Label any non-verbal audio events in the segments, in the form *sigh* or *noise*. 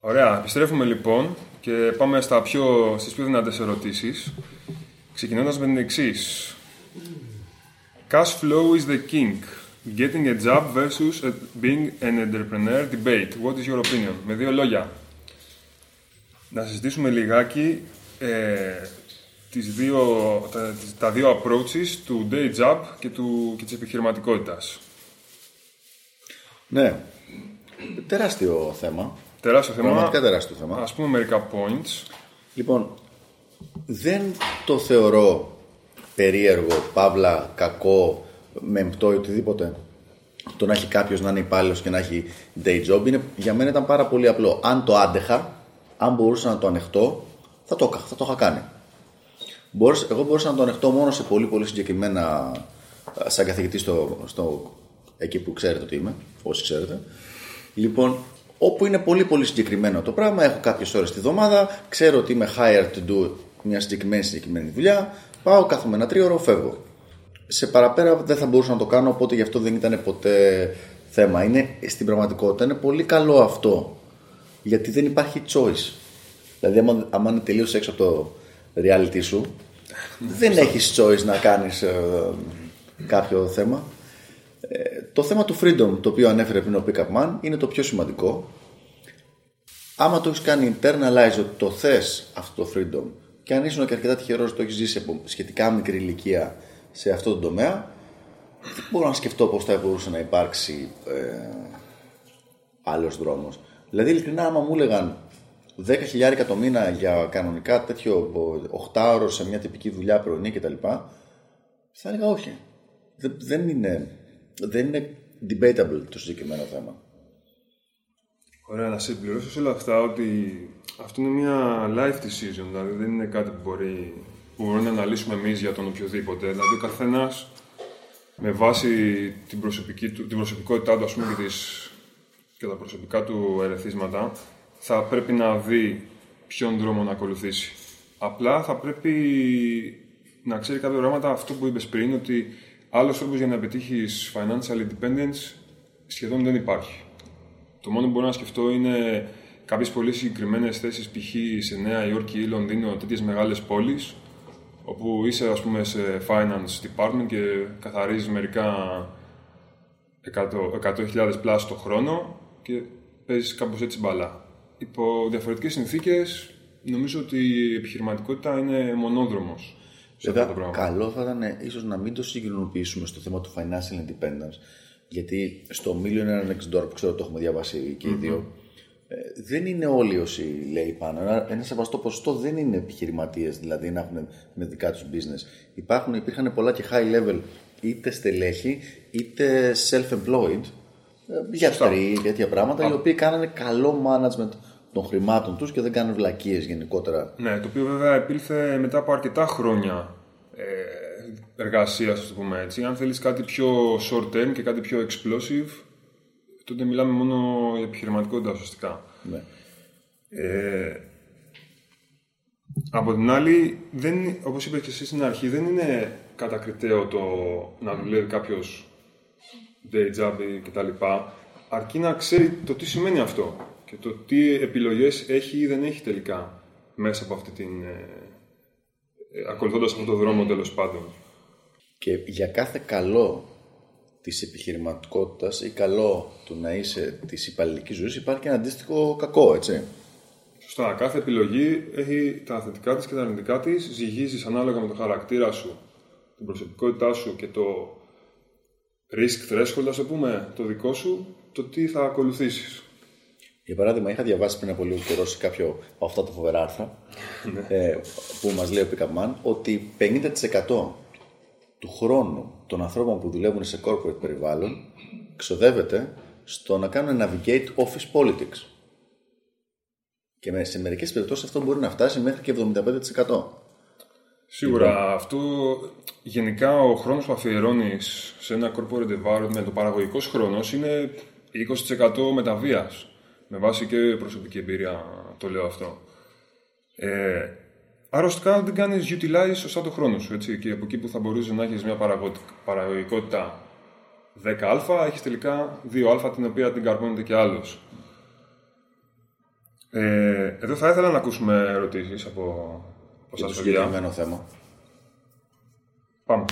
Ωραία, επιστρέφουμε λοιπόν και πάμε στα πιο, στις πιο δυνατές ερωτήσεις. Ξεκινώντας με την εξής. Cash flow is the king. Getting a job versus being an entrepreneur debate. What is your opinion? Με δύο λόγια. Να συζητήσουμε λιγάκι ε, τις δύο, τα, τα δύο approaches του day job και, του, και της επιχειρηματικότητας. Ναι, τεράστιο θέμα. Τεράστιο θέμα. Πραγματικά τεράστιο θέμα. Ας πούμε μερικά points. Λοιπόν, δεν το θεωρώ περίεργο, παύλα, κακό, μεμπτό ή οτιδήποτε. Το να έχει κάποιος να είναι υπάλληλος και να έχει day job είναι, για μένα ήταν πάρα πολύ απλό. Αν το άντεχα, αν μπορούσα να το ανεχτώ, θα το, θα το είχα κάνει. Μπορούσα, εγώ μπορούσα να το ανεχτώ μόνο σε πολύ πολύ συγκεκριμένα σαν καθηγητή στο, στο, εκεί που ξέρετε ότι είμαι, όσοι ξέρετε. Λοιπόν, όπου είναι πολύ πολύ συγκεκριμένο το πράγμα, έχω κάποιες ώρες τη βδομάδα, ξέρω ότι είμαι hired to do μια συγκεκριμένη συγκεκριμένη δουλειά, πάω, κάθομαι ένα τρίωρο, φεύγω. Σε παραπέρα δεν θα μπορούσα να το κάνω, οπότε γι' αυτό δεν ήταν ποτέ θέμα. Είναι, στην πραγματικότητα είναι πολύ καλό αυτό, γιατί δεν υπάρχει choice. Δηλαδή, άμα, άμα είναι τελείως έξω από το reality σου, δεν έχεις choice να κάνεις ε, κάποιο θέμα. Ε, το θέμα του freedom, το οποίο ανέφερε πριν ο Pickup Man, είναι το πιο σημαντικό. Άμα το έχεις κάνει internalize ότι το θες αυτό το freedom και αν ήσουν και αρκετά τυχερός ότι το έχεις ζήσει από σχετικά μικρή ηλικία σε αυτό το τομέα, δεν μπορώ να σκεφτώ πώς θα μπορούσε να υπάρξει ε, άλλος δρόμος. Δηλαδή, ειλικρινά, άμα μου έλεγαν 10.000 το μήνα για κανονικά τέτοιο 8 ώρο σε μια τυπική δουλειά πρωινή κτλ. Θα έλεγα όχι. Δεν είναι, δεν είναι debatable το συγκεκριμένο θέμα. Ωραία, να συμπληρώσω σε όλα αυτά ότι αυτό είναι μια life decision, δηλαδή δεν είναι κάτι που μπορεί, που μπορεί να αναλύσουμε εμείς για τον οποιοδήποτε. Δηλαδή ο καθένας με βάση την, προσωπική, την προσωπικότητά του ας πούμε, και, τις, και τα προσωπικά του ερεθίσματα θα πρέπει να δει ποιον δρόμο να ακολουθήσει. Απλά θα πρέπει να ξέρει κάποια πράγματα αυτό που είπες πριν, ότι άλλος τρόπος για να πετύχεις financial independence σχεδόν δεν υπάρχει. Το μόνο που μπορώ να σκεφτώ είναι κάποιες πολύ συγκεκριμένες θέσεις, π.χ. σε Νέα Υόρκη ή Λονδίνο, τέτοιες μεγάλες πόλεις, όπου είσαι ας πούμε σε finance department και καθαρίζεις μερικά 100.000 πλάσ το χρόνο και παίζεις κάπως έτσι μπαλά. Υπό διαφορετικές συνθήκες, νομίζω ότι η επιχειρηματικότητα είναι μονόδρομος. Βέβαια, καλό θα ήταν ίσως να μην το συγκρινοποιήσουμε στο θέμα του financial independence, γιατί στο Millionaire Next Door, που ξέρω το έχουμε διαβάσει και οι δύο, ε, δεν είναι όλοι όσοι λέει πάνω. Ένα, ένα σεβαστό ποσοστό δεν είναι επιχειρηματίες, δηλαδή να έχουν με δικά τους business. Υπάρχουν, υπήρχαν πολλά και high level είτε στελέχη είτε self-employed ε, γιατροί, τέτοια πράγματα, οι οποίοι κάνανε καλό management των χρημάτων τους και δεν κάνουν βλακίες γενικότερα. Ναι, το οποίο βέβαια επήλθε μετά από αρκετά χρόνια ε, εργασίας, ας το πούμε έτσι. Αν θέλεις κάτι πιο short term και κάτι πιο explosive, τότε μιλάμε μόνο για επιχειρηματικότητα ουσιαστικά. Ναι. Ε, από την άλλη, δεν, όπως είπες και εσύ στην αρχή, δεν είναι κατακριτέο το να δουλεύει κάποιος day job κτλ. Αρκεί να ξέρει το τι σημαίνει αυτό και το τι επιλογές έχει ή δεν έχει τελικά μέσα από αυτή την... Ε, ε ακολουθώντας αυτό το δρόμο τέλος πάντων. Και για κάθε καλό της επιχειρηματικότητας ή καλό του να είσαι της υπαλληλικής ζωής υπάρχει και ένα αντίστοιχο κακό, έτσι. Σωστά. Κάθε επιλογή έχει τα θετικά της και τα αρνητικά της. Ζυγίζεις ανάλογα με το χαρακτήρα σου, την προσωπικότητά σου και το risk threshold, ας το πούμε, το δικό σου, το τι θα ακολουθήσεις. Για παράδειγμα, είχα διαβάσει πριν από λίγο καιρό σε κάποιο από αυτά τα φοβερά άρθρα Ναι. ε, που μας λέει ο Πικαμάν ότι 50% του χρόνου των ανθρώπων που δουλεύουν σε corporate περιβάλλον ξοδεύεται στο να κάνουν navigate office politics. Και σε μερικές περιπτώσεις αυτό μπορεί να φτάσει μέχρι και 75%. Σίγουρα αυτό γενικά ο χρόνος που αφιερώνεις σε ένα corporate environment, ο παραγωγικός χρόνος είναι 20% μεταβίας. Με βάση και προσωπική εμπειρία το λέω αυτό. Ε, άρα δεν κάνεις utilize σωστά το χρόνο σου. Έτσι, και από εκεί που θα μπορούσε να έχεις μια παραγωγικότητα 10α, έχεις τελικά 2α την οποία την καρπώνεται και άλλος. Ε, εδώ θα ήθελα να ακούσουμε ερωτήσεις από, από Για το σας παιδιά. συγκεκριμένο θέμα. Πάμε.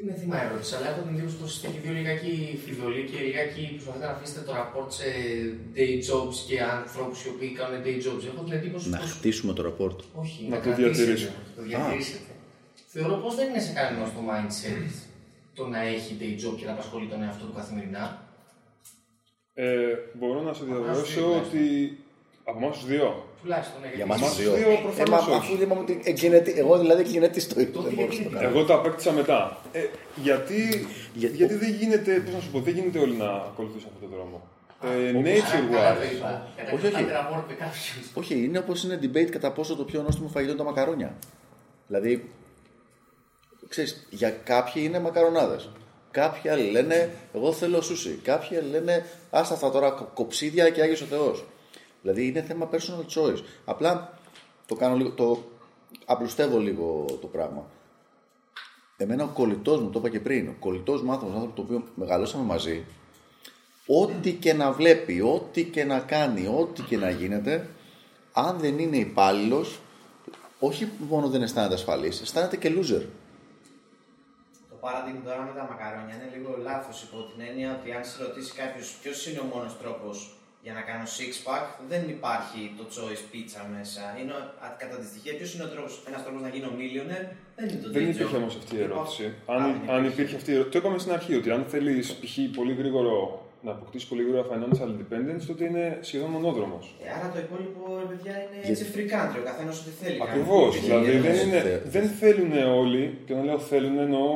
Δεν είναι θέμα ερώτησης, αλλά έχω την εντύπωση πως είστε και δύο λιγάκι φιδωλοί και λιγάκι προσπαθείτε να αφήσετε το rapport σε day jobs και ανθρώπου οι οποίοι κάνουν day jobs. Έχω την εντύπωση Να πως χτίσουμε το ρεπόρτ. Όχι, Να να, το κρατήσετε, διατηρήσουμε. να το διατηρήσετε. Θεωρώ πως δεν είναι σε κανένα το mindset το να έχει day job και να απασχολεί τον εαυτό του καθημερινά. Ε, μπορώ να σε διαβεβαιώσω δύο, ότι από εμάς τους δύο. Τουλάχιστον ναι, Για γιατί μας Εμάς τους τους δύο. δύο Ε, προφανώς μα, όχι. αφού είπαμε ότι εγγενετή, εγώ δηλαδή εγγενετή το είπα. Το Δεν μπορούσα να το εγγενετή. κάνω. Εγώ το απέκτησα μετά. Ε, γιατί, Για- γιατί δεν γίνεται, πώς να σου πω, δεν γίνεται όλοι να ακολουθήσουν αυτόν τον δρόμο. Ε, Καλά nature το wise. είπα. Όχι, όχι. Κατακρατάτε rapport με κάποιους. Όχι, είναι όπως είναι debate κατά πόσο το πιο νόστιμο φαγητό είναι τα μακαρόνια. Δηλαδή, ξέρεις, για κάποιοι είναι μακαρονάδες. Κάποιοι άλλοι λένε, εγώ θέλω σούσι. Κάποιοι άλλοι λένε, άστα αυτά τώρα κο- κοψίδια και Άγιος ο Θεός. Δηλαδή είναι θέμα personal choice. Απλά το κάνω λίγο, το απλουστεύω λίγο το πράγμα. Εμένα ο κολλητός μου, το είπα και πριν, ο κολλητός μου άνθρωπος, άνθρωπος το οποίο μεγαλώσαμε μαζί, ό,τι και να βλέπει, ό,τι και να κάνει, ό,τι και να γίνεται, αν δεν είναι υπάλληλος, όχι μόνο δεν αισθάνεται ασφαλής, αισθάνεται και loser. Το παράδειγμα τώρα με τα μακαρόνια είναι λίγο λάθος υπό την έννοια ότι αν σε ρωτήσει κάποιος ποιος είναι ο μόνος τρόπος για να κάνω six pack, δεν υπάρχει το choice pizza μέσα. Είναι, ο- α, κατά τη στοιχεία, ποιος είναι ο τρόπος, ένας τρόπος να γίνω millionaire, δεν είναι το Δεν day υπήρχε job. όμως αυτή η ερώτηση. Α, Αν, δεν αν υπήρχε αυτή η ερώτηση. Το είπαμε στην αρχή ότι αν θέλεις π.χ. πολύ γρήγορο να αποκτήσεις πολύ γρήγορα financial independence, τότε είναι σχεδόν μονόδρομος. Ε, άρα το υπόλοιπο, ρε παιδιά, είναι Γιατί- έτσι free country. Ο καθένας ό,τι θέλει. κάνει. Ακριβώς. γιατί Δηλαδή είναι- δεν, είναι, θε- δεν θέλουν όλοι, και όταν λέω θέλουν εννοώ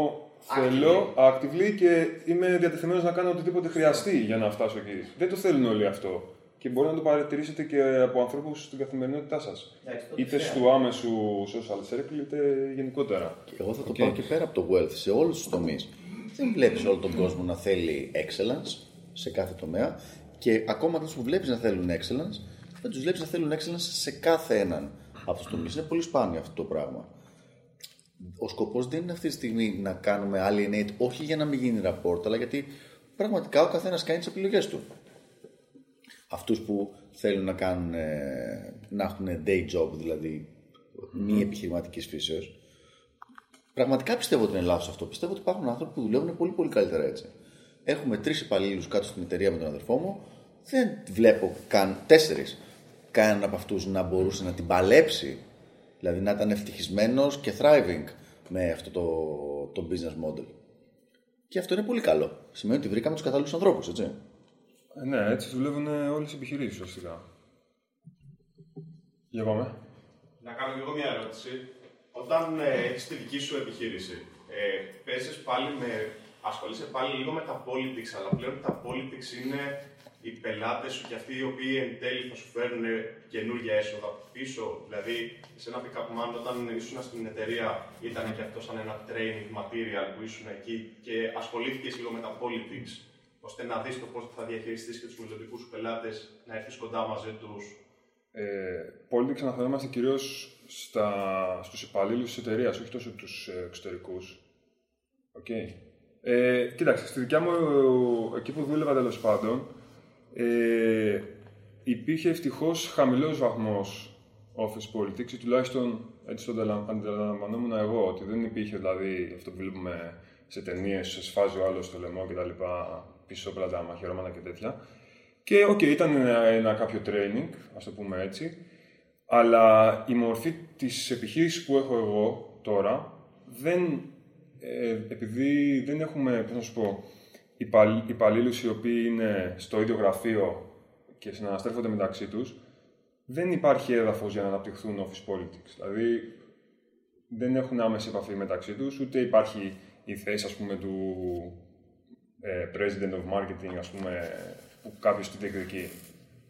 θέλω actively και είμαι διατεθειμένος να κάνω οτιδήποτε χρειαστεί για να φτάσω εκεί. Δεν το θέλουν όλοι αυτό. Και μπορεί να το παρατηρήσετε και από ανθρώπους στην καθημερινότητά σας. Εντάξει, τότε Είτε fair. στο άμεσου social circle, είτε γενικότερα. Και εγώ θα το Οκ. πάω και πέρα από το wealth, σε όλους τους τομείς. Δεν βλέπεις όλο τον κόσμο να θέλει excellence σε κάθε τομέα και ακόμα αυτούς που βλέπεις να θέλουν excellence, δεν τους βλέπεις να θέλουν excellence σε κάθε έναν από τους τομείς. Είναι πολύ σπάνιο αυτό το πράγμα. Ο σκοπός δεν είναι αυτή τη στιγμή να κάνουμε alienate, όχι για να μην γίνει rapport, αλλά γιατί πραγματικά ο καθένας κάνει τις επιλογές του. Αυτούς που θέλουν να κάνουν, ε, να έχουν day job, δηλαδή μη επιχειρηματικής φύσεως, Πραγματικά πιστεύω ότι είναι λάθος αυτό. Πιστεύω ότι υπάρχουν άνθρωποι που δουλεύουν πολύ πολύ καλύτερα έτσι. Έχουμε τρεις υπαλλήλους κάτω στην εταιρεία με τον αδερφό μου. Δεν βλέπω καν τέσσερις. Κανέναν από αυτούς να μπορούσε να την παλέψει. Δηλαδή να ήταν ευτυχισμένος και thriving με αυτό το, το business model. Και αυτό είναι πολύ καλό. Σημαίνει ότι βρήκαμε τους κατάλληλους ανθρώπους, έτσι. Ε, ναι, έτσι δουλεύουν όλες οι επιχειρήσεις ουσιαστικά. Για πάμε. Να κάνω και εγώ μια ερώτηση. Όταν ε, έχεις τη δική σου επιχείρηση, ε, παίζεις πάλι με, ασχολείσαι πάλι λίγο με τα politics, αλλά πλέον τα politics είναι οι πελάτες σου και αυτοί οι οποίοι εν τέλει θα σου φέρουν καινούργια έσοδα πίσω. Δηλαδή, σε ένα pick-up man, όταν ήσουν στην εταιρεία, ήταν και αυτό σαν ένα training material που ήσουν εκεί και ασχολήθηκες λίγο με τα politics, ώστε να δεις το πώς θα διαχειριστείς και τους μελλοντικούς σου πελάτες, να έρθεις κοντά μαζί τους. Ε, politics αναφερόμαστε κυρίως στους υπαλλήλους της εταιρείας, όχι τόσο τους εξωτερικούς. Οκ. Ε, κοίταξε, στη δικιά μου, ε, εκεί που δούλευα τέλος πάντων, ε, υπήρχε ευτυχώς χαμηλός βαθμός office politics, ή τουλάχιστον έτσι το αντιλα- αντιλαμβανόμουν εγώ, ότι δεν υπήρχε δηλαδή αυτό που βλέπουμε σε ταινίες, σε σφάζει ο άλλος στο λαιμό κτλ. πισώπλατα μαχαιρώματα και τέτοια. Και οκ, ήταν ένα, ένα κάποιο training, ας το πούμε έτσι, αλλά η μορφή της επιχείρησης που έχω εγώ τώρα, δεν, ε, επειδή δεν έχουμε, πώς να σου πω, υπαλλ- υπαλλήλους οι οποίοι είναι στο ίδιο γραφείο και συναναστρέφονται μεταξύ τους, δεν υπάρχει έδαφος για να αναπτυχθούν office politics. Δηλαδή, δεν έχουν άμεση επαφή μεταξύ τους, ούτε υπάρχει η θέση, ας πούμε, του ε, president of marketing, ας πούμε, που κάποιος τη διεκδικεί.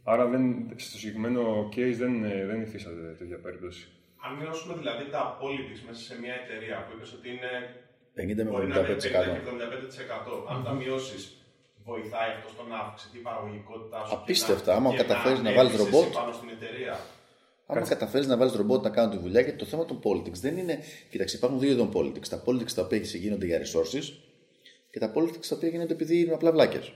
Άρα, δεν, στο συγκεκριμένο case δεν, ε, δεν υφίσταται τέτοια περίπτωση. Αν μειώσουμε δηλαδή τα politics μέσα σε μια εταιρεία που είπες ότι είναι 50 με Μπορεί να είναι 50 75%. και 75%. Αν τα μειώσεις, βοηθάει αυτό στο να αυξηθεί η παραγωγικότητά σου. και Απίστευτα, να- άμα και καταφέρεις να έρθεις βάλεις εσύ ρομπότ. πάνω στην εταιρεία. Άμα καταφέρεις να βάλεις ρομπότ να κάνουν τη δουλειά, γιατί το θέμα των politics δεν είναι. Κοίταξε, υπάρχουν δύο είδων politics. Τα politics τα οποία γίνονται για resources και τα politics τα οποία γίνονται επειδή είναι απλά βλάκες.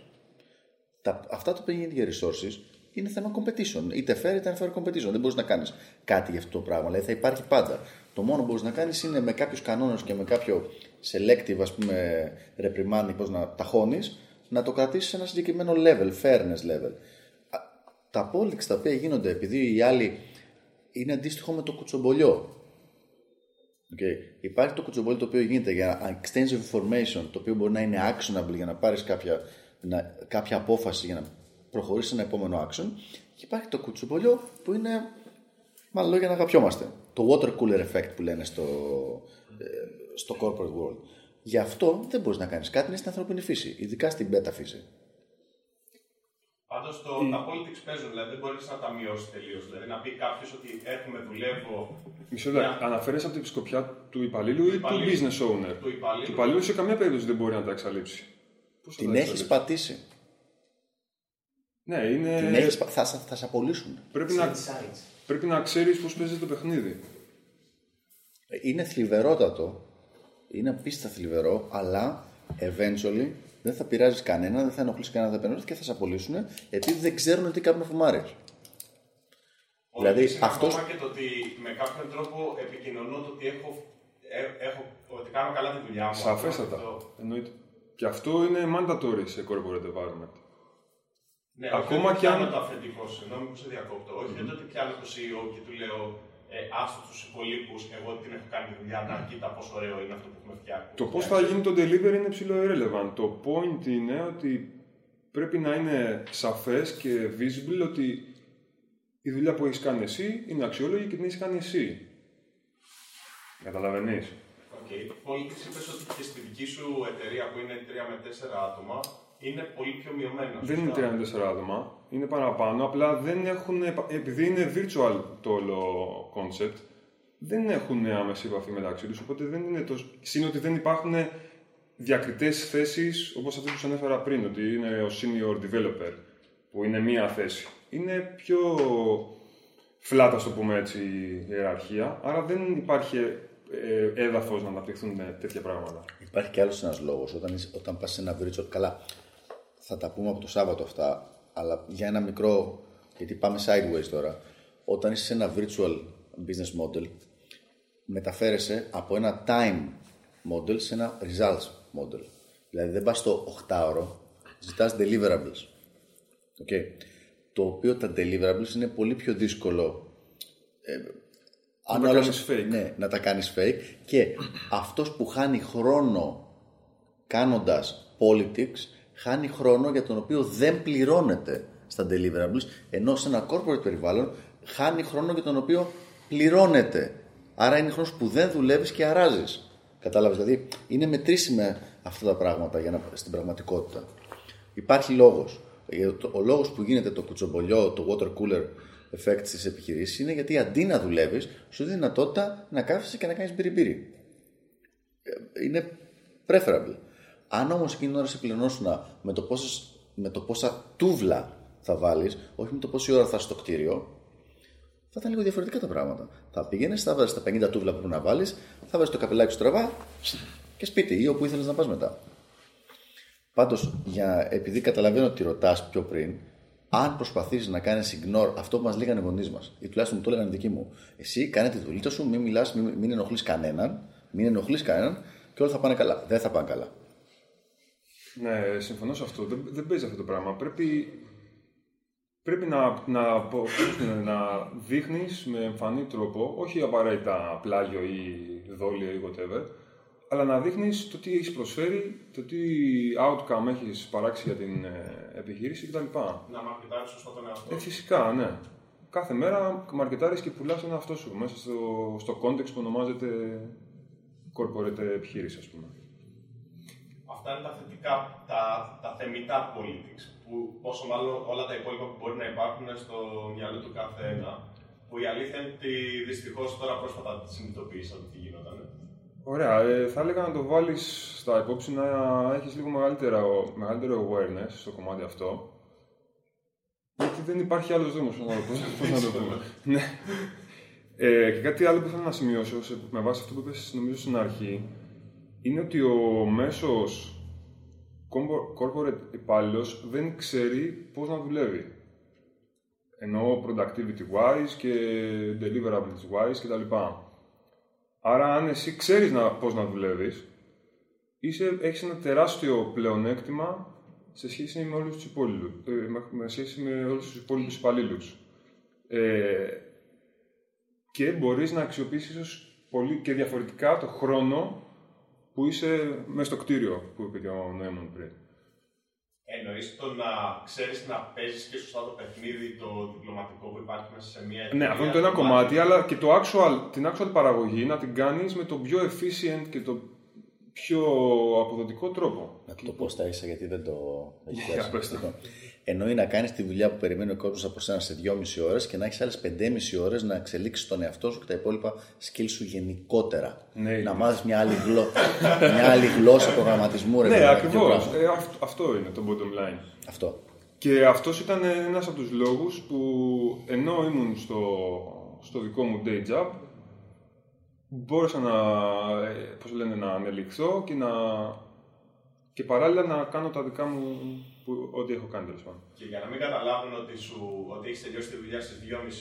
Αυτά τα οποία γίνονται για resources είναι θέμα competition. Είτε fair είτε unfair competition. Δεν μπορείς να κάνεις κάτι για αυτό το πράγμα. Δηλαδή θα υπάρχει πάντα. Το μόνο που μπορείς να κάνεις είναι με κάποιους κανόνες και με κάποιο selective ας πούμε reprimand, πώς να ταχώνεις, να το κρατήσεις σε ένα συγκεκριμένο level, fairness level. Α, Τα politics τα οποία γίνονται επειδή οι άλλοι είναι αντίστοιχο με το κουτσομπολιό. Okay. Υπάρχει το κουτσομπολιό το οποίο γίνεται για exchange of information, το οποίο μπορεί να είναι actionable για να πάρεις κάποια, να- κάποια απόφαση για να προχωρήσεις σε ένα επόμενο action. Και υπάρχει το κουτσομπολιό που είναι, μάλλον λόγια να αγαπιόμαστε. Το water cooler effect που λένε στο, ε, στο corporate world. Γι' αυτό δεν μπορείς να κάνεις κάτι, είναι στην ανθρώπινη φύση, ειδικά στην beta φύση. Πάντως τα politics παίζουν, δηλαδή δεν μπορείς να τα μειώσεις τελείως. Δηλαδή να πει κάποιος ότι έρχομαι, δουλεύω. Μισό λεπτό. για- Αναφέρεσαι από την σκοπιά του υπαλλήλου ή του υπαλλήλου. business owner; Του υπαλλήλου. Του υπαλλήλου σε καμία περίπτωση δεν μπορεί να τα εξαλείψει. Πώς θα Την τα έχεις εξαλείψει; πατήσει. Ναι, είναι... Την έχεις, πα- θα, σε- θα σε απολύσουν. Πρέπει, να, Insights. πρέπει να ξέρεις πώς παίζεις το παιχνίδι. Είναι θλιβερότατο, είναι απίστευτα θλιβερό, αλλά eventually δεν θα πειράζει κανένα, δεν θα ενοχλήσει κανένα, δεν θα επενώσει και θα σε απολύσουν επειδή δεν ξέρουν τι κάνουν φουμάρες. Δηλαδή, Politics είναι αυτός- Ακόμα και το ότι με κάποιον τρόπο επικοινωνώ το ότι έχω, ε, έχω ότι κάνω καλά τη δουλειά μου. Σαφέστατα. Αυτό. Εννοείται. Και αυτό είναι mandatory σε corporate environment. Ναι, Ακόμα όχι ότι κι αν- πιάνω το αφεντικό, συγγνώμη που σε διακόπτω. Όχι mm-hmm. ότι πιάνω το CEO και του λέω ε, άστο τους υπολείπους, εγώ την έχω κάνει τη δουλειά, να κοίτα πόσο ωραίο είναι αυτό που έχουμε φτιάξει. Το πώς θα γίνει το delivery είναι ψιλο irrelevant. Το point είναι ότι πρέπει να είναι σαφές και visible ότι η δουλειά που έχεις κάνει εσύ είναι αξιόλογη και την έχεις κάνει εσύ. Καταλαβαίνεις; Οκ. Πολιτική είπες ότι και στη δική σου εταιρεία που είναι 3 με 4 άτομα είναι πολύ πιο μειωμένος. Δεν είναι 34 άτομα, είναι παραπάνω, απλά δεν έχουν, επειδή είναι virtual το όλο concept, δεν έχουν άμεση επαφή μεταξύ τους, οπότε δεν είναι το... Συν ότι δεν υπάρχουν διακριτές θέσεις, όπως αυτές που σας ανέφερα πριν, ότι είναι ο senior developer, που είναι μία θέση. Είναι πιο flat, ας το πούμε έτσι, η ιεραρχία, άρα δεν υπάρχει ε, έδαφος να αναπτυχθούν τέτοια πράγματα. Υπάρχει και άλλος ένας λόγος. Όταν, είσαι- όταν πας σε ένα virtual. Καλά, θα τα πούμε από το Σάββατο αυτά, αλλά για ένα μικρό. Γιατί πάμε sideways τώρα. Όταν είσαι σε ένα virtual business model, μεταφέρεσαι από ένα time model σε ένα results model. Δηλαδή δεν πας στο 8ωρο, ζητάς deliverables. Okay. Το οποίο τα deliverables είναι πολύ πιο δύσκολο Να τα ο άλλος- κάνεις fake. Ναι, να τα κάνεις fake. Και αυτός που χάνει χρόνο κάνοντας politics, χάνει χρόνο για τον οποίο δεν πληρώνεται στα deliverables, ενώ σε ένα corporate περιβάλλον χάνει χρόνο για τον οποίο πληρώνεται. Άρα είναι χρόνος που δεν δουλεύεις και αράζεις. Κατάλαβες, δηλαδή είναι μετρήσιμα αυτά τα πράγματα για να, στην πραγματικότητα. Υπάρχει λόγος. Ε, το- Ο λόγος που γίνεται το κουτσομπολιό, το water cooler effect στις επιχειρήσεις είναι γιατί αντί να δουλεύεις, σου δίνει δυνατότητα να κάθεσαι και να κάνεις μπυριμπύρι. Ε, Είναι preferable. Αν όμως εκείνη την ώρα σε πληρωνώσουν με το, πόσες, με το πόσα τούβλα θα βάλεις, όχι με το πόση ώρα θα είσαι στο κτίριο, θα ήταν λίγο διαφορετικά τα πράγματα. Θα πήγαινε, θα βάζεις τα 50 τούβλα που πρέπει να βάλεις, θα βάζεις το καπελάκι σου τραβά και σπίτι ή όπου ήθελες να πας μετά. Πάντως, επειδή καταλαβαίνω ότι ρωτάς πιο πριν, αν προσπαθήσεις να κάνεις ignore αυτό που μας λέγανε οι γονείς μας, ή τουλάχιστον μου το έλεγαν οι δικοί μου, εσύ κάνε τη δουλειά σου, μην μιλάς, μην, μην ενοχλείς κανέναν, μην ενοχλείς κανέναν και όλα θα πάνε καλά. Δεν θα πάνε καλά. Ναι, συμφωνώ σε αυτό. Δεν, δεν παίζει αυτό το πράγμα. Πρέπει, πρέπει να, να, πω- πώς είναι, να δείχνεις με εμφανή τρόπο, όχι απαραίτητα πλάγιο ή δόλιο ή whatever, αλλά να δείχνεις το τι έχεις προσφέρει, το τι outcome έχεις παράξει για την ε, επιχείρηση κτλ. Να μαρκετάρεις σωστά τον εαυτό. Ε, φυσικά, ναι. Κάθε μέρα μαρκετάρεις και πουλάς τον εαυτό σου μέσα στο, στο context που ονομάζεται corporate επιχείρηση, ας πούμε. Αυτά είναι τα θετικά, τα, τα θεμητά politics. Που πόσο μάλλον όλα τα υπόλοιπα που μπορεί να υπάρχουν στο μυαλό του κάθε ένα. Που η αλήθεια είναι ότι δυστυχώς τώρα πρόσφατα συνειδητοποίησα το τι γινόταν. Ωραία. Ε, θα έλεγα να το βάλεις στα υπόψη να έχεις λίγο μεγαλύτερο, μεγαλύτερο awareness στο κομμάτι αυτό. Γιατί δεν υπάρχει άλλος δρόμος, πώς να, πώς, πώς να το *laughs* πούμε. ναι. Ε, και κάτι άλλο που θέλω να σημειώσω, σε, με βάση αυτό που είπες νομίζω στην αρχή, είναι ότι ο μέσος corpo- corporate υπάλληλος δεν ξέρει πώς να δουλεύει. Εννοώ productivity-wise και deliverables-wise κτλ. Άρα, αν εσύ ξέρεις να, πώς να δουλεύεις, είσαι, έχεις ένα τεράστιο πλεονέκτημα σε σχέση με όλους τους υπόλοιπους, ε, με- με σχέση με όλους τους υπόλοιπους υπαλλήλους. Ε, και μπορείς να αξιοποιήσεις ίσως πολύ και διαφορετικά το χρόνο που είσαι μέσα στο κτίριο, που είπε και ο Νόεμον πριν. Εννοείς το να ξέρεις να παίζεις και σωστά το παιχνίδι, το διπλωματικό που υπάρχει μέσα σε μια Ναι, αυτό είναι το ένα κομμάτι, αλλά και το actual, την actual παραγωγή να την κάνεις με τον πιο efficient και το πιο αποδοτικό τρόπο. Να το πω στα ίσα γιατί δεν το έχει Για πιάσει. πες το. Λοιπόν, Εννοεί να κάνεις τη δουλειά που περιμένει ο κόσμος από σένα σε 2,5 ώρες και να έχεις άλλες 5,5 ώρες να εξελίξεις τον εαυτό σου και τα υπόλοιπα skills σου γενικότερα. Ναι, να ναι. μάθει μια, άλλη γλω... μια άλλη γλώσσα προγραμματισμού. Ρε, Ναι, παιδιά, ακριβώς. τέτοιο πράγμα. αυτό είναι το bottom line. Αυτό. Και αυτός ήταν ένας από τους λόγους που ενώ ήμουν στο, στο δικό μου day job, μπόρεσα να, ε, πώς λένε, να ανελιχθώ και, να, και παράλληλα να κάνω τα δικά μου, που, ό,τι έχω κάνει τέλος πάντων. Και για να μην καταλάβουν ότι, σου, ότι έχεις τελειώσει τη δουλειά στις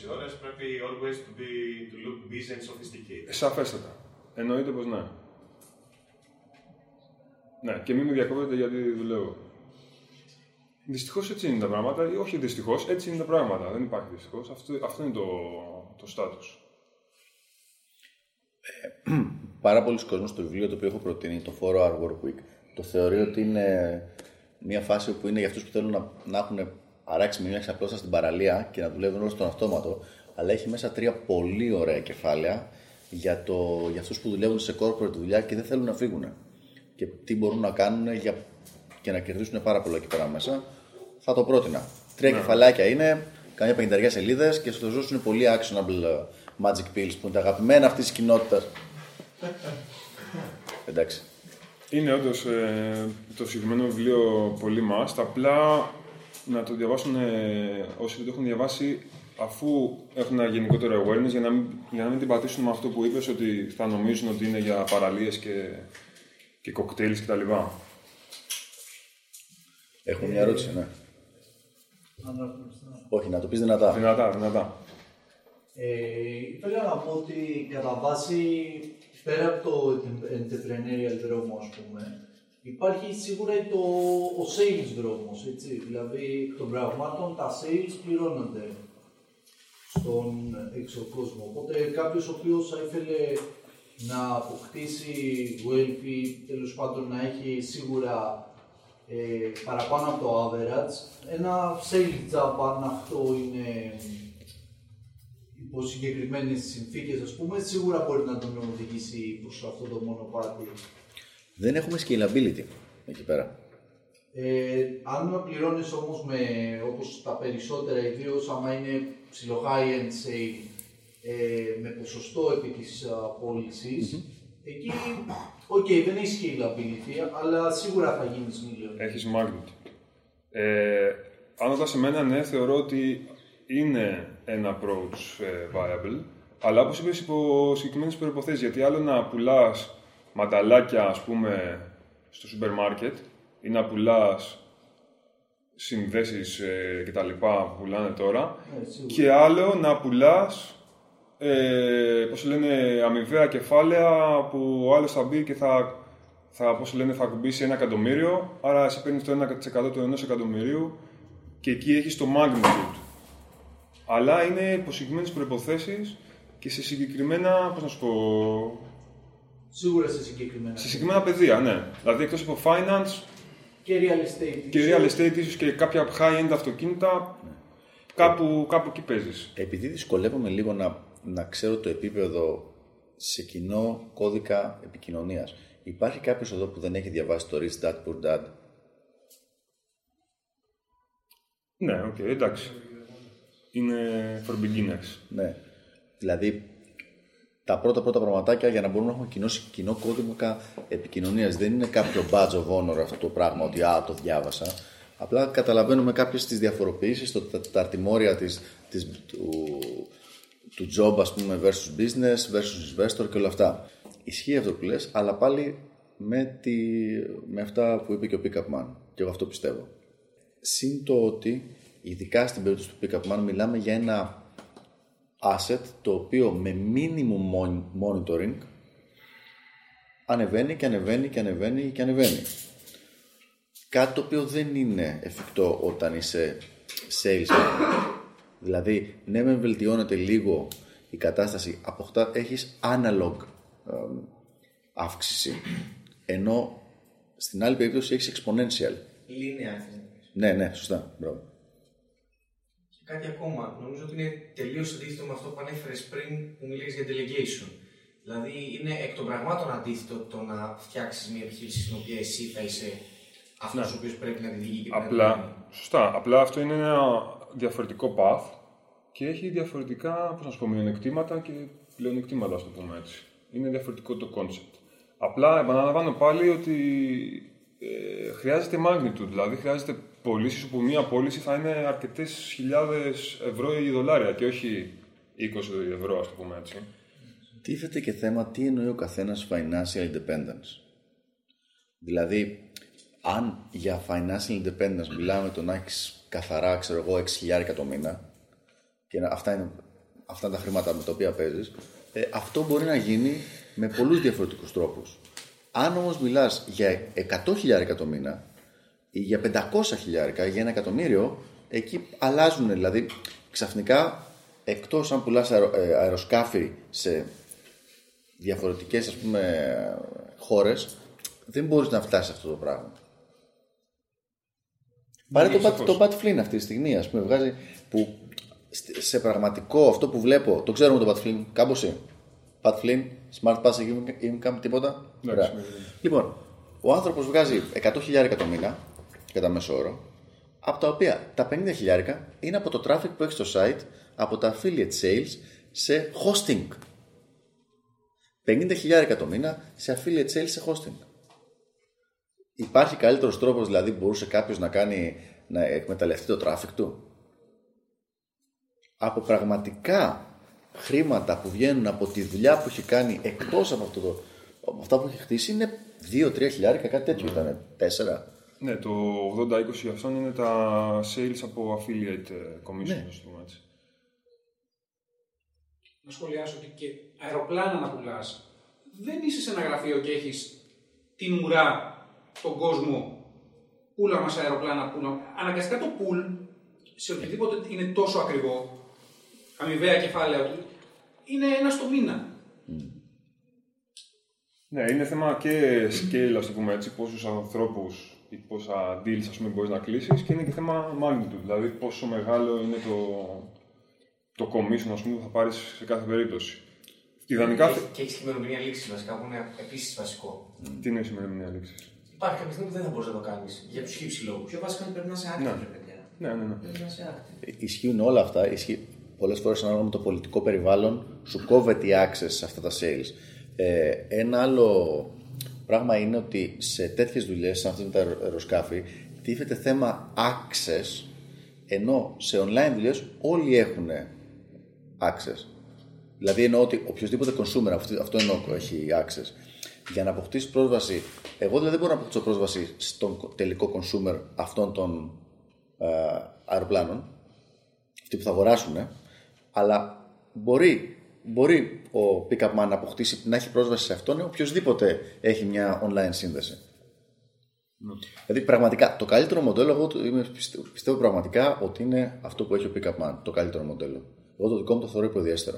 2,5 ώρες, πρέπει always to, be, to look busy and sophisticated. Σαφέστατα. Εννοείται πως ναι. Ναι, και μην με διακόπτετε γιατί δουλεύω. Δυστυχώς έτσι είναι τα πράγματα. Ή όχι δυστυχώς, έτσι είναι τα πράγματα. Δεν υπάρχει δυστυχώς. Αυτό, αυτό είναι το, το status. *clears throat* Πάρα πολλοί κόσμοι στο βιβλίο το οποίο έχω προτείνει, το 4 Hour Work Week, το θεωρεί ότι είναι μια φάση που είναι για αυτούς που θέλουν να, να έχουν αράξει μια ξαπλώστα στην παραλία και να δουλεύουν όλο στον αυτόματο. Αλλά έχει μέσα τρία πολύ ωραία κεφάλαια για, το, για αυτούς που δουλεύουν σε corporate δουλειά και δεν θέλουν να φύγουν. Και τι μπορούν να κάνουν για, και να κερδίσουν πάρα πολλά εκεί πέρα μέσα. Θα το πρότεινα. Τρία κεφαλάκια είναι, καμιά πενηνταριά σελίδες και στο ζώσουν είναι πολύ actionable ε, magic pills που είναι τα αγαπημένα αυτής της κοινότητας. Εντάξει. Είναι όντως ε, το συγκεκριμένο βιβλίο πολύ must. Απλά να το διαβάσουν ε, όσοι δεν το έχουν διαβάσει αφού έχουν ένα γενικότερο awareness για να μην, για να μην την πατήσουν με αυτό που είπες ότι θα νομίζουν ότι είναι για παραλίες και, και κοκτέιλς κτλ. Έχω μια ερώτηση, ναι. Αναγνωστά. Όχι, να το πεις δυνατά. Δυνατά, δυνατά. Ε, ήθελα να πω ότι κατά βάση πέρα από το entrepreneurial δρόμο ας πούμε υπάρχει σίγουρα το, ο sales δρόμος, έτσι. Δηλαδή εκ των πραγμάτων τα sales πληρώνονται στον έξω κόσμο. Οπότε κάποιος ο οποίος θα ήθελε να αποκτήσει wealth ή τέλος πάντων να έχει σίγουρα ε, παραπάνω από το average, ένα sales job αν αυτό είναι υπό συγκεκριμένες συνθήκες, ας πούμε, σίγουρα μπορεί να τον οδηγήσει προς αυτό το μονοπάτι. Δεν έχουμε scalability εκεί πέρα. Ε, αν με πληρώνεις όμως με όπως τα περισσότερα, ιδίως άμα είναι ψηλό high-end sale, ε, με ποσοστό επί της πωληση εκεί, οκ, δεν έχει scalability, αλλά σίγουρα θα γίνεις million. Έχεις magnet. Ε, αν ρωτάς εμένα, ναι, θεωρώ ότι είναι ένα approach ε, viable, αλλά όπως είπες υπό συγκεκριμένες προϋποθέσεις, γιατί άλλο να πουλάς μανταλάκια, ας πούμε, στο σούπερ μάρκετ ή να πουλάς συνδέσεις ε, και τα λοιπά που πουλάνε τώρα Ναι, σίγουρα. και άλλο να πουλάς ε, πώς λένε, αμοιβαία κεφάλαια που ο άλλος θα μπει και θα, θα, πώς λένε, θα ακουμπήσει ένα εκατομμύριο, άρα εσύ παίρνεις το 1% του ενός εκατομμυρίου και εκεί έχεις το magnitude. Αλλά είναι υπό συγκεκριμένες προϋποθέσεις και σε συγκεκριμένα, πώς να σου πω, Σίγουρα σε συγκεκριμένα. σε συγκεκριμένα πεδία, ναι. Δηλαδή εκτός από finance Και real estate. και real estate, ίσως και κάποια high-end αυτοκίνητα, κάπου, κάπου εκεί παίζεις. Επειδή δυσκολεύομαι λίγο να, να ξέρω το επίπεδο σε κοινό κώδικα επικοινωνίας. Υπάρχει κάποιος εδώ που δεν έχει διαβάσει το Rich Dad Poor Dad. Ναι, οκ, εντάξει. Είναι for beginners. Ναι. Δηλαδή, τα πρώτα πρώτα πραγματάκια για να μπορούμε να έχουμε κοινό, κοινό κώδικα επικοινωνίας. Δεν είναι κάποιο badge of honor αυτό το πράγμα ότι α, το διάβασα. Απλά καταλαβαίνουμε κάποιες τις διαφοροποιήσεις, το, τα, τα αρτημόρια της, της, του, του job, ας πούμε, versus business, versus investor και όλα αυτά. Ισχύει αυτό που λες, αλλά πάλι με, τη, με αυτά που είπε και ο Pickup Man. Και εγώ αυτό πιστεύω. Συν το ότι ειδικά στην περίπτωση του Pickup Man, μιλάμε για ένα asset το οποίο με minimum mon- monitoring ανεβαίνει και ανεβαίνει και ανεβαίνει και ανεβαίνει. Κάτι το οποίο δεν είναι εφικτό όταν είσαι sales manager. Δηλαδή, ναι με βελτιώνεται λίγο η κατάσταση, αποκτά, έχεις analog εμ, αύξηση, ενώ στην άλλη περίπτωση έχεις exponential. Linear. θες να πεις. Ναι, ναι, σωστά. Μπράβο. Και κάτι ακόμα. Νομίζω ότι είναι τελείως αντίθετο με αυτό που ανέφερες πριν που μίλησε για delegation. Δηλαδή είναι εκ των πραγμάτων αντίθετο το να φτιάξεις μια επιχείρηση στην οποία εσύ θα είσαι αυτός ο οποίος πρέπει να τη διηγεί και πρέπει να τη κάνει. Απλά, σωστά, απλά αυτό είναι ένα διαφορετικό path και έχει διαφορετικά, πώς να σου πω, μειονεκτήματα και πλεονεκτήματα, ας το πούμε έτσι. Είναι διαφορετικό το concept. Απλά επαναλαμβάνω πάλι ότι ε, χρειάζεται magnitude, δηλαδή χρειάζεται πωλήσεις όπου μία πώληση θα είναι αρκετές χιλιάδες ευρώ ή δολάρια και όχι 20 ευρώ, ας το πούμε έτσι. Τίθεται και θέμα τι εννοεί ο καθένας financial independence. Δηλαδή, αν για financial independence μιλάμε το να έχει καθαρά, ξέρω εγώ, 6.000 το μήνα και να- αυτά είναι, αυτά είναι τα χρήματα με τα οποία παίζεις, ε, αυτό μπορεί να γίνει με πολλούς διαφορετικούς τρόπους. Αν όμως μιλάς για 100.000 το μήνα ή για 500.000 ή για ένα εκατομμύριο, εκεί αλλάζουν. Δηλαδή, ξαφνικά, εκτός αν πουλάς αερο, ε, αεροσκάφη σε διαφορετικές ας πούμε χώρες, δεν μπορείς να φτάσεις σε αυτό το πράγμα. Πάρε το, Pat- το Pat Flynn αυτή τη στιγμή, ας πούμε, βγάζει που στε- σε πραγματικό αυτό που βλέπω, το ξέρουμε το Pat Flynn, κάμποση. Pat Flynn, Smart Passive Income, τίποτα. Ωραία. Λοιπόν, ο άνθρωπος βγάζει 100.000 το μήνα, κατά μέσο όρο, από τα οποία τα 50.000 είναι από το traffic που έχει στο site, από τα affiliate sales σε hosting. 50.000 το μήνα σε affiliate sales σε hosting. Υπάρχει καλύτερος τρόπος δηλαδή που μπορούσε κάποιος να κάνει να εκμεταλλευτεί το traffic του; Από πραγματικά χρήματα που βγαίνουν από τη δουλειά που έχει κάνει εκτός από, αυτό το, από αυτά που έχει χτίσει είναι 2-3 χιλιάρικα, κάτι τέτοιο ήταν. 4. Ναι, το 80-20 αυτών είναι τα sales από affiliate ε, commission, Ναι. ας το πούμε έτσι. να σχολιάσω ότι και αεροπλάνα να πουλάς. Δεν είσαι σε ένα γραφείο και έχεις την ουρά στον κόσμο. Πούλα μας αεροπλάνα, πούλα. Αναγκαστικά το πουλ σε οτιδήποτε είναι τόσο ακριβό, αμοιβαία κεφάλαια του, είναι ένα στο μήνα. Ναι, είναι θέμα και scale, ας το πούμε έτσι, πόσους ανθρώπους ή πόσα deals ας πούμε, μπορείς να κλείσεις και είναι και θέμα magnitude, δηλαδή πόσο μεγάλο είναι το, το commission ας πούμε, που θα πάρεις σε κάθε περίπτωση. Ιδανικά, Και- Και έχεις ημερομηνία λήξης βασικά που είναι επίσης βασικό. τι είναι η σημερινή λήξης; Υπάρχει κάποια στιγμή που δεν θα μπορείς να το κάνεις για τους χύψη λόγους. Πιο βασικά είναι πρέπει να είσαι active, ρε παιδιά. Ναι, ναι, ναι. Πρέπει να είσαι active. Ισχύουν όλα αυτά. Ισχύ... Πολλές φορές ανάλογα με το πολιτικό περιβάλλον σου κόβεται η access σε αυτά τα sales. Ε, ένα άλλο πράγμα είναι ότι σε τέτοιες δουλειές, σαν αυτές με τα αερο- αεροσκάφη, τίθεται θέμα access, ενώ σε online δουλειές όλοι έχουν access. Δηλαδή εννοώ ότι οποιοδήποτε consumer, αυτό, αυτό εννοώ έχει access. Για να αποκτήσει πρόσβαση, εγώ δηλαδή δεν μπορώ να αποκτήσω πρόσβαση στον τελικό consumer αυτών των ε, αεροπλάνων, αυτοί που θα αγοράσουν, αλλά μπορεί, μπορεί ο pick-up man να αποκτήσει, να έχει πρόσβαση σε αυτόν οποιοδήποτε έχει μια online σύνδεση. Δηλαδή πραγματικά το καλύτερο μοντέλο, εγώ το- είμαι, πιστεύω, πιστεύω πραγματικά ότι είναι αυτό που έχει ο pick-up man, το καλύτερο μοντέλο. Εγώ το δικό μου το θεωρώ υποδιέστερο.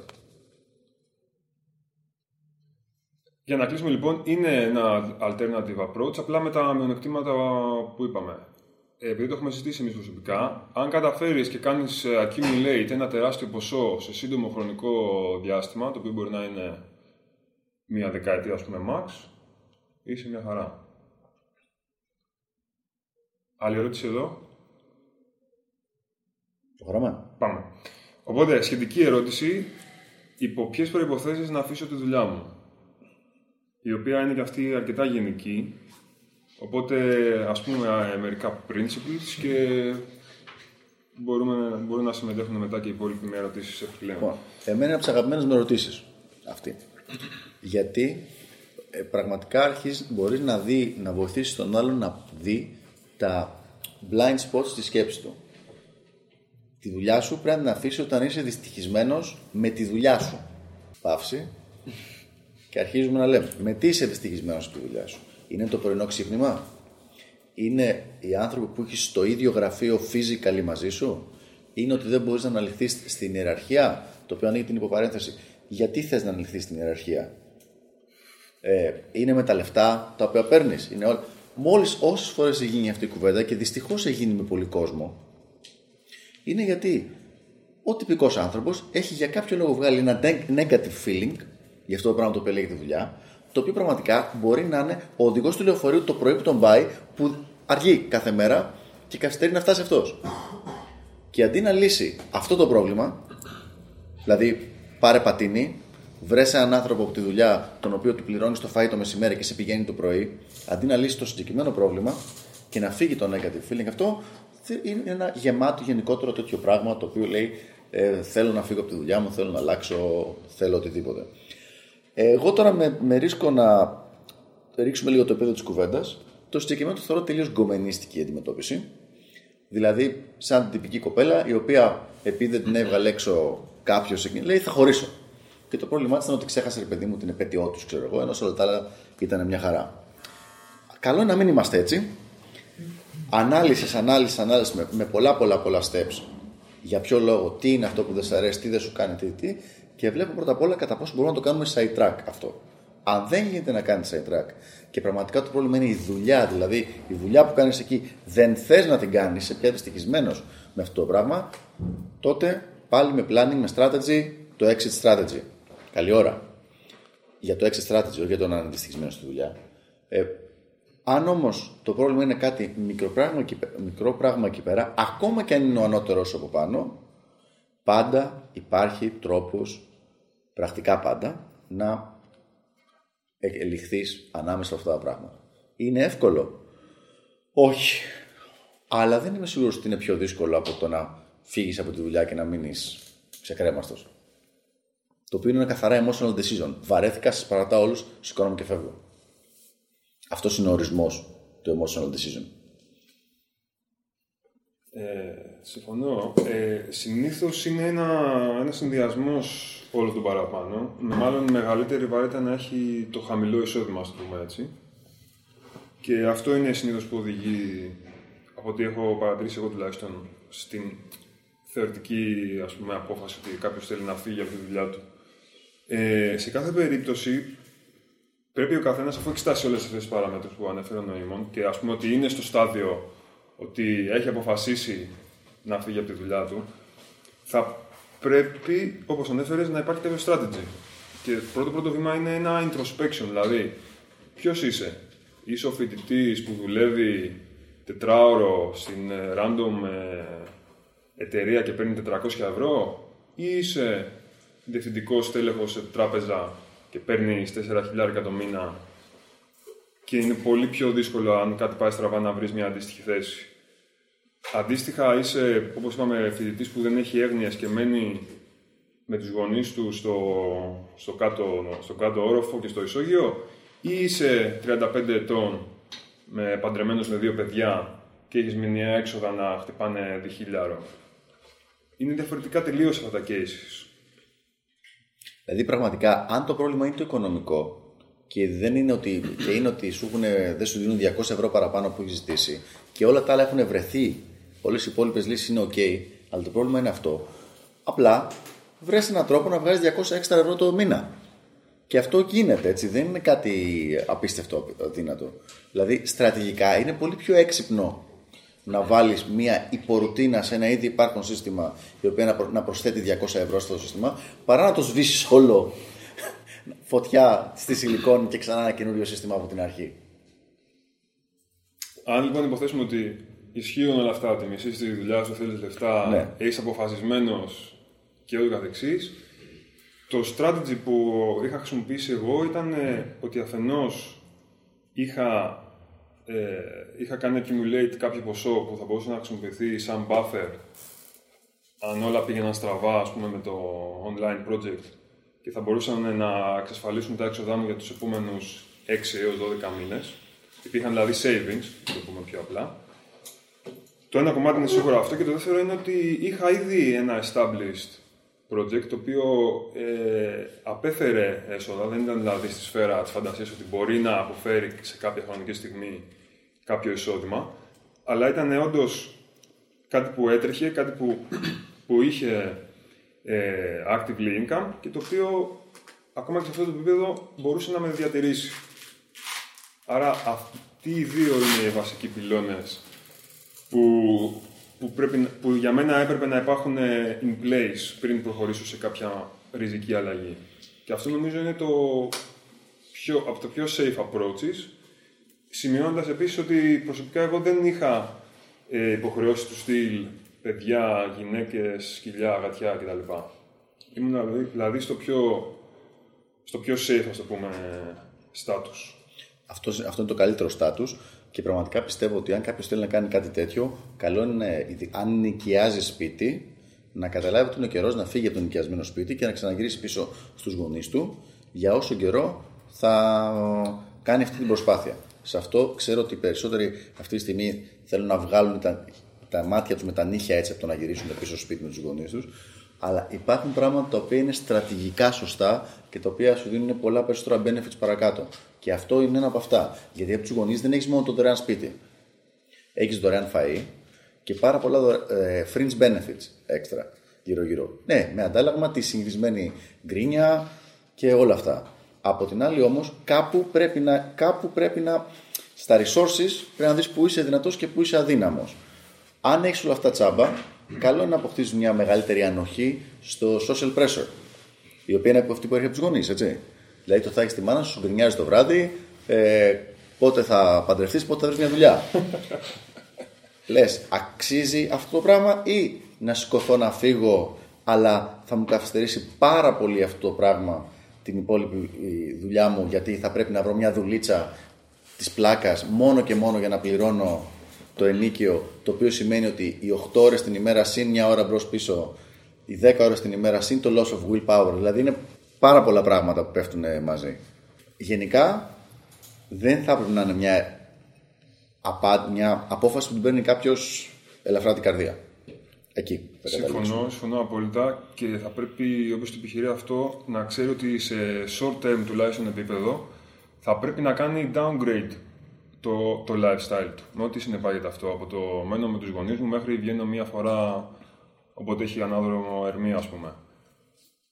Για να κλείσουμε λοιπόν, είναι ένα alternative approach, απλά με τα μειονεκτήματα που είπαμε. Ε, επειδή το έχουμε συζητήσει εμείς προσωπικά, αν καταφέρεις και κάνεις accumulate ένα τεράστιο ποσό σε σύντομο χρονικό διάστημα, το οποίο μπορεί να είναι μία δεκαετία, ας πούμε, max, είσαι μια χαρά. Άλλη ερώτηση εδώ; Προχωράμε. Πάμε. Οπότε, σχετική ερώτηση, υπό ποιες προποθέσει να αφήσω τη δουλειά μου. Η οποία είναι και αυτή αρκετά γενική. Οπότε, ας πούμε, ε, μερικά principles και μπορούμε, μπορούν να συμμετέχουν μετά και οι υπόλοιποι με ερωτήσεις επιπλέον. Λοιπόν, εμένα είναι από τις αγαπημένες με ερωτήσεις αυτή. Γιατί ε, πραγματικά αρχίζει, μπορείς να, δει, να βοηθήσεις τον άλλον να δει τα blind spots στη σκέψη του. Τη δουλειά σου πρέπει να την αφήσει όταν είσαι δυστυχισμένος με τη δουλειά σου. Παύση. Και αρχίζουμε να λέμε, με τι είσαι δυστυχισμένος στη δουλειά σου. Είναι το πρωινό ξύπνημα; Είναι οι άνθρωποι που έχεις στο ίδιο γραφείο physically μαζί σου; Είναι ότι δεν μπορείς να αναλυθείς στην ιεραρχία; Το οποίο ανοίγει την υποπαρένθεση. Γιατί θες να αναλυθείς στην ιεραρχία; Ε, είναι με τα λεφτά τα οποία παίρνεις; Όλα... Μόλις όσες φορές έχει γίνει αυτή η κουβέντα και δυστυχώς έχει γίνει με πολύ κόσμο, είναι γιατί ο τυπικός άνθρωπος έχει για κάποιο λόγο βγάλει ένα negative feeling για αυτό το πράγμα το οποίο λέγεται δουλειά, το οποίο πραγματικά μπορεί να είναι ο οδηγός του λεωφορείου το πρωί που τον πάει, που αργεί κάθε μέρα και καθυστερεί να φτάσει αυτός. Και αντί να λύσει αυτό το πρόβλημα, δηλαδή πάρε πατίνι, βρες έναν άνθρωπο από τη δουλειά, τον οποίο του πληρώνεις το φάι το μεσημέρι και σε πηγαίνει το πρωί, αντί να λύσει το συγκεκριμένο πρόβλημα και να φύγει το negative feeling, αυτό είναι ένα γεμάτο γενικότερο τέτοιο πράγμα το οποίο λέει ε, θέλω να φύγω από τη δουλειά μου, θέλω να αλλάξω, θέλω οτιδήποτε. Εγώ τώρα με, με ρίσκω να ρίξουμε λίγο το επίπεδο της κουβέντας. Το συγκεκριμένο το θεωρώ τελείως γκομενίστικη η αντιμετώπιση. Δηλαδή, σαν την τυπική κοπέλα, η οποία επειδή δεν την έβγαλε έξω κάποιος, λέει θα χωρίσω. Και το πρόβλημά της ήταν ότι ξέχασε, ρε παιδί μου, την επέτειό τους, ξέρω εγώ, ενώ όλα τα άλλα ήταν μια χαρά. Καλό είναι να μην είμαστε έτσι. Ανάλυση, ανάλυση, ανάλυση με, με πολλά, πολλά, πολλά steps. Για ποιο λόγο, τι είναι αυτό που δεν σου αρέσει, τι δεν σου κάνει, τι, τι και βλέπω πρώτα απ' όλα κατά πόσο μπορούμε να το κάνουμε side track αυτό. Αν δεν γίνεται να κάνεις side track και πραγματικά το πρόβλημα είναι η δουλειά, δηλαδή η δουλειά που κάνεις εκεί δεν θες να την κάνεις, είσαι πια δυστυχισμένος με αυτό το πράγμα, τότε πάλι με planning, με strategy, το exit strategy. Καλή ώρα. Για το exit strategy, όχι για το να είναι δυστυχισμένος στη δουλειά. Ε, αν όμως το πρόβλημα είναι κάτι μικρό πράγμα, εκεί, μικρό πράγμα εκεί πέρα, ακόμα και αν είναι ο ανώτερος από πάνω, πάντα υπάρχει τρόπος πρακτικά πάντα, να ελιχθείς ανάμεσα σε αυτά τα πράγματα. Είναι εύκολο. Όχι. Αλλά δεν είμαι σίγουρος ότι είναι πιο δύσκολο από το να φύγεις από τη δουλειά και να μείνεις ξεκρέμαστος. Το οποίο είναι ένα καθαρά emotional decision. Βαρέθηκα, σας παρατάω όλους, σηκώνομαι και φεύγω. Αυτός είναι ο ορισμός του emotional decision. Ε, συμφωνώ. Ε, συνήθως είναι ένα, ένας συνδυασμός όλο τον παραπάνω. Με μάλλον μεγαλύτερη βαρύτητα να έχει το χαμηλό εισόδημα, ας το πούμε έτσι. Και αυτό είναι συνήθως που οδηγεί, από ό,τι έχω παρατηρήσει εγώ τουλάχιστον, στην θεωρητική ας πούμε, απόφαση ότι κάποιος θέλει να φύγει από τη δουλειά του. Ε, σε κάθε περίπτωση, πρέπει ο καθένας, αφού έχει στάσει όλες αυτές τις παραμέτρου που ανέφερε ο Νοήμων και ας πούμε ότι είναι στο στάδιο ότι έχει αποφασίσει να φύγει από τη δουλειά του, θα πρέπει, όπως ανέφερες, να υπάρχει κάποιο strategy. Και πρώτο πρώτο βήμα είναι ένα introspection, δηλαδή ποιος είσαι. Είσαι ο φοιτητής που δουλεύει τετράωρο στην ε, random ε, εταιρεία και παίρνει 400 ευρώ, ή είσαι διευθυντικός τέλεχος σε τράπεζα και παίρνεις 4.000 το μήνα και είναι πολύ πιο δύσκολο αν κάτι πάει στραβά να βρεις μια αντίστοιχη θέση. Αντίστοιχα, είσαι, όπως είπαμε, φοιτητής που δεν έχει έγνοια και μένει με τους γονείς του στο, στο, κάτω, στο κάτω όροφο και στο ισόγειο ή είσαι 35 ετών με παντρεμένος με δύο παιδιά και έχεις μηνιαία έξοδα να χτυπάνε διχίλιαρο. Είναι διαφορετικά τελείως αυτά τα cases. Δηλαδή, πραγματικά, αν το πρόβλημα είναι το οικονομικό και δεν είναι ότι, και είναι ότι σου έχουν, δεν σου δίνουν 200 ευρώ παραπάνω που έχεις ζητήσει και όλα τα άλλα έχουν βρεθεί Όλες οι υπόλοιπες λύσεις είναι OK, αλλά το πρόβλημα είναι αυτό. Απλά βρει έναν τρόπο να βγάζεις 200 έξτρα ευρώ το μήνα. Και αυτό γίνεται έτσι, δεν είναι κάτι απίστευτο δύνατο. Δηλαδή, στρατηγικά είναι πολύ πιο έξυπνο να βάλεις μια υπορουτίνα σε ένα ήδη υπάρχον σύστημα, η οποία να προσθέτει 200 ευρώ στο σύστημα, παρά να το σβήσεις όλο φωτιά στη σιλικόνη και ξανά ένα καινούριο σύστημα από την αρχή. Αν λοιπόν υποθέσουμε ότι ισχύουν όλα αυτά, ότι μισή τη δουλειά σου, θέλεις λεφτά, ναι. είσαι αποφασισμένος και ούτω καθεξής. Το strategy που είχα χρησιμοποιήσει εγώ ήταν ε, ότι αφενός είχα, ε, είχα κάνει accumulate κάποιο ποσό που θα μπορούσε να χρησιμοποιηθεί σαν buffer αν όλα πήγαιναν στραβά ας πούμε, με το online project και θα μπορούσαν να εξασφαλίσουν τα έξοδά μου για τους επόμενους 6 έως 12 μήνες. Υπήρχαν δηλαδή savings, το πούμε πιο απλά. Το ένα κομμάτι είναι σίγουρα αυτό και το δεύτερο είναι ότι είχα ήδη ένα established project το οποίο ε, απέφερε έσοδα, δεν ήταν δηλαδή στη σφαίρα της φαντασίας ότι μπορεί να αποφέρει σε κάποια χρονική στιγμή κάποιο εισόδημα, αλλά ήταν όντως κάτι που έτρεχε, κάτι που, *clears throat* που είχε ε, actively income και το οποίο ακόμα και σε αυτό το επίπεδο μπορούσε να με διατηρήσει. Άρα αυτοί οι δύο είναι οι βασικοί πυλώνες που, που, πρέπει, να- που για μένα έπρεπε να υπάρχουν ε, in place πριν προχωρήσω σε κάποια ριζική αλλαγή. Και αυτό νομίζω είναι το πιο, από τα πιο safe approaches, σημειώνοντας επίσης ότι προσωπικά εγώ δεν είχα ε, υποχρεώσει του στυλ παιδιά, γυναίκες, σκυλιά, γατιά κτλ. Ήμουν δηλαδή, δηλαδή στο πιο, στο πιο safe, ας το πούμε, status. Αυτό, αυτό είναι το καλύτερο στάτους και πραγματικά πιστεύω ότι αν κάποιος θέλει να κάνει κάτι τέτοιο, καλό είναι, ειδι- αν νοικιάζει σπίτι, να καταλάβει ότι είναι ο καιρός να φύγει από το νοικιασμένο σπίτι και να ξαναγυρίσει πίσω στους γονείς του για όσο καιρό θα κάνει αυτή την προσπάθεια. Σε αυτό ξέρω ότι οι περισσότεροι αυτή τη στιγμή θέλουν να βγάλουν τα, τα μάτια τους με τα νύχια έτσι από το να γυρίσουν πίσω στο σπίτι με τους γονείς τους. Αλλά υπάρχουν πράγματα τα οποία είναι στρατηγικά σωστά και τα οποία σου δίνουν πολλά περισσότερα benefits παρακάτω. Και αυτό είναι ένα από αυτά. Γιατί από τους γονείς δεν έχεις μόνο το δωρεάν σπίτι. Έχεις δωρεάν φαΐ και πάρα πολλά δωρε- ε, fringe benefits έξτρα γύρω-γύρω. Ναι, με αντάλλαγμα τη συνηθισμένη γκρίνια και όλα αυτά. Από την άλλη όμως κάπου πρέπει να, κάπου πρέπει να στα resources πρέπει να δεις που είσαι δυνατός και που είσαι αδύναμος. Αν έχεις όλα αυτά τσάμπα, καλό είναι να αποκτήσεις μια μεγαλύτερη ανοχή στο social pressure. Η οποία είναι από αυτή που έρχεται από τους γονείς, έτσι. Δηλαδή το θα έχεις τη μάνα σου, σου γκρινιάζει το βράδυ, ε, πότε θα παντρευτείς, πότε θα βρεις μια δουλειά. *laughs* Λες, αξίζει αυτό το πράγμα ή να σηκωθώ να φύγω, αλλά θα μου καθυστερήσει πάρα πολύ αυτό το πράγμα την υπόλοιπη ε, δουλειά μου, γιατί θα πρέπει να βρω μια δουλίτσα της πλάκας μόνο και μόνο για να πληρώνω το ενίκιο, το οποίο σημαίνει ότι οι 8 ώρες την ημέρα συν μια ώρα μπρος πίσω, οι 10 ώρες την ημέρα συν το loss of willpower. Δηλαδή είναι πάρα πολλά πράγματα που πέφτουν ε, μαζί. Γενικά δεν θα έπρεπε να είναι μια, απα... μια απόφαση που την παίρνει κάποιος ελαφρά την καρδία. Εκεί θα καταλήξω. Συμφωνώ, συμφωνώ απόλυτα και θα πρέπει όποιος το επιχειρεί αυτό να ξέρει ότι σε short term τουλάχιστον επίπεδο θα πρέπει να κάνει downgrade το, το lifestyle του. Με ό,τι συνεπάγεται αυτό; Από το μένω με τους γονείς μου μέχρι βγαίνω μία φορά όποτε έχει ανάδρομο ερμή ας πούμε.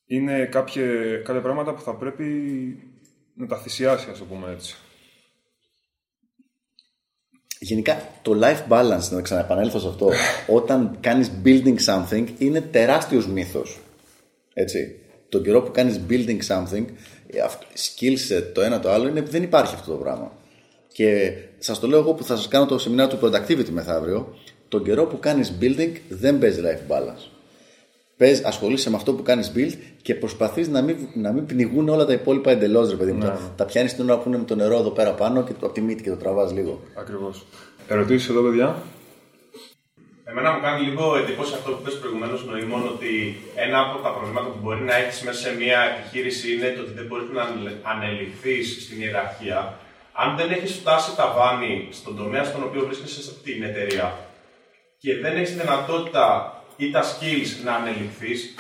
Είναι κάποια, κάποια πράγματα που θα πρέπει να τα θυσιάσει ας το πούμε έτσι. Γενικά το life balance, να ξαναεπανέλθω σε αυτό, όταν κάνεις building something είναι τεράστιος μύθος. Έτσι. Τον καιρό που κάνεις building something, ε, αυ- skill set το ένα το άλλο, είναι, δεν υπάρχει αυτό το πράγμα. Και σας το λέω εγώ που θα σας κάνω το σεμινάριο του productivity μεθαύριο, τον καιρό που κάνεις building δεν παίζει life balance. Πες, ασχολείσαι με αυτό που κάνεις build και προσπαθείς να μην, να μην πνιγούν όλα τα υπόλοιπα εντελώς, ρε παιδί μου. Τα, τα πιάνεις την ώρα που είναι με το νερό εδώ πέρα πάνω και το, από τη μύτη και το τραβάς λίγο. Ακριβώς. Ερωτήσεις εδώ παιδιά; Εμένα μου κάνει λίγο εντύπωση αυτό που πες προηγουμένως νοήμων ότι ένα από τα προβλήματα που μπορεί να έχεις μέσα σε μια επιχείρηση είναι το ότι δεν μπορείς να ανελιχθείς στην ιεραρχία. Αν δεν έχεις φτάσει τα βάνη στον τομέα στον οποίο βρίσκεσαι στην εταιρεία και δεν έχεις τη δυνατότητα ή τα skills να ανελιχθείς,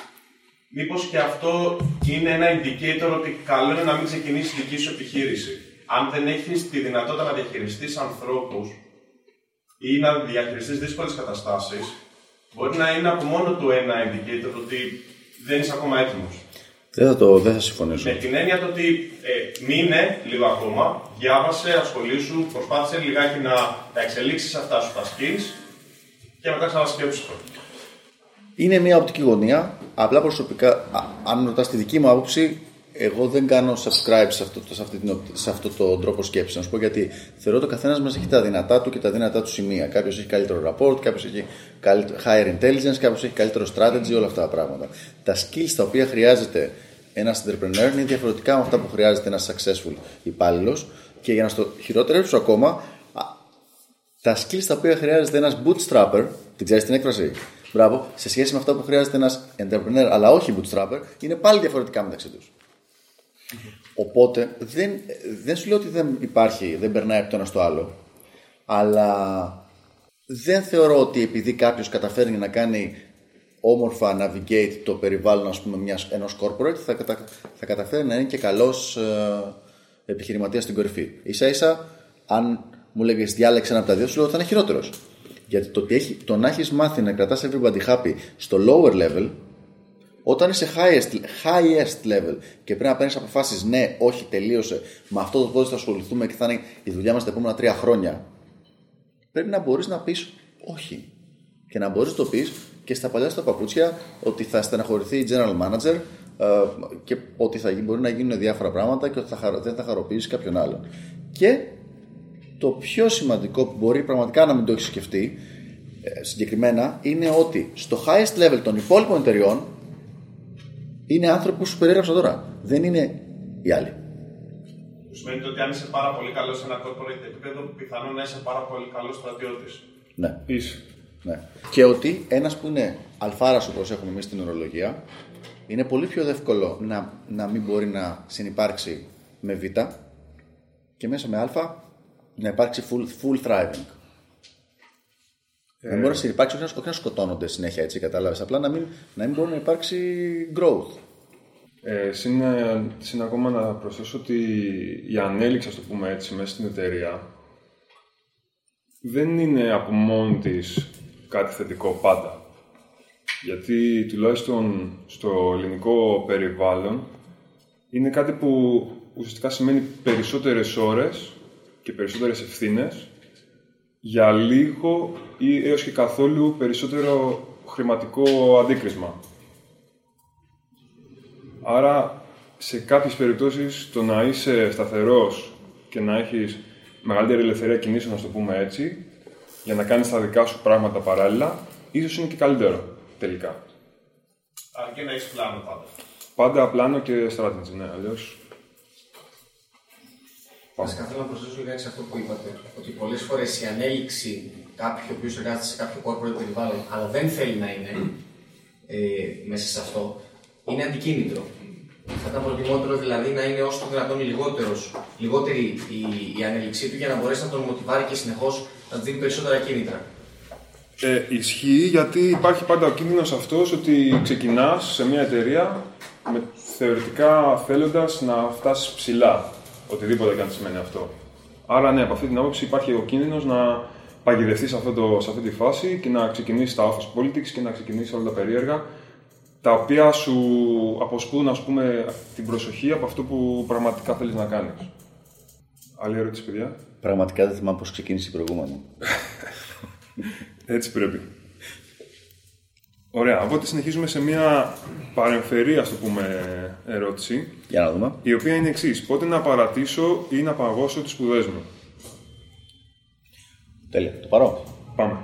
μήπως και αυτό είναι ένα indicator ότι καλό είναι να μην ξεκινήσεις δική σου επιχείρηση. Αν δεν έχεις τη δυνατότητα να διαχειριστείς ανθρώπους ή να διαχειριστείς δύσκολες καταστάσεις, μπορεί να είναι από μόνο του ένα indicator ότι δεν είσαι ακόμα έτοιμος. Δεν θα, το, δεν θα συμφωνήσω. Με την έννοια το ότι ε, μείνε λίγο ακόμα, διάβασε, ασχολήσου, προσπάθησε λιγάκι να τα εξελίξεις αυτά σου τα skills και μετά ξανασκέψου το. Είναι μια οπτική γωνία. Απλά προσωπικά, α- αν ρωτάς τη δική μου άποψη, εγώ δεν κάνω subscribe σε αυτό, το- σε, αυτή την, οπ- σε αυτό τον τρόπο σκέψης. Να σου πω γιατί θεωρώ ότι ο καθένας μας έχει τα δυνατά του και τα δυνατά του σημεία. Κάποιος έχει καλύτερο rapport, κάποιος έχει καλύτερο higher intelligence, κάποιος έχει καλύτερο strategy, όλα αυτά τα πράγματα. Τα skills τα οποία χρειάζεται ένας entrepreneur είναι διαφορετικά με αυτά που χρειάζεται ένας successful υπάλληλος. Και για να στο χειροτερέψω ακόμα, α, τα skills τα οποία χρειάζεται ένας bootstrapper, την ξέρεις την έκφραση; Μπράβο, σε σχέση με αυτά που χρειάζεται ένας entrepreneur, αλλά όχι bootstrapper, είναι πάλι διαφορετικά μεταξύ τους. Οπότε δεν, δεν σου λέω ότι δεν υπάρχει, δεν περνάει από το ένα στο άλλο, αλλά δεν θεωρώ ότι επειδή κάποιος καταφέρνει να κάνει όμορφα navigate το περιβάλλον ας πούμε, μιας, ενός corporate θα, κατα, θα καταφέρει να είναι και καλός ε, επιχειρηματίας στην κορυφή. Ίσα ίσα αν μου λέγες διάλεξε ένα από τα δύο σου λέω θα είναι χειρότερος. Γιατί το, ότι έχει, το να έχεις μάθει να κρατάς everybody happy στο lower level όταν είσαι highest, highest level και πρέπει να παίρνεις αποφάσεις, ναι, όχι, τελείωσε, με αυτό το πόδι θα ασχοληθούμε και θα είναι η δουλειά μας τα επόμενα τρία χρόνια, πρέπει να μπορείς να πεις όχι. Και να μπορείς να το πεις και στα παλιά στα παπούτσια ότι θα στεναχωρηθεί η general manager ε, και ότι θα μπορεί να γίνουν διάφορα πράγματα και ότι θα, δεν θα χαροποιήσεις κάποιον άλλον. Και το πιο σημαντικό που μπορεί πραγματικά να μην το έχεις σκεφτεί ε, συγκεκριμένα είναι ότι στο highest level των υπόλοιπων εταιριών είναι άνθρωποι που σου περιέγραψα τώρα. Δεν είναι οι άλλοι. Που σημαίνει ότι αν είσαι πάρα πολύ καλός σε ένα corporate επίπεδο, πιθανόν να είσαι πάρα πολύ καλός στρατιώτης. Ναι. Είσαι. ναι. Και ότι ένας που είναι αλφάρας όπως έχουμε εμείς στην ορολογία, είναι πολύ πιο εύκολο να, να μην μπορεί να συνεπάρξει με β και μέσα με α να υπάρξει full, full thriving. Να μπορείς να συνεπάρξει, όχι να- όχι να σκοτώνονται συνέχεια έτσι, κατάλαβες. Απλά να μην, να μην μπορεί να υπάρξει growth. Ε, συν, συν ακόμα να προσθέσω ότι η ανέλυξη, ας το πούμε έτσι, μέσα στην εταιρεία δεν είναι από μόνη της κάτι θετικό πάντα. Γιατί τουλάχιστον στο ελληνικό περιβάλλον είναι κάτι που ουσιαστικά σημαίνει περισσότερες ώρες και περισσότερες ευθύνες για λίγο ή έως και καθόλου περισσότερο χρηματικό αντίκρισμα. Άρα, σε κάποιες περιπτώσεις, το να είσαι σταθερός και να έχεις μεγαλύτερη ελευθερία κινήσεων, να το πούμε έτσι, για να κάνεις τα δικά σου πράγματα παράλληλα, ίσως είναι και καλύτερο τελικά. Αρκεί να έχεις πλάνο πάντα. Πάντα πλάνο και strategy, ναι, αλλιώς... Βασικά θέλω να προσθέσω λιγάκι σε αυτό που είπατε. Ότι πολλές φορές η ανέλυξη κάποιου ο οποίος εργάζεται σε κάποιο corporate περιβάλλον, αλλά δεν θέλει να είναι ε, μέσα σε αυτό, είναι αντικίνητρο. Θα ήταν προτιμότερο δηλαδή να είναι όσο το δυνατόν λιγότερος, λιγότερη η, η ανέλυξή του για να μπορέσει να τον μοτιβάρει και συνεχώς να του δίνει περισσότερα κίνητρα. Ε, ισχύει γιατί υπάρχει πάντα ο κίνδυνος αυτός ότι ξεκινάς σε μια εταιρεία με, θεωρητικά θέλοντας να φτάσεις ψηλά. Οτιδήποτε και αν σημαίνει αυτό. Άρα ναι, από αυτή την άποψη υπάρχει ο κίνδυνος να παγιδευτείς σε, αυτό το, σε αυτή τη φάση και να ξεκινήσεις τα office politics και να ξεκινήσεις όλα τα περίεργα τα οποία σου αποσπούν ας πούμε την προσοχή από αυτό που πραγματικά θέλεις να κάνεις. Άλλη ερώτηση, παιδιά; Πραγματικά δεν θυμάμαι πώς ξεκίνησε η προηγούμενη. *laughs* Έτσι πρέπει. Ωραία, οπότε συνεχίζουμε σε μια παρεμφερή, ας το πούμε, ερώτηση, Για να δούμε. η οποία είναι εξής. Πότε να παρατήσω ή να παγώσω τις σπουδές μου; Τέλεια. Το παρώ. Πάμε.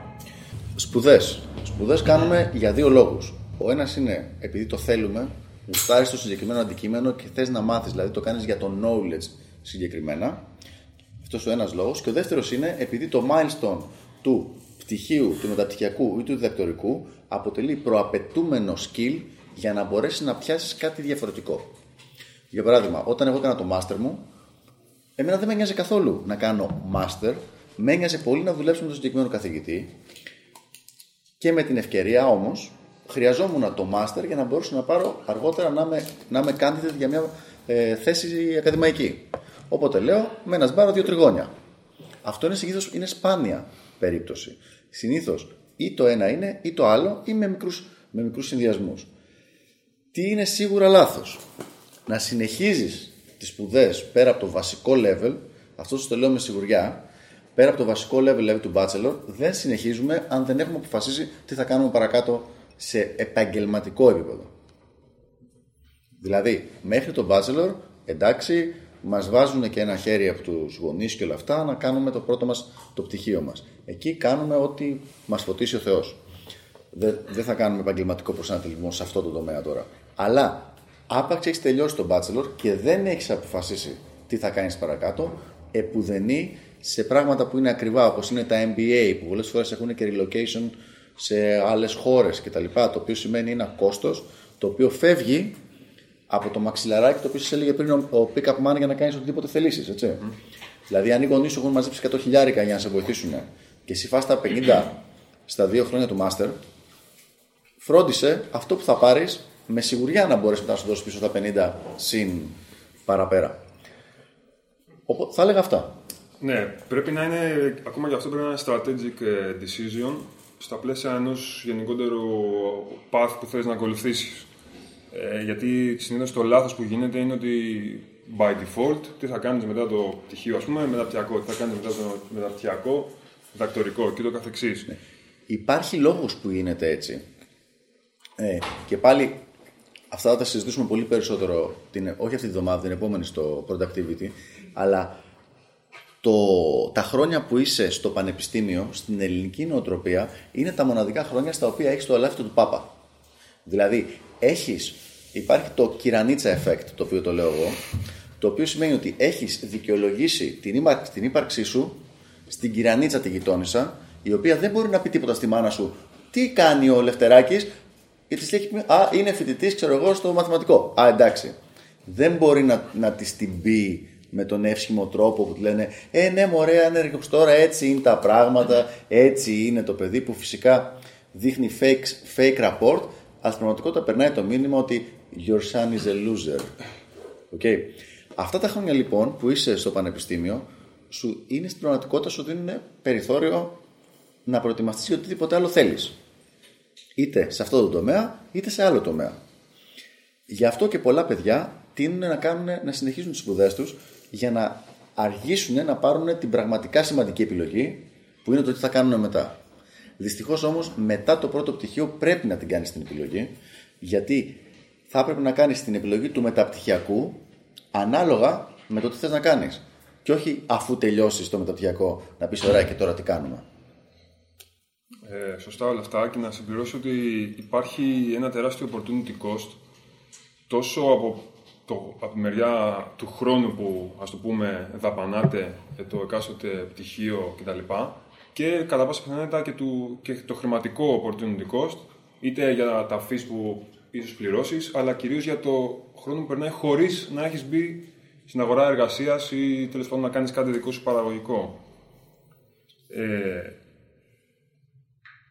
Σπουδές. Σπουδές κάνουμε για δύο λόγους. Ο ένας είναι επειδή το θέλουμε, γουστάρεις το συγκεκριμένο αντικείμενο και θες να μάθεις, δηλαδή το κάνεις για το knowledge συγκεκριμένα. Αυτός ο ένας λόγος. Και ο δεύτερος είναι επειδή το milestone του πτυχίου, του μεταπτυχιακού ή του διδακτορικού αποτελεί προαπαιτούμενο skill για να μπορέσεις να πιάσεις κάτι διαφορετικό. Για παράδειγμα, όταν εγώ έκανα το master μου, εμένα δεν με νοιάζει καθόλου να κάνω master. Με ένοιαζε πολύ να δουλέψω με τον συγκεκριμένο καθηγητή και με την ευκαιρία όμως χρειαζόμουν το master για να μπορέσω να πάρω αργότερα να είμαι, να είμαι candidate για μια ε, θέση ακαδημαϊκή. Οπότε λέω με ένα σπάρο δύο τριγώνια. Αυτό είναι συνήθως είναι σπάνια περίπτωση. Συνήθως ή το ένα είναι ή το άλλο ή με μικρούς με μικρούς συνδυασμούς. Τι είναι σίγουρα λάθος; Να συνεχίζεις τις σπουδές πέρα από το βασικό level, αυτό σου το λέω με σιγουριά, πέρα από το βασικό level, δηλαδή του bachelor, δεν συνεχίζουμε αν δεν έχουμε αποφασίσει τι θα κάνουμε παρακάτω σε επαγγελματικό επίπεδο. Δηλαδή, μέχρι το bachelor, εντάξει, μας βάζουν και ένα χέρι από τους γονείς και όλα αυτά να κάνουμε το πρώτο μας το πτυχίο μας. Εκεί κάνουμε ό,τι μας φωτίσει ο Θεός. Δεν, δεν θα κάνουμε επαγγελματικό προσανατολισμό σε αυτό το τομέα τώρα. Αλλά άπαξ έχεις τελειώσει το bachelor και δεν έχεις αποφασίσει τι θα κάνεις παρακάτω, επουδενή σε πράγματα που είναι ακριβά, όπως είναι τα MBA, που πολλές φορές έχουν και relocation σε άλλες χώρες κτλ. Το οποίο σημαίνει ένα κόστος το οποίο φεύγει από το μαξιλαράκι το οποίο σα έλεγε πριν ο, ο pick-up man για να κάνεις οτιδήποτε θελήσεις. Έτσι. Δηλαδή, αν οι γονείς σου έχουν μαζέψει 100 χιλιάρικα για να σε βοηθήσουν και εσύ φας τα 50 στα δύο χρόνια του Master, φρόντισε αυτό που θα πάρεις με σιγουριά να μπορέσει μετά να σου δώσει πίσω τα 50 συν παραπέρα. Οπότε θα έλεγα αυτά. Ναι, πρέπει να είναι, ακόμα και αυτό πρέπει να είναι strategic ε, decision στα πλαίσια ενός γενικότερου path που θες να ακολουθήσεις. Ε, γιατί συνήθως το λάθος που γίνεται είναι ότι by default τι θα κάνεις μετά το πτυχίο, ας πούμε, μεταπτυχιακό, τι θα κάνεις μετά το μεταπτυχιακό, δακτορικό και το καθεξής. Ναι. Υπάρχει λόγος που γίνεται έτσι. Ε, και πάλι αυτά θα τα συζητήσουμε πολύ περισσότερο, την, όχι αυτή τη βδομάδα, την επόμενη στο Productivity, αλλά το, τα χρόνια που είσαι στο πανεπιστήμιο, στην ελληνική νοοτροπία, είναι τα μοναδικά χρόνια στα οποία έχεις το αλάφητο του Πάπα. Δηλαδή, έχεις, υπάρχει το κυρανίτσα effect, το οποίο το λέω εγώ, το οποίο σημαίνει ότι έχεις δικαιολογήσει την, ύπαρξη, την ύπαρξή σου στην κυρανίτσα τη γειτόνισσα, η οποία δεν μπορεί να πει τίποτα στη μάνα σου. Τι κάνει ο Λευτεράκης, γιατί της λέει, Α, είναι φοιτητής, ξέρω εγώ, στο μαθηματικό. Α, εντάξει. Δεν μπορεί να, να της την πει με τον εύσχυμο τρόπο που του λένε Ε, ναι, μωρέ, αν τώρα έτσι είναι τα πράγματα, έτσι είναι το παιδί που φυσικά δείχνει fake, fake report, αλλά στην πραγματικότητα περνάει το μήνυμα ότι Your son is a loser. Okay. Αυτά τα χρόνια λοιπόν που είσαι στο πανεπιστήμιο, σου είναι στην πραγματικότητα σου δίνουν περιθώριο να προετοιμαστείς για οτιδήποτε άλλο θέλεις. Είτε σε αυτό το τομέα, είτε σε άλλο τομέα. Γι' αυτό και πολλά παιδιά τείνουν να, κάνουν, να συνεχίσουν τις σπουδές τους για να αργήσουν να πάρουν την πραγματικά σημαντική επιλογή που είναι το τι θα κάνουν μετά. Δυστυχώς όμως μετά το πρώτο πτυχίο πρέπει να την κάνεις την επιλογή γιατί θα έπρεπε να κάνεις την επιλογή του μεταπτυχιακού ανάλογα με το τι θες να κάνεις. Και όχι αφού τελειώσεις το μεταπτυχιακό να πεις ωραία και τώρα τι κάνουμε. Ε, σωστά όλα αυτά και να συμπληρώσω ότι υπάρχει ένα τεράστιο opportunity cost τόσο από το, από τη μεριά του χρόνου που ας το πούμε δαπανάτε για το εκάστοτε πτυχίο κτλ. Και κατά πάσα πιθανότητα και, του, και το χρηματικό opportunity cost, είτε για τα fees που ίσως πληρώσεις, αλλά κυρίως για το χρόνο που περνάει χωρίς να έχεις μπει στην αγορά εργασίας ή τέλος πάντων να κάνεις κάτι δικό σου παραγωγικό. Ε,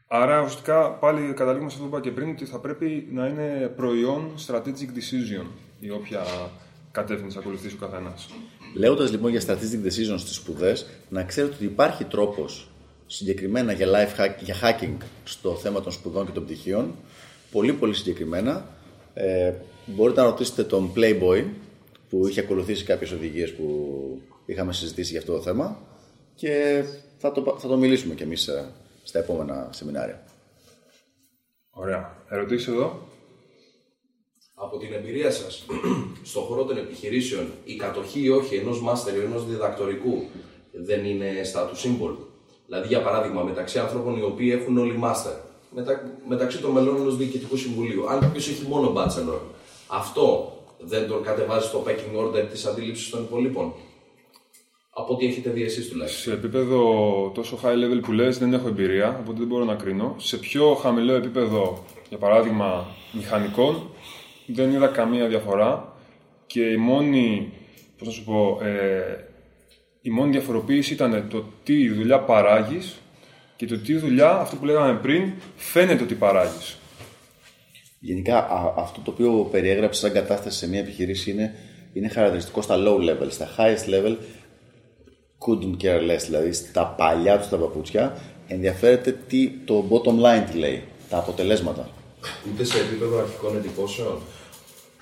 άρα, ουσιαστικά, πάλι καταλήγουμε σε αυτό που είπα και πριν, ότι θα πρέπει να είναι προϊόν strategic decision η όποια κατεύθυνση ακολουθήσει ο καθένας. Λέγοντας λοιπόν για strategic decisions στι σπουδές, να ξέρετε ότι υπάρχει τρόπος συγκεκριμένα για, life hack, για hacking στο θέμα των σπουδών και των πτυχίων. Πολύ πολύ συγκεκριμένα. Ε, μπορείτε να ρωτήσετε τον Playboy που είχε ακολουθήσει κάποιες οδηγίες που είχαμε συζητήσει για αυτό το θέμα και θα το, θα το μιλήσουμε κι εμείς ε, στα επόμενα σεμινάρια. Ωραία. Ερωτήσεις εδώ; Από την εμπειρία σας στον χώρο των επιχειρήσεων η κατοχή ή όχι ενός μάστερ ή ενός διδακτορικού δεν είναι status symbol; Δηλαδή, για παράδειγμα, μεταξύ ανθρώπων οι οποίοι έχουν όλοι μάστερ, μετα... μεταξύ των μελών ενός διοικητικού συμβουλίου, αν κάποιος έχει μόνο bachelor, αυτό δεν τον κατεβάζει στο pecking order της αντίληψης των υπολείπων. Από ό,τι έχετε δει εσείς τουλάχιστον. Σε επίπεδο τόσο high level που λες δεν έχω εμπειρία, οπότε δεν μπορώ να κρίνω. Σε πιο χαμηλό επίπεδο, για παράδειγμα μηχανικών, δεν είδα καμία διαφορά και η μόνη, πώς να σου πω, ε, η μόνη διαφοροποίηση ήταν το τι δουλειά παράγεις και το τι δουλειά, αυτό που λέγαμε πριν, φαίνεται ότι παράγεις. Γενικά αυτό το οποίο περιέγραψε σαν κατάσταση σε μια επιχειρήση είναι, είναι χαρακτηριστικό στα low level. Στα highest level couldn't care less, δηλαδή στα παλιά τους τα παπούτσια ενδιαφέρεται τι το bottom line τι λέει, τα αποτελέσματα. Ούτε σε επίπεδο αρχικών εντυπώσεων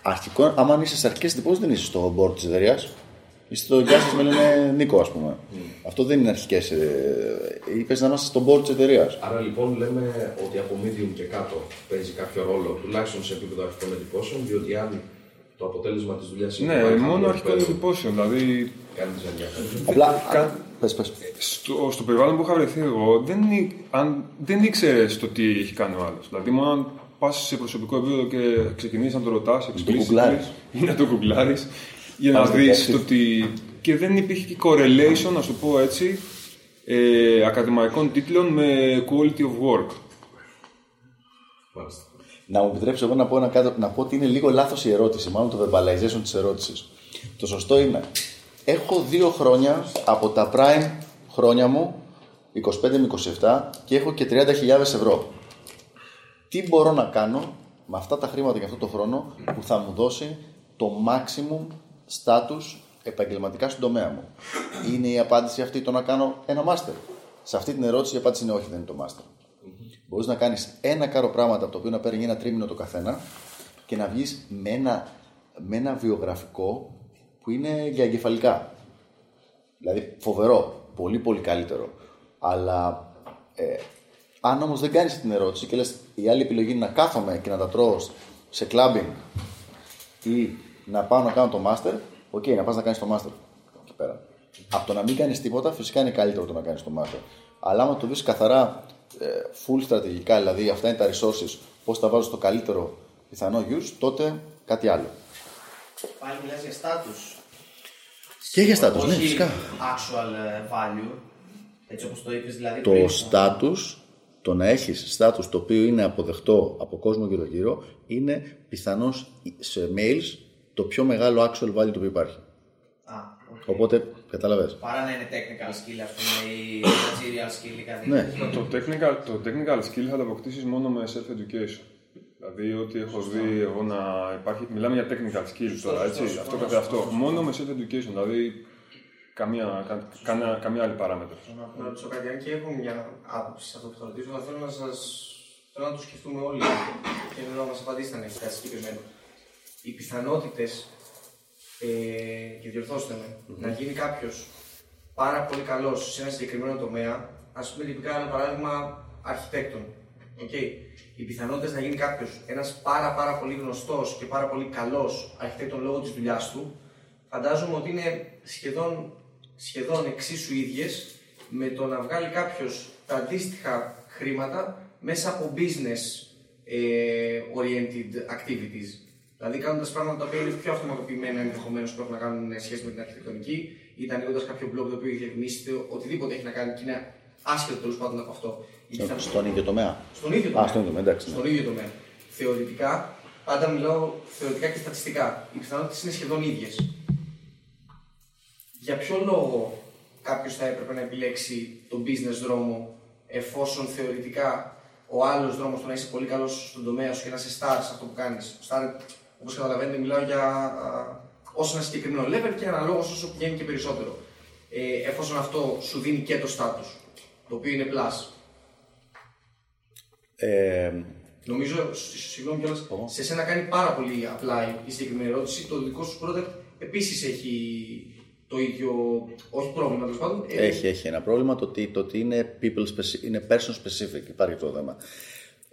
αρχικό, άμα είσαι σε αρχικέ εντυπώσεις, δεν είσαι στο board της εταιρείας. Είσαι στο γεια σα, με λένε Νίκο, ας πούμε. Mm. Αυτό δεν είναι αρχικές. Ε, Είπες να είμαστε στο board της εταιρείας. Άρα λοιπόν λέμε ότι από medium και κάτω παίζει κάποιο ρόλο, τουλάχιστον σε επίπεδο αρχικών εντυπώσεων, διότι αν το αποτέλεσμα της δουλειάς είναι. Ναι, μόνο αρχικών εντυπώσεων. Δηλαδή. Κάνει τις ενδιαφέρον. Απλά. Κα... Πες, πες. Στο, στο περιβάλλον που είχα βρεθεί εγώ, δεν, αν, δεν ήξερες το τι έχει κάνει ο άλλος. Δηλαδή, μόνο πας σε προσωπικό επίπεδο και ξεκινήσεις να το ρωτάς, ή να το κουκλάρει *laughs* για να δεις το τι. Και δεν υπήρχε και correlation, να σου πω έτσι, ε, ακαδημαϊκών τίτλων με quality of work. Να μου επιτρέψεις εγώ να πω, να, να πω ότι είναι λίγο λάθος η ερώτηση, μάλλον το verbalization της ερώτησης. Το σωστό είναι, έχω δύο χρόνια από τα prime χρόνια μου 25 με 27 και έχω και 30.000 ευρώ. Τι μπορώ να κάνω με αυτά τα χρήματα και αυτό το χρόνο που θα μου δώσει το maximum status επαγγελματικά στον τομέα μου. Είναι η απάντηση αυτή το να κάνω ένα master. Σε αυτή την ερώτηση η απάντηση είναι όχι, δεν είναι το master. Μπορείς να κάνεις ένα κάρο πράγματα από το οποίο να παίρνει ένα τρίμηνο το καθένα και να βγεις με ένα, με ένα βιογραφικό που είναι για εγκεφαλικά. Δηλαδή φοβερό, πολύ πολύ καλύτερο. Αλλά ε, αν όμως δεν κάνεις την ερώτηση και λες η άλλη επιλογή είναι να κάθομαι και να τα τρώω σε clubbing ή να πάω να κάνω το master, οκ, να πας να κάνεις το master εκεί πέρα. Από το να μην κάνεις τίποτα, φυσικά είναι καλύτερο το να κάνεις το master. Αλλά άμα το δει καθαρά ε, full στρατηγικά, δηλαδή αυτά είναι τα resources, πώς τα βάζω στο καλύτερο πιθανό use, τότε κάτι άλλο. Πάλι μιλάς για status. Και για status, ναι, Όχι φυσικά. actual ε, value. Έτσι όπως το είπες δηλαδή Το πριν. status, το να έχεις status το οποίο είναι αποδεκτό από κόσμο γύρω-γύρω, είναι πιθανώς σε mails το πιο μεγάλο actual value το οποίο υπάρχει. Α, οκ. Οπότε, κατάλαβες. Παρά να είναι technical skill, ας πούμε, ή managerial skill ή κάτι Ναι. τέτοιο. Το technical, το technical skill θα το αποκτήσεις μόνο με self-education. Δηλαδή, ό,τι έχω δει εγώ να υπάρχει. Μιλάμε για technical skills τώρα, έτσι. σωστό, αυτό σωστό, καθαυτό. σωστό. Μόνο με self-education. Δηλαδή, καμία, κα, κανένα- καμία άλλη παράμετρος. Να ρωτήσω κάτι, αν και έχω μια άποψη σε αυτό που θα ρωτήσω, αλλά θέλω να σα. Θέλω να το σκεφτούμε όλοι και θέλω να μας απαντήσετε αν έχετε κάτι συγκεκριμένο. Οι πιθανότητες, ε, και διορθώστε με, να γίνει κάποιος πάρα πολύ καλός σε ένα συγκεκριμένο τομέα, ας πούμε τυπικά ένα παράδειγμα αρχιτέκτον. Okay. Οι πιθανότητες να γίνει κάποιος ένας πάρα, πάρα πολύ γνωστός και πάρα πολύ καλός αρχιτέκτον λόγω της δουλειάς του, φαντάζομαι ότι είναι σχεδόν, σχεδόν εξίσου ίδιες με το να βγάλει κάποιος τα αντίστοιχα χρήματα μέσα από business ε, oriented activities. Δηλαδή κάνοντας πράγματα τα οποία είναι πιο αυτοματοποιημένα ενδεχομένως που έχουν να κάνουν σχέση με την αρχιτεκτονική, είτε ανοίγοντα κάποιο blog το οποίο έχει διαφημίσει, είτε οτιδήποτε έχει να κάνει και είναι άσχετο τέλος πάντων από αυτό. Οι πιθανότητες- Στον ίδιο τομέα. στον ίδιο Α, τομέα. στον ίδιο τομέα, εντάξει, ναι. Στον ίδιο τομέα. Θεωρητικά, πάντα μιλάω θεωρητικά και στατιστικά. Οι πιθανότητες είναι σχεδόν ίδιες. Για ποιο λόγο κάποιος θα έπρεπε να επιλέξει τον business δρόμο εφόσον θεωρητικά ο άλλος δρόμος το να είσαι πολύ καλός στον τομέα σου και να είσαι star σε αυτό που κάνεις. Star, όπως καταλαβαίνετε, μιλάω για α, όσο ένα συγκεκριμένο level και αναλόγως όσο πηγαίνει και περισσότερο. Ε, εφόσον αυτό σου δίνει και το status, το οποίο είναι plus. Ε, Νομίζω, σ- συγγνώμη κιόλας, σε σένα κάνει πάρα πολύ απλά η συγκεκριμένη ερώτηση. Το δικό σου product επίσης έχει το ίδιο, όχι πρόβλημα τέλος πάντων. ε, έχει, έχει ένα πρόβλημα το ότι, το ότι είναι, people specific, είναι person specific. Υπάρχει αυτό το θέμα.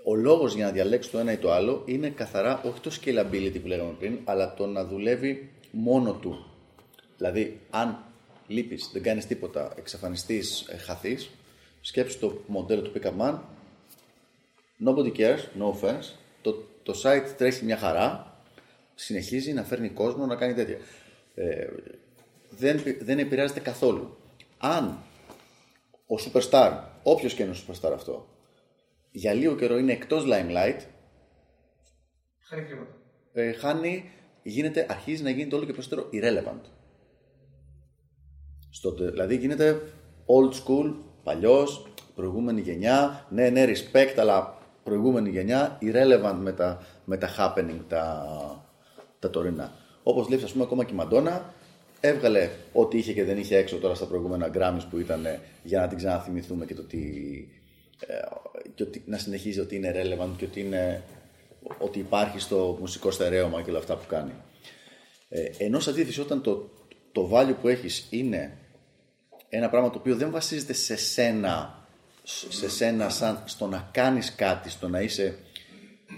Ο λόγος για να διαλέξει το ένα ή το άλλο είναι καθαρά όχι το scalability που λέγαμε πριν, αλλά το να δουλεύει μόνο του. Δηλαδή, αν λείπεις, δεν κάνεις τίποτα, εξαφανιστείς, ε, χαθείς, σκέψου το μοντέλο του Pick Up Man, nobody cares, no offense, το, το site τρέχει μια χαρά, συνεχίζει να φέρνει κόσμο να κάνει τέτοια. Ε, δεν, δεν επηρεάζεται καθόλου. Αν ο superstar, όποιος και είναι ο superstar αυτό, για λίγο καιρό είναι εκτός limelight, Χάνει χρήματα. ε, χάνει, γίνεται, αρχίζει να γίνεται όλο και περισσότερο irrelevant. Στο, τε- δηλαδή γίνεται old school, παλιός, προηγούμενη γενιά, ναι, ναι, respect, αλλά προηγούμενη γενιά, irrelevant με τα, με τα happening, τα, τα τωρινά. Όπως λέει, ας πούμε, ακόμα και η Μαντόνα, έβγαλε ό,τι είχε και δεν είχε έξω τώρα στα προηγούμενα Grammys που ήταν ε, για να την ξαναθυμηθούμε και το ότι, ε, και ότι να συνεχίζει ότι είναι relevant και ότι, είναι, ότι υπάρχει στο μουσικό στερέωμα και όλα αυτά που κάνει. Ε, ενώ σε αντίθεση όταν το, το value που έχεις είναι ένα πράγμα το οποίο δεν βασίζεται σε σένα, σε σένα σαν στο να κάνεις κάτι, στο να είσαι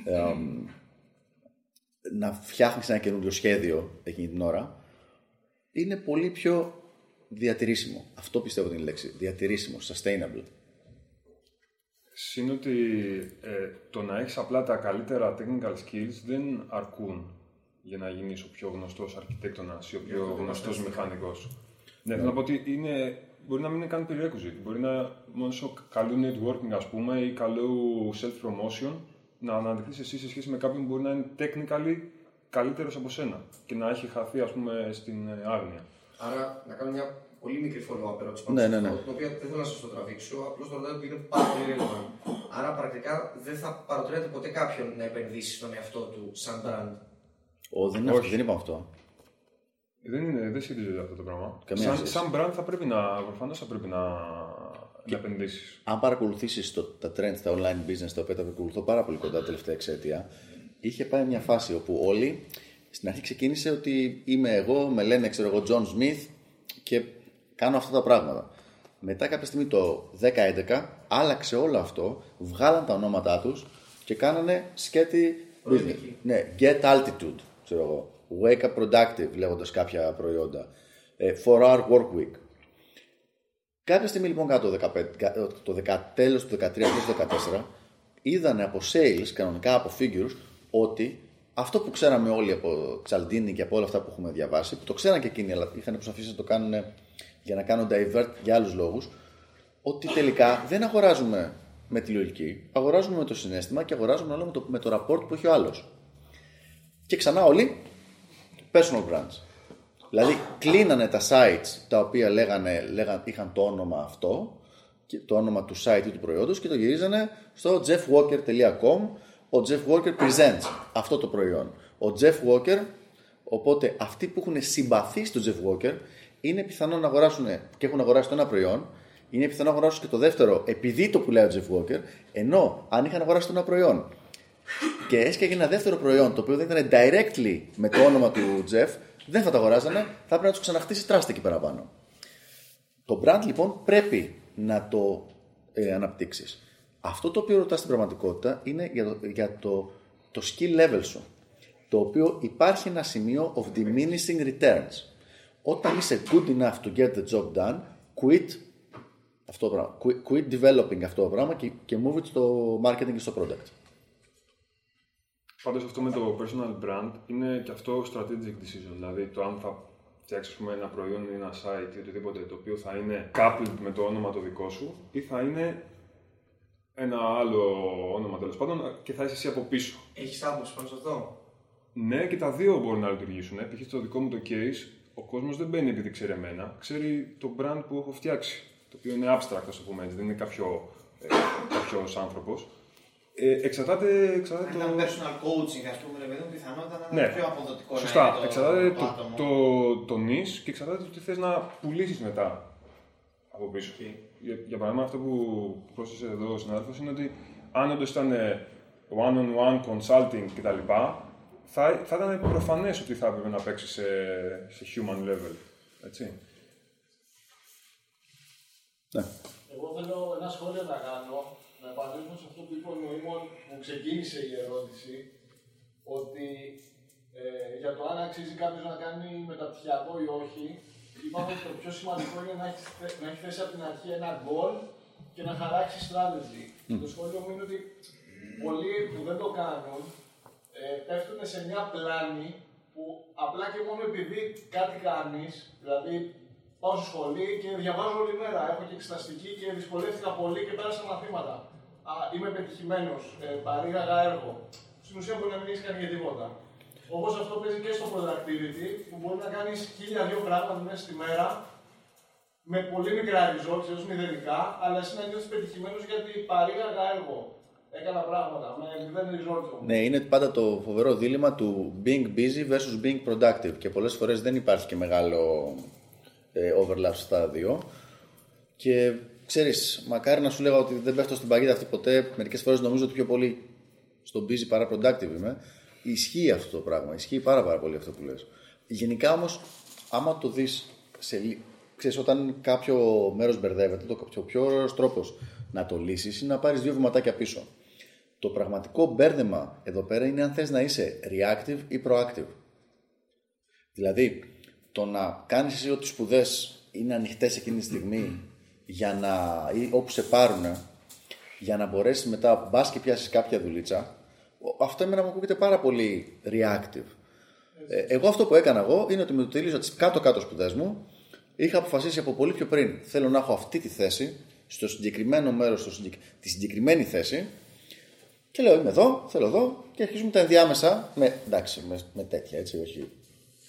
εμ, να φτιάχνεις ένα καινούριο σχέδιο εκείνη την ώρα, είναι πολύ πιο διατηρήσιμο. Αυτό πιστεύω την λέξη. Διατηρήσιμο, sustainable. Συν ότι ε, το να έχεις απλά τα καλύτερα technical skills δεν αρκούν για να γίνεις ο πιο γνωστός αρχιτέκτονας ή ο πιο γνωστός μηχανικός. Ναι, θέλω να πω ότι είναι, μπορεί να μην είναι καν prerequisite. Μπορεί να μόνος σου καλού networking, ας πούμε, ή καλού self-promotion να αναδειχθείς εσύ σε σχέση με κάποιον που μπορεί να είναι technically καλύτερος από σένα και να έχει χαθεί, ας πούμε, στην ε, άγνοια. Άρα, να κάνω μια πολύ μικρή follow-up ερώτηση Ναι, πάνω σε ναι, ναι. αυτό, το οποίο δεν θέλω να σας το τραβήξω, απλώς το ρωτάω ότι είναι πάρα πολύ relevant. Άρα πρακτικά δεν θα παροτρύνετε ποτέ κάποιον να επενδύσει στον εαυτό του σαν brand; Ο, δεν, είναι αυτό, δεν είπαμε αυτό. Δεν, είναι, δεν σχετίζεται αυτό το πράγμα. Καμία σαν, σχέση. σαν brand θα πρέπει να, προφανώς θα πρέπει να, να επενδύσεις. Αν παρακολουθήσεις τα trends, τα online business, τα οποία τα παρακολουθώ πάρα πολύ κοντά τα τελευταία εξαίτια, είχε πάει μια φάση όπου όλοι στην αρχή ξεκίνησε ότι είμαι εγώ, με λένε ξέρω εγώ John Smith και κάνω αυτά τα πράγματα. Μετά κάποια στιγμή το 10-11 άλλαξε όλο αυτό, βγάλαν τα ονόματά τους και κάνανε σκέτη business. Ναι, get altitude, ξέρω εγώ. Wake up productive, λέγοντας κάποια προϊόντα. Ε, For our work week. Κάποια στιγμή λοιπόν κάτω το, 15, κα- το 10, τέλος του 13, τέλος του 14, είδανε από sales, κανονικά από figures, ότι αυτό που ξέραμε όλοι από Τσαλντίνη και από όλα αυτά που έχουμε διαβάσει, που το ξέραν και εκείνοι, αλλά είχαν προσπαθήσει να το κάνουν για να κάνουν divert για άλλους λόγους, ότι τελικά δεν αγοράζουμε με τη λογική, αγοράζουμε με το συνέστημα και αγοράζουμε όλο με το, με το rapport που έχει ο άλλος. Και ξανά όλοι personal brands. Δηλαδή κλείνανε τα sites τα οποία λέγανε, λέγαν, είχαν το όνομα αυτό, και το όνομα του site ή του προϊόντος και το γυρίζανε στο jeffwalker.com ο Jeff Walker presents αυτό το προϊόν. Ο Jeff Walker, οπότε αυτοί που έχουν συμπαθεί στο Jeff Walker είναι πιθανό να αγοράσουν και έχουν αγοράσει το ένα προϊόν, είναι πιθανό να αγοράσουν και το δεύτερο επειδή το πουλάει ο Jeff Walker, ενώ αν είχαν αγοράσει το ένα προϊόν και έσκαγε ένα δεύτερο προϊόν το οποίο δεν ήταν directly με το όνομα του Jeff, δεν θα το αγοράζανε, θα έπρεπε να τους ξαναχτίσει τράστα εκεί παραπάνω. Το brand λοιπόν πρέπει να το ε, αναπτύξεις. Αυτό το οποίο ρωτάς στην πραγματικότητα είναι για το, για το, το skill level σου. Το οποίο υπάρχει ένα σημείο of diminishing returns. Όταν είσαι good enough to get the job done, quit αυτό το πράγμα. Quit, quit developing αυτό το πράγμα και, και move it στο marketing και στο product. Πάντως αυτό με το personal brand είναι και αυτό strategic decision. Δηλαδή το αν θα φτιάξεις ας πούμε, ένα προϊόν ή ένα site ή οτιδήποτε το οποίο θα είναι coupled με το όνομα το δικό σου ή θα είναι ένα άλλο όνομα τέλος πάντων και θα είσαι εσύ από πίσω. Έχεις άποψη πάνω σε αυτό; Ναι, και τα δύο μπορούν να λειτουργήσουν. Π.χ. στο δικό μου το case, ο κόσμος δεν μπαίνει επειδή ξέρει εμένα, ξέρει το brand που έχω φτιάξει. Το οποίο είναι abstract, ας το πούμε έτσι, δεν είναι κάποιο ε, κάποιος άνθρωπος. Ε, εξαρτάται, εξαρτάται Αν το. ήταν personal coaching, ας πούμε, ρε παιδί μου, πιθανότατα να Ναι, είναι πιο αποδοτικό να Σωστά. είναι το, εξαρτάται το, το, άτομο. το, το νης και εξαρτάται το τι θες να πουλήσεις μετά από πίσω. Για, για παράδειγμα, αυτό που πρόσθεσε εδώ ο συνάδελφος είναι ότι αν όντως ήταν ε, one-on-one consulting κτλ. Θα, θα ήταν προφανές ότι θα έπρεπε να παίξει σε, σε human level. Έτσι. Ναι. Εγώ θέλω ένα σχόλιο να κάνω, να επανέλθω σε αυτό που είπε ο Νοήμων που ξεκίνησε η ερώτηση, ότι ε, για το αν αξίζει κάποιος να κάνει μεταπτυχιακό ή όχι, είπαμε ότι το πιο σημαντικό είναι να έχεις, θε- να έχεις θέσει από την αρχή ένα goal και να χαράξεις strategy. Το σχόλιο μου είναι ότι πολλοί που δεν το κάνουν ε, πέφτουν σε μια πλάνη που απλά και μόνο επειδή κάτι κάνεις, δηλαδή πάω στο σχολείο και διαβάζω όλη μέρα, έχω και εξεταστική και δυσκολεύτηκα πολύ και πέρασα μαθήματα. Α, είμαι πετυχημένος, ε, παρήγαγα έργο. Στην ουσία μπορεί να μην έχεις κάνει και τίποτα. Όπως αυτό παίζει και στο productivity, που μπορεί να κάνεις χίλια δύο πράγματα μέσα στη μέρα με πολύ μικρά results, έως μηδενικά, αλλά εσύ να νιώθεις πετυχημένος γιατί παρήγαγα έργο. Έκανα πράγματα με μηδέν results όμως. Ναι, είναι πάντα το φοβερό δίλημα του being busy versus being productive και πολλές φορές δεν υπάρχει και μεγάλο ε, overlap στα δύο και ξέρεις, μακάρι να σου λέγα ότι δεν πέφτω στην παγίδα αυτή ποτέ, μερικές φορές νομίζω ότι πιο πολύ στο busy παρά productive είμαι, ισχύει αυτό το πράγμα, ισχύει πάρα πάρα πολύ αυτό που λες. Γενικά όμως, άμα το δεις σε, λι- ξέρεις, όταν κάποιο μέρος μπερδεύεται, το πιο, πιο ωραίος τρόπος να το λύσεις είναι να πάρεις δύο βηματάκια πίσω. Το πραγματικό μπέρδεμα εδώ πέρα είναι αν θες να είσαι reactive ή proactive. Δηλαδή, το να κάνεις εσύ ότι οι σπουδές είναι ανοιχτές εκείνη τη στιγμή για να, ή όπου σε πάρουν για να μπορέσεις μετά μπας και πιάσεις κάποια δουλίτσα ο- αυτό εμένα μου ακούγεται πάρα πολύ reactive. Ε, εγώ αυτό που έκανα εγώ είναι ότι με το τελείωσα τις κάτω-κάτω σπουδές μου είχα αποφασίσει από πολύ πιο πριν θέλω να έχω αυτή τη θέση στο συγκεκριμένο μέρος, στο συγκεκ... τη συγκεκριμένη θέση και λέω είμαι εδώ, θέλω εδώ και αρχίζουμε τα ενδιάμεσα με, εντάξει, με, με τέτοια έτσι, όχι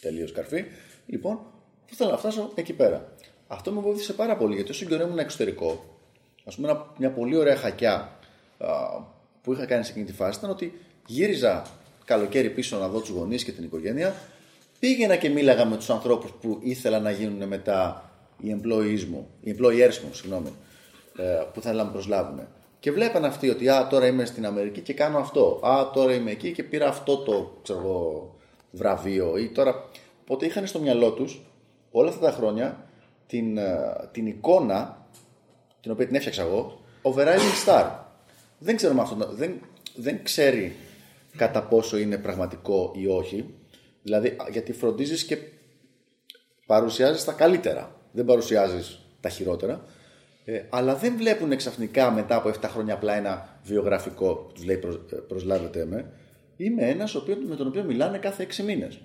τελείως καρφί. Λοιπόν, θέλω να φτάσω εκεί πέρα. αυτό με βοήθησε πάρα πολύ γιατί όσο καιρό ήμουν εξωτερικό, ας πούμε, ένα- μια πολύ ωραία χακιά α, που είχα κάνει σε εκείνη τη φάση ήταν ότι γύριζα καλοκαίρι πίσω να δω τους γονείς και την οικογένεια. Πήγαινα και μίλαγα με τους ανθρώπους που ήθελα να γίνουν μετά οι employees μου, οι employers μου, συγγνώμη, ε, που θέλαν να με προσλάβουν. Και βλέπαν αυτοί ότι α, τώρα είμαι στην Αμερική και κάνω αυτό. Α, τώρα είμαι εκεί και πήρα αυτό το ξέρω εγώ, βραβείο. Ή τώρα... Οπότε είχαν στο μυαλό τους όλα αυτά τα χρόνια την, ε, την εικόνα την οποία την έφτιαξα εγώ, ο Verizon Star. Δεν ξέρω με αυτό, δεν, δεν ξέρει κατά πόσο είναι πραγματικό ή όχι. Δηλαδή, α, γιατί φροντίζεις και παρουσιάζεις τα καλύτερα. Δεν παρουσιάζεις τα χειρότερα. Ε, αλλά δεν βλέπουν ξαφνικά μετά από 7 χρόνια απλά ένα βιογραφικό που τους λέει «Προσ- ε, προσλάβετε με. Είμαι ένας ο οποίος- με τον οποίο μιλάνε κάθε 6 μήνες.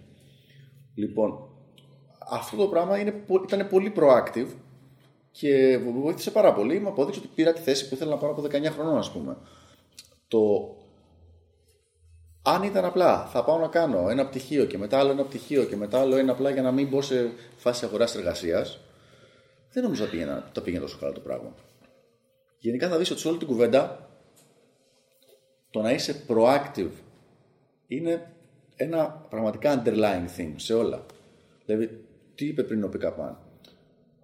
Λοιπόν, αυτό το πράγμα είναι, πο- ήταν πολύ proactive και με βοήθησε πάρα πολύ. Μου απόδειξε ότι πήρα τη θέση που ήθελα να πάρω από 19 χρονών, ας πούμε. Το αν ήταν απλά, θα πάω να κάνω ένα πτυχίο και μετά άλλο ένα πτυχίο και μετά άλλο ένα απλά για να μην μπω σε φάση αγοράς εργασίας, δεν νομίζω ότι πήγαινα, το πήγαινε τόσο καλά το πράγμα. Γενικά θα δεις ότι σε όλη την κουβέντα το να είσαι proactive είναι ένα πραγματικά underlying thing σε όλα. Δηλαδή, τι είπε πριν ο Πικαπάν;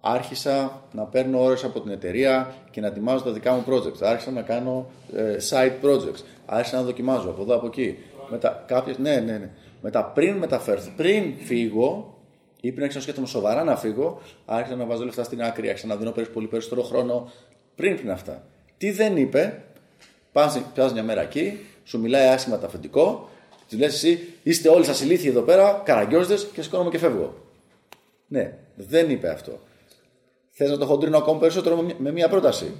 Άρχισα να παίρνω ώρες από την εταιρεία και να ετοιμάζω τα δικά μου projects. Άρχισα να κάνω ε, side projects. Άρχισα να δοκιμάζω από εδώ, από εκεί. Μετά, κάποιες, ναι, ναι, ναι. Μετά πριν μεταφέρθω, πριν φύγω ή πριν άρχισα να σκέφτομαι σοβαρά να φύγω, άρχισα να βάζω λεφτά στην άκρη, άρχισα να δίνω περι- πολύ περισσότερο χρόνο πριν πριν αυτά. Τι δεν είπε, πας, πας μια μέρα εκεί, σου μιλάει άσχημα το αφεντικό, τη λες εσύ, είστε όλοι σας ηλίθιοι εδώ πέρα, καραγκιόζδες και σηκώνομαι και φεύγω. Ναι, δεν είπε αυτό. Θες να το χοντρίνω ακόμα περισσότερο με μια- με μια πρόταση.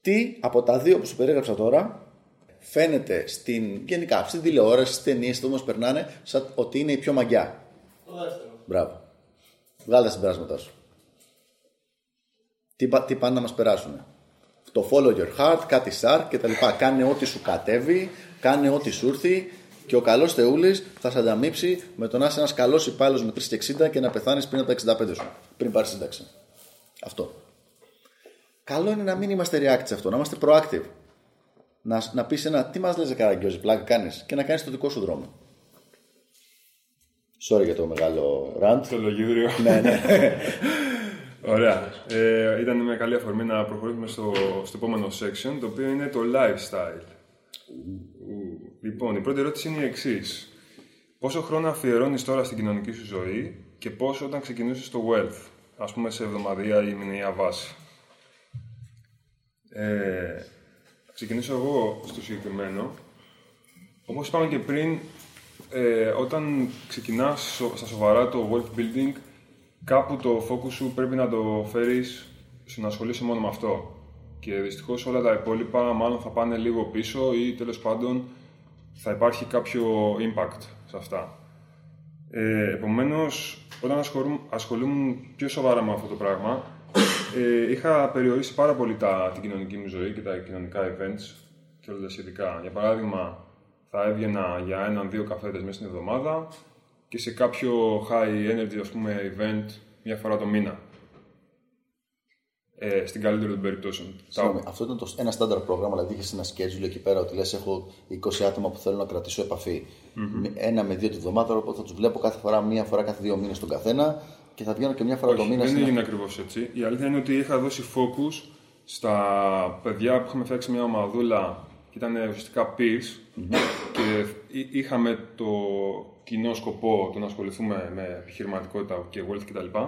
Τι από τα δύο που σου περιέγραψα τώρα φαίνεται στην, γενικά στην τηλεόραση, στις ταινίες, στο όμω περνάνε, σαν ότι είναι η πιο μαγιά; Το δεύτερο. Μπράβο. Βγάλε τα συμπεράσματά σου. Τι, πα- τι πάνε να μας περάσουν. Το follow your heart, κάτι shark και τα λοιπά. Κάνε ό,τι σου κατέβει, κάνε ό,τι σου έρθει και ο καλός Θεούλης θα σε ανταμείψει με το να είσαι ένας καλός υπάλληλος με 360 και να πεθάνεις πριν από τα 65 σου. Πριν πάρεις σύνταξη. Αυτό. Καλό είναι να μην είμαστε react σε αυτό, να είμαστε proactive. Να, να πεις ένα τι μας λες, Καραγκιόζη, πλάκα κάνεις και να κάνεις το δικό σου δρόμο. Sorry για το μεγάλο rant. Το λογίδριο. ναι, ναι. *laughs* Ωραία. Ε, ήταν μια καλή αφορμή να προχωρήσουμε στο, στο επόμενο section, το οποίο είναι το lifestyle. Ου. Λοιπόν, η πρώτη ερώτηση είναι η εξής. Πόσο χρόνο αφιερώνεις τώρα στην κοινωνική σου ζωή και πόσο όταν ξεκινήσεις το wealth, ας πούμε σε εβδομαδιαία ή μηνιαία βάση. Ε, θα ξεκινήσω εγώ στο συγκεκριμένο. Όπως είπαμε και πριν, ε, όταν ξεκινάς σο- στα σοβαρά το wealth building, κάπου το focus σου πρέπει να το φέρεις στο να ασχολείσαι μόνο με αυτό. Και δυστυχώς όλα τα υπόλοιπα μάλλον θα πάνε λίγο πίσω ή τέλος πάντων θα υπάρχει κάποιο impact σε αυτά. Ε, επομένως, όταν ασχολούμαι, ασχολούμουν πιο σοβαρά με αυτό το πράγμα, ε, είχα περιορίσει πάρα πολύ τα, την κοινωνική μου ζωή και τα κοινωνικά events και όλα τα σχετικά. Για παράδειγμα, θα έβγαινα για έναν-δύο καφέδες μέσα στην εβδομάδα και σε κάποιο high energy ας πούμε, event μια φορά το μήνα. Ε, στην καλύτερη των περιπτώσεων. Συγγνώμη, αυτό ήταν το, ένα standard πρόγραμμα, δηλαδή είχες ένα schedule εκεί πέρα ότι λες: Έχω 20 άτομα που θέλω να κρατήσω επαφή. Με- Ένα με δύο τη βδομάδα, οπότε θα τους βλέπω κάθε φορά, μία φορά κάθε δύο μήνες τον καθένα και θα βγαίνω και μια φορά το Όχι, μήνα δεν στην- έγινε ακριβώς έτσι. Η αλήθεια είναι ότι είχα δώσει focus στα παιδιά που είχαμε φτιάξει μια ομαδούλα και ήταν ουσιαστικά peers και εί- είχαμε το κοινό σκοπό το να ασχοληθούμε με επιχειρηματικότητα και wealth κτλ.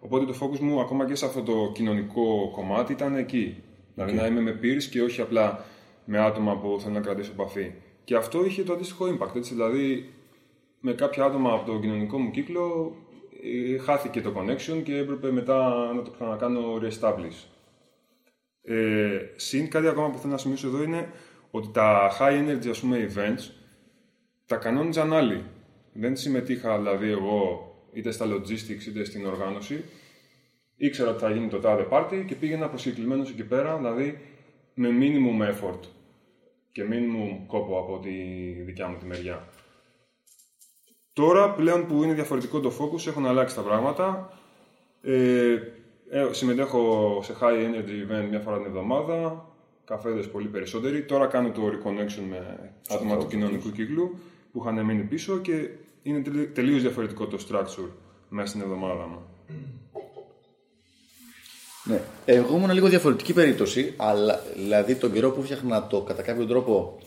Οπότε το focus μου ακόμα και σε αυτό το κοινωνικό κομμάτι ήταν εκεί. Δηλαδή να είμαι με peers και όχι απλά με άτομα που θέλω να κρατήσω επαφή. Και αυτό είχε το αντίστοιχο impact. Έτσι, δηλαδή με κάποια άτομα από το κοινωνικό μου κύκλο ε, χάθηκε το connection και έπρεπε μετά να το ξανακάνω re-establish. Ε, συν κάτι ακόμα που θέλω να σημειώσω εδώ είναι ότι τα high energy ας πούμε events τα κανόνιζαν άλλοι. Δεν συμμετείχα δηλαδή εγώ είτε στα logistics είτε στην οργάνωση. Ήξερα ότι θα γίνει το τάδε party και πήγαινα προσκεκλημένος εκεί πέρα, δηλαδή με minimum effort και minimum κόπο από τη δικιά μου τη μεριά. Τώρα πλέον που είναι διαφορετικό το focus έχουν αλλάξει τα πράγματα. Ε, Ε, συμμετέχω σε high energy event μια φορά την εβδομάδα, καφέδες πολύ περισσότεροι. Τώρα κάνω το reconnection με άτομα του κοινωνικού κύκλου που είχαν μείνει πίσω και είναι τελε- τελείως διαφορετικό το structure μέσα στην εβδομάδα μου. Ναι. Εγώ ήμουν λίγο διαφορετική περίπτωση, αλλά δηλαδή τον καιρό που φτιάχνα το κατά κάποιο τρόπο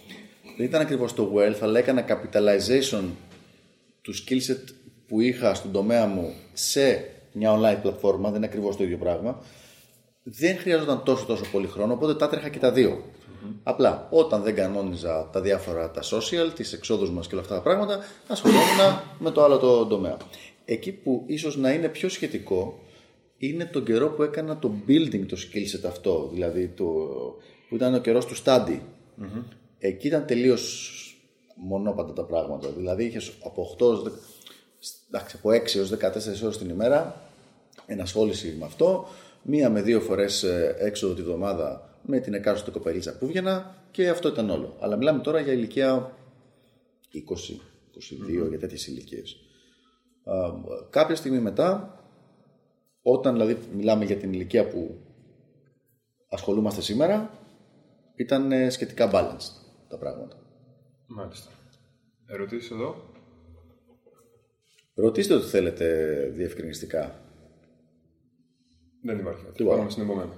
δεν ήταν ακριβώς το wealth, αλλά έκανα capitalization του skill set που είχα στον τομέα μου σε μια online πλατφόρμα, δεν είναι ακριβώς το ίδιο πράγμα. Δεν χρειαζόταν τόσο τόσο πολύ χρόνο, οπότε τα έτρεχα και τα δυο Απλά όταν δεν κανόνιζα τα διάφορα τα social, τις εξόδους μας και όλα αυτά τα πράγματα, ασχολόμουν με το άλλο το τομέα. Εκεί που ίσως να είναι πιο σχετικό είναι τον καιρό που έκανα το building το skill set αυτό, δηλαδή το, που ήταν ο καιρός του study. Εκεί ήταν τελείως μονόπαντα τα πράγματα. Δηλαδή είχες από 8 ως, δε- εντάξει, από 6 έως 14 ώρες την ημέρα ενασχόληση με αυτό, μία με δύο φορές ε, έξοδο τη βδομάδα με την εκάστοτε κοπελίτσα που βγαινα και αυτό ήταν όλο. Αλλά μιλάμε τώρα για ηλικία 20, 22, για τέτοιες ηλικίες. Α, κάποια στιγμή μετά, όταν δηλαδή μιλάμε για την ηλικία που ασχολούμαστε σήμερα, ήταν ε, σχετικά balanced τα πράγματα. Μάλιστα. Ερωτήσεις εδώ; Ρωτήστε ό,τι θέλετε διευκρινιστικά. Δεν υπάρχει κάτι. Τίποτα. Πάμε στην επόμενη.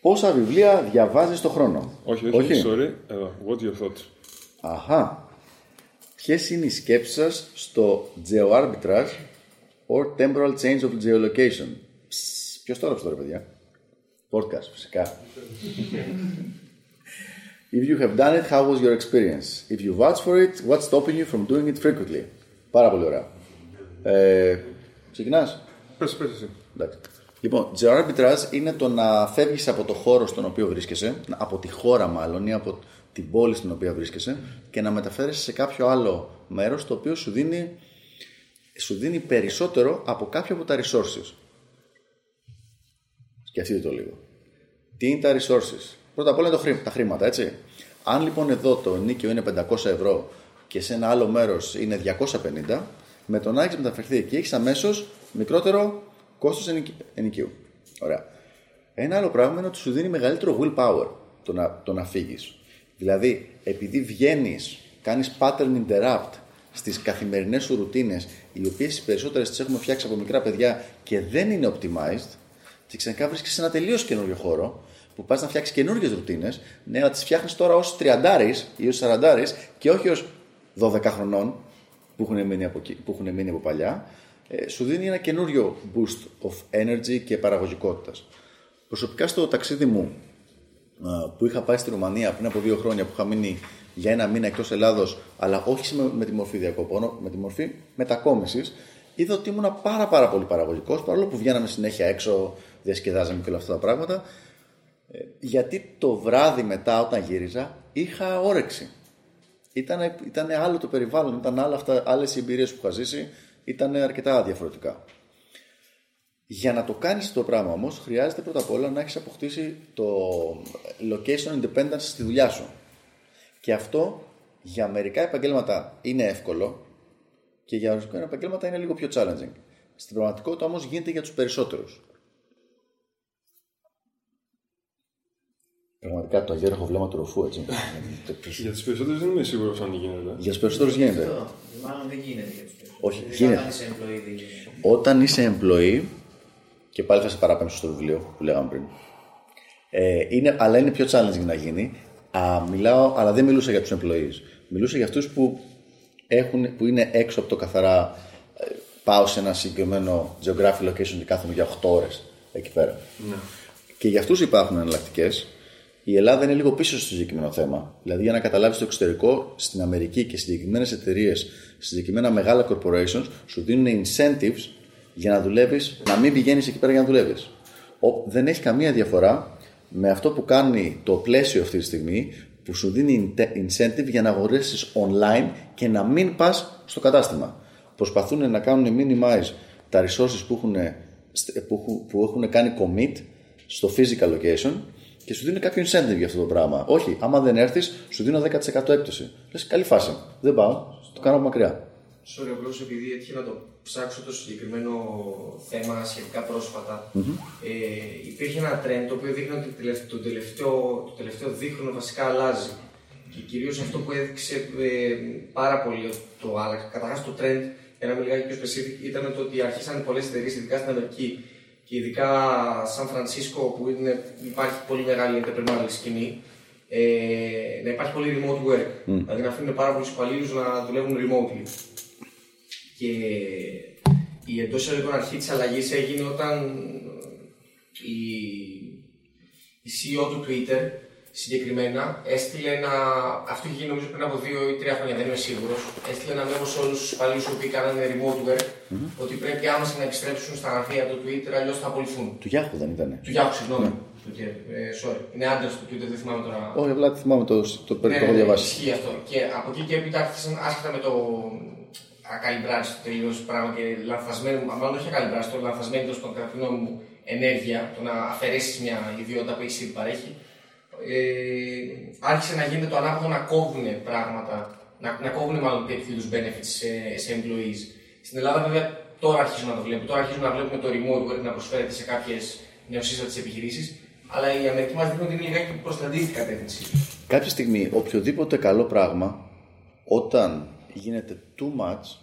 Πόσα βιβλία διαβάζεις το χρόνο; Όχι, όχι, sorry. Εδώ. What your thoughts. Αχα. Ποιες είναι οι σκέψεις σας στο geo-arbitrage or temporal change of geolocation. Ποιος το έγραψε τώρα, παιδιά; Podcast, φυσικά. If you have done it, how was your experience? If you vouch for it, what's stopping you from doing it frequently? Πάρα πολύ ωραία. Ε, ξεκινάς; Πες, πες εσύ. Εντάξει. Λοιπόν, geo-arbitrage είναι το να φεύγεις από το χώρο στον οποίο βρίσκεσαι, από τη χώρα μάλλον ή από την πόλη στην οποία βρίσκεσαι και να μεταφέρεσαι σε κάποιο άλλο μέρος το οποίο σου δίνει, σου δίνει περισσότερο από κάποιο από τα resources. Σκεφτείτε το λίγο. Τι είναι τα resources; Πρώτα απ' όλα είναι το χρήμα, τα χρήματα, έτσι. Αν λοιπόν εδώ το νίκιο είναι 500 ευρώ και σε ένα άλλο μέρος είναι 250, με το να έχεις μεταφερθεί εκεί έχεις αμέσως μικρότερο κόστος ενοικ- ενοικίου. Ωραία. Ένα άλλο πράγμα είναι ότι σου δίνει μεγαλύτερο willpower το να, το να φύγεις. Δηλαδή, επειδή βγαίνεις, κάνεις pattern interrupt στις καθημερινές σου ρουτίνες, οι οποίες τι περισσότερες τις έχουμε φτιάξει από μικρά παιδιά και δεν είναι optimized, και ξαφνικά βρίσκεσαι σε ένα τελείως καινούριο χώρο που πας να φτιάξεις καινούριε ρουτίνες, ναι, να τις φτιάχνεις τώρα ως 30 ή ως 40 και όχι ως 12 χρονών που έχουν μείνει από, εκεί- που έχουν μείνει από παλιά, ε, σου δίνει ένα καινούριο boost of energy και παραγωγικότητας. Προσωπικά στο ταξίδι μου α, που είχα πάει στη Ρουμανία πριν από δύο χρόνια που είχα μείνει για ένα μήνα εκτός Ελλάδος αλλά όχι με, με τη μορφή διακοπών, με τη μορφή μετακόμισης είδα ότι ήμουν πάρα πάρα πολύ παραγωγικός παρόλο που βγαίναμε συνέχεια έξω, διασκεδάζαμε και όλα αυτά τα πράγματα ε, γιατί το βράδυ μετά όταν γύριζα είχα όρεξη. Ήταν, ήταν άλλο το περιβάλλον, ήταν άλλα αυτά, άλλες οι εμπειρίες που είχα ζήσει, ήταν αρκετά διαφορετικά. Για να το κάνεις το πράγμα όμως, χρειάζεται πρώτα απ' όλα να έχεις αποκτήσει το location independence στη δουλειά σου. Και αυτό για μερικά επαγγέλματα είναι εύκολο και για ορισμένα επαγγέλματα είναι λίγο πιο challenging. Στην πραγματικότητα όμως γίνεται για τους περισσότερους. Πραγματικά το αγέροχο βλέμμα του ροφού, έτσι. *laughs* Για τις περισσότερες δεν είμαι σίγουρος αν γίνεται. για τους περισσότερους γίνεται. Αυτό, Μάλλον δεν γίνεται για τους περισσότερους. Όχι, Δηλαδή, γίνεται. Όταν είσαι employee δεν γίνεται. Όταν είσαι employee, και πάλι θα σε παραπέμψω στο βιβλίο που λέγαμε πριν, ε, είναι, αλλά είναι πιο challenging να γίνει. Α, μιλάω, αλλά δεν μιλούσα για τους employees. Μιλούσα για αυτούς που, έχουν, που είναι έξω από το καθαρά ε, πάω σε ένα συγκεκριμένο geographic location και κάθομαι για 8 ώρες εκεί πέρα. Και για αυτούς υπάρχουν εναλλακτικές. Η Ελλάδα είναι λίγο πίσω στο συγκεκριμένο θέμα. Δηλαδή, για να καταλάβεις το εξωτερικό, στην Αμερική και συγκεκριμένες εταιρείες, συγκεκριμένα μεγάλα corporations, σου δίνουν incentives για να δουλεύεις, να μην πηγαίνεις εκεί πέρα για να δουλεύεις. Δεν έχει καμία διαφορά με αυτό που κάνει το πλαίσιο αυτή τη στιγμή, που σου δίνει incentive για να αγοράσει online και να μην πας στο κατάστημα. Προσπαθούν να κάνουν minimize τα resources που έχουν, που έχουν, που έχουν κάνει commit στο physical location και σου δίνει κάποιο incentive για αυτό το πράγμα. Όχι, άμα δεν έρθεις, σου δίνω 10% έκπτωση. Λες, καλή φάση. Δεν πάω, το κάνω από μακριά. Sorry, απλώ επειδή έτυχε να το ψάξω το συγκεκριμένο θέμα σχετικά πρόσφατα, ε, υπήρχε ένα trend το οποίο δείχνει ότι το τελευταίο, το τελευταίο, το τελευταίο δίχρονο βασικά αλλάζει. Και κυρίως αυτό που έδειξε ε, πάρα πολύ ότι το άλλαξε. Καταρχάς το trend, για να είμαι λιγάκι πιο specific, ήταν το ότι αρχίσαν πολλές εταιρείες, ειδικά στην Αμερική και ειδικά Σαν Φρανσίσκο, που είναι, υπάρχει πολύ μεγάλη entrepreneurial σκηνή, ε, να υπάρχει πολύ remote work. Δηλαδή να αφήνουν πάρα πολλούς υπαλλήλους να δουλεύουν remotely. Και η εντός εισαγωγικών αρχής της αλλαγής έγινε όταν η, η CEO του Twitter συγκεκριμένα έστειλε ένα. Αυτό είχε γίνει νομίζω πριν από δύο ή τρία χρόνια, δεν είμαι σίγουρος. Έστειλε ένα μέμο σε όλους τους υπαλλήλους που κάνανε remote work ότι πρέπει άμεσα να επιστρέψουν στα γραφεία του Twitter, αλλιώς θα απολυθούν. Του Yahoo δεν ήταν. Του Yahoo, συγγνώμη. Του Twitter, ε, sorry. Είναι άντρας του Twitter, δεν θυμάμαι τώρα. Όχι, απλά θυμάμαι το, το, το, Ναι, το έχω ναι, διαβάσει. Ισχύει αυτό. Και από εκεί και έπειτα άρχισαν άσχετα με το ακαλυμπράσει τελείω πράγμα και λανθασμένο, μάλλον όχι ακαλυμπράσει, το λανθασμένο τέλος πάντων κατά τη γνώμη μου ενέργεια, το να αφαιρέσεις μια ιδιότητα που έχεις ήδη παρέχει. Ε, άρχισε να γίνεται το ανάποδο να κόβουν πράγματα, να, να κόβουν μάλλον τέτοιου είδους benefits σε, σε employees. Στην Ελλάδα, βέβαια, τώρα αρχίζουμε να το βλέπουμε. Τώρα αρχίζουμε να βλέπουμε το remote work να προσφέρεται σε κάποιες νεοσύστατες επιχειρήσεις. Αλλά η Αμερική μας δείχνει ότι είναι λιγάκι προ την αντίθετη κατεύθυνση. Κάποια στιγμή, οποιοδήποτε καλό πράγμα, όταν γίνεται too much,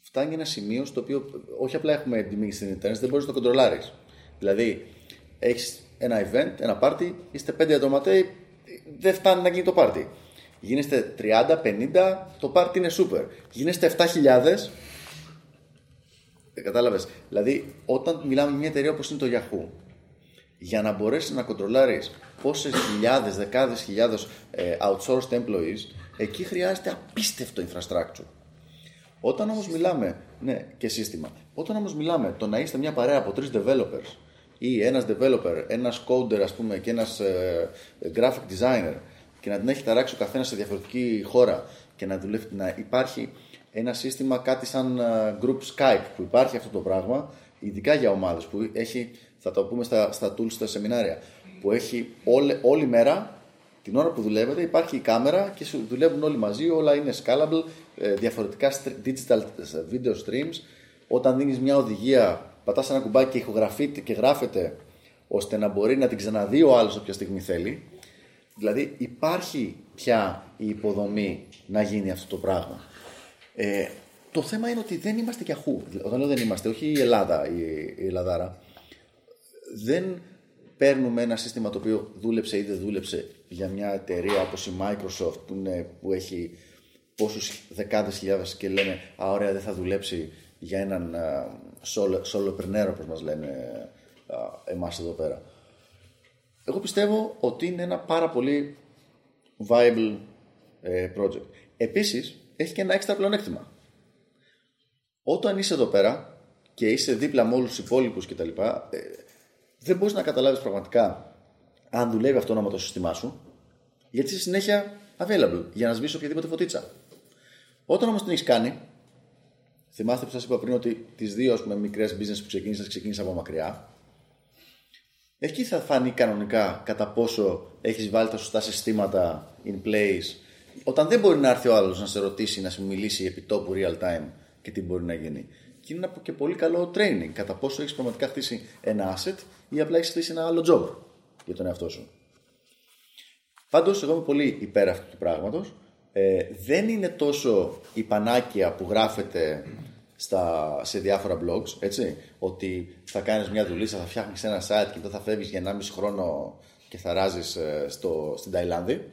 φτάνει ένα σημείο στο οποίο όχι απλά έχουμε τιμή στην Ιντερνετ, δεν μπορείς να το κοντρολάρεις. Δηλαδή, έχεις ένα event, ένα party, είστε πέντε ατοματέοι, δεν φτάνει να γίνει το party. Γίνεστε 30-50, το party είναι super. Γίνεστε 7.000, ε, κατάλαβες. Δηλαδή, όταν μιλάμε με μια εταιρεία όπως είναι το Yahoo, για να μπορέσεις να κοντρολάρεις πόσες χιλιάδες, δεκάδες χιλιάδες ε, outsourced employees, εκεί χρειάζεται απίστευτο infrastructure. Όταν όμως μιλάμε, ναι, και σύστημα. Όταν όμως μιλάμε το να είστε μια παρέα από τρεις developers ή ένας developer, ένας coder ας πούμε και ένας ε, graphic designer και να την έχει ταράξει ο καθένας σε διαφορετική χώρα και να, δουλεύει, να υπάρχει ένα σύστημα κάτι σαν ε, group Skype που υπάρχει αυτό το πράγμα ειδικά για ομάδες που έχει, θα το πούμε στα, στα tools, στα σεμινάρια που έχει όλη, όλη μέρα την ώρα που δουλεύετε υπάρχει η κάμερα και σου δουλεύουν όλοι μαζί, όλα είναι scalable, ε, διαφορετικά str- digital video streams. Όταν δίνεις μια οδηγία, πατάς ένα κουμπάκι και ηχογραφείται και γράφεται ώστε να μπορεί να την ξαναδεί ο άλλος όποια στιγμή θέλει. Δηλαδή υπάρχει πια η υποδομή να γίνει αυτό το πράγμα. Ε, το θέμα είναι ότι δεν είμαστε και αχού. Όταν λέω δεν είμαστε, όχι η Ελλάδα, η, η Ελλαδάρα. Δεν παίρνουμε ένα σύστημα το οποίο δούλεψε ή δεν δούλεψε για μια εταιρεία όπως η Microsoft που, είναι, που έχει πόσους δεκάδες χιλιάδες και λένε «Α, ωραία, δεν θα δουλέψει για έναν α, solo, solopreneur, όπως μας λένε α, εμάς εδώ πέρα». Εγώ πιστεύω ότι είναι ένα πάρα πολύ viable ε, project. Επίσης, έχει και ένα έξτρα πλεονέκτημα. Όταν είσαι εδώ πέρα και είσαι δίπλα με όλους τους υπόλοιπους κτλ. Ε, δεν μπορείς να καταλάβεις πραγματικά αν δουλεύει αυτόνομα το σύστημά σου, γιατί είσαι συνέχεια available για να σβήσει οποιαδήποτε φωτίτσα. Όταν όμως την έχεις κάνει, θυμάστε που σας είπα πριν ότι τις δύο ας πούμε, μικρές business που ξεκίνησα, ξεκίνησα από μακριά. Εκεί θα φανεί κανονικά κατά πόσο έχεις βάλει τα σωστά συστήματα in place, όταν δεν μπορεί να έρθει ο άλλος να σε ρωτήσει, να σου μιλήσει επί τόπου real time και τι μπορεί να γίνει. Και είναι και πολύ καλό training κατά πόσο έχεις πραγματικά χτίσει ένα asset ή απλά έχεις χτίσει ένα άλλο job για τον εαυτό σου. Πάντως, εγώ είμαι πολύ υπέρ αυτού του πράγματος. Ε, δεν είναι τόσο η πανάκια που γράφεται στα, σε διάφορα blogs, έτσι, ότι θα κάνεις μια δουλίτσα, θα φτιάχνεις ένα site και μετά θα φεύγεις για 1,5 χρόνο και θα ράζεις ε, στο, στην Ταϊλάνδη.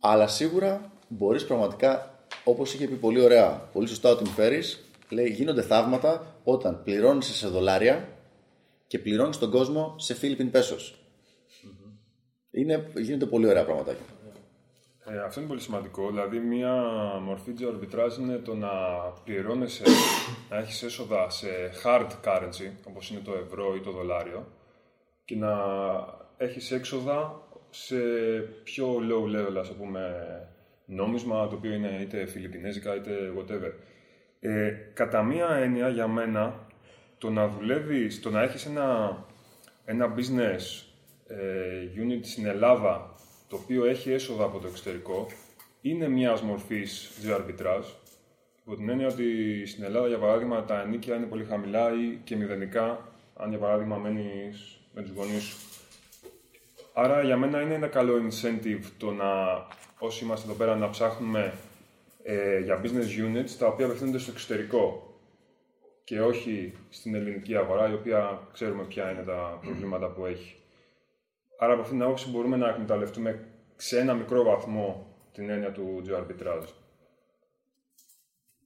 Αλλά σίγουρα μπορείς πραγματικά, όπως είχε πει πολύ ωραία, πολύ σωστά ο Tim Ferriss, λέει γίνονται θαύματα όταν πληρώνεις σε δολάρια και πληρώνεις τον κόσμο σε Philippine Pesos. Είναι, γίνονται πολύ ωραία πραγματάκια. Ε, αυτό είναι πολύ σημαντικό. Δηλαδή, μία μορφή του arbitrage είναι το να πληρώνεσαι, να έχεις έσοδα σε hard currency, όπως είναι το ευρώ ή το δολάριο, και να έχεις έξοδα σε πιο low level, ας πούμε, νόμισμα, το οποίο είναι είτε φιλιππινέζικα είτε whatever. Ε, κατά μία έννοια, για μένα, το να δουλεύεις, το να έχεις ένα, ένα business ε, unit στην Ελλάδα το οποίο έχει έσοδα από το εξωτερικό είναι μιας μορφής arbitrage Υπό την έννοια ότι στην Ελλάδα, για παράδειγμα, τα ενίκια είναι πολύ χαμηλά ή και μηδενικά, αν για παράδειγμα μένεις με τους γονείς σου. Άρα για μένα είναι ένα καλό incentive το να όσοι είμαστε εδώ πέρα να ψάχνουμε ε, για business units τα οποία απευθύνονται στο εξωτερικό και όχι στην ελληνική αγορά, η οποία ξέρουμε ποια είναι τα προβλήματα που έχει. Άρα από αυτήν την άποψη μπορούμε να εκμεταλλευτούμε σε ένα μικρό βαθμό την έννοια του geoarbitrage.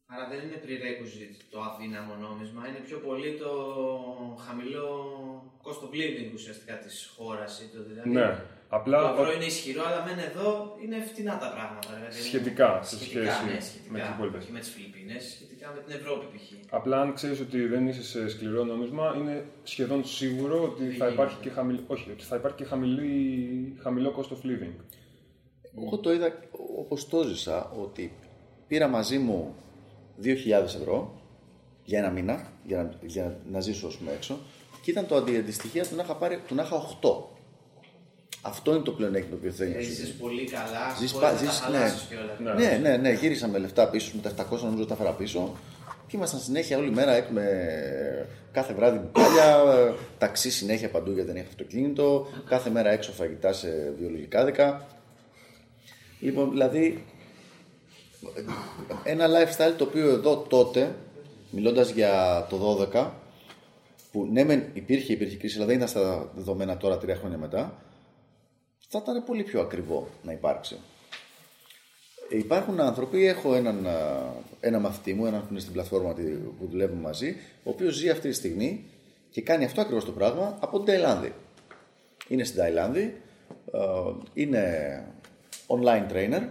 Άρα δεν είναι prerequisite το αδύναμο νόμισμα, είναι πιο πολύ το χαμηλό cost of living ουσιαστικά της χώρας. Δηλαδή, Ναι, απλά Το ευρώ είναι ισχυρό, αλλά μεν εδώ είναι φτηνά τα πράγματα. Δηλαδή, Σχετικά, σε σχετικά, σχέση ναι, σχετικά, με τις υπόλοιπες. όχι με τις Φιλιππίνες, σχετικά με την Ευρώπη π.χ. Απλά αν ξέρεις ότι δεν είσαι σε σκληρό νόμισμα, είναι σχεδόν σίγουρο ότι θα υπάρχει και, χαμηλ... Όχι, ότι θα υπάρχει και χαμηλή... χαμηλό cost of living. Εγώ το είδα όπως το ζήσα, ότι πήρα μαζί μου 2.000 ευρώ για ένα μήνα, για να, για να ζήσω ας πούμε, έξω και ήταν το αντιαντιστοιχεία του να είχα, πάρει, του να είχα 8. Αυτό είναι το πλεονέκτημα το οποίο θέλει να σου Έζησες δει. πολύ καλά, Ζεις χωρίς πα- να τα ζεις, χαλάσεις ναι. κιόλας. Ναι, ναι, ναι, γύρισα με λεφτά πίσω, με τα 700 νομίζω τα έφερα πίσω. Και ήμασταν συνέχεια όλη μέρα έχουμε κάθε βράδυ μπουκάλια, ε, ταξί συνέχεια παντού γιατί δεν είχα αυτοκίνητο, κάθε μέρα έξω φαγητά σε βιολογικά δέκα. Λοιπόν, δηλαδή ένα lifestyle το οποίο εδώ τότε, μιλώντας για το 12, που ναι μεν υπήρχε, υπήρχε κρίση, αλλά δεν ήταν στα δεδομένα τώρα τρία χρόνια μετά, θα ήταν πολύ πιο ακριβό να υπάρξει. Ε, Υπάρχουν άνθρωποι, έχω έναν, α, ένα μαθητή μου, έναν που είναι στην πλατφόρμα τη- που δουλεύουμε μαζί, ο οποίος ζει αυτή τη στιγμή και κάνει αυτό ακριβώς το πράγμα από την Ταϊλάνδη. Είναι στην Ταϊλάνδη, α, είναι online trainer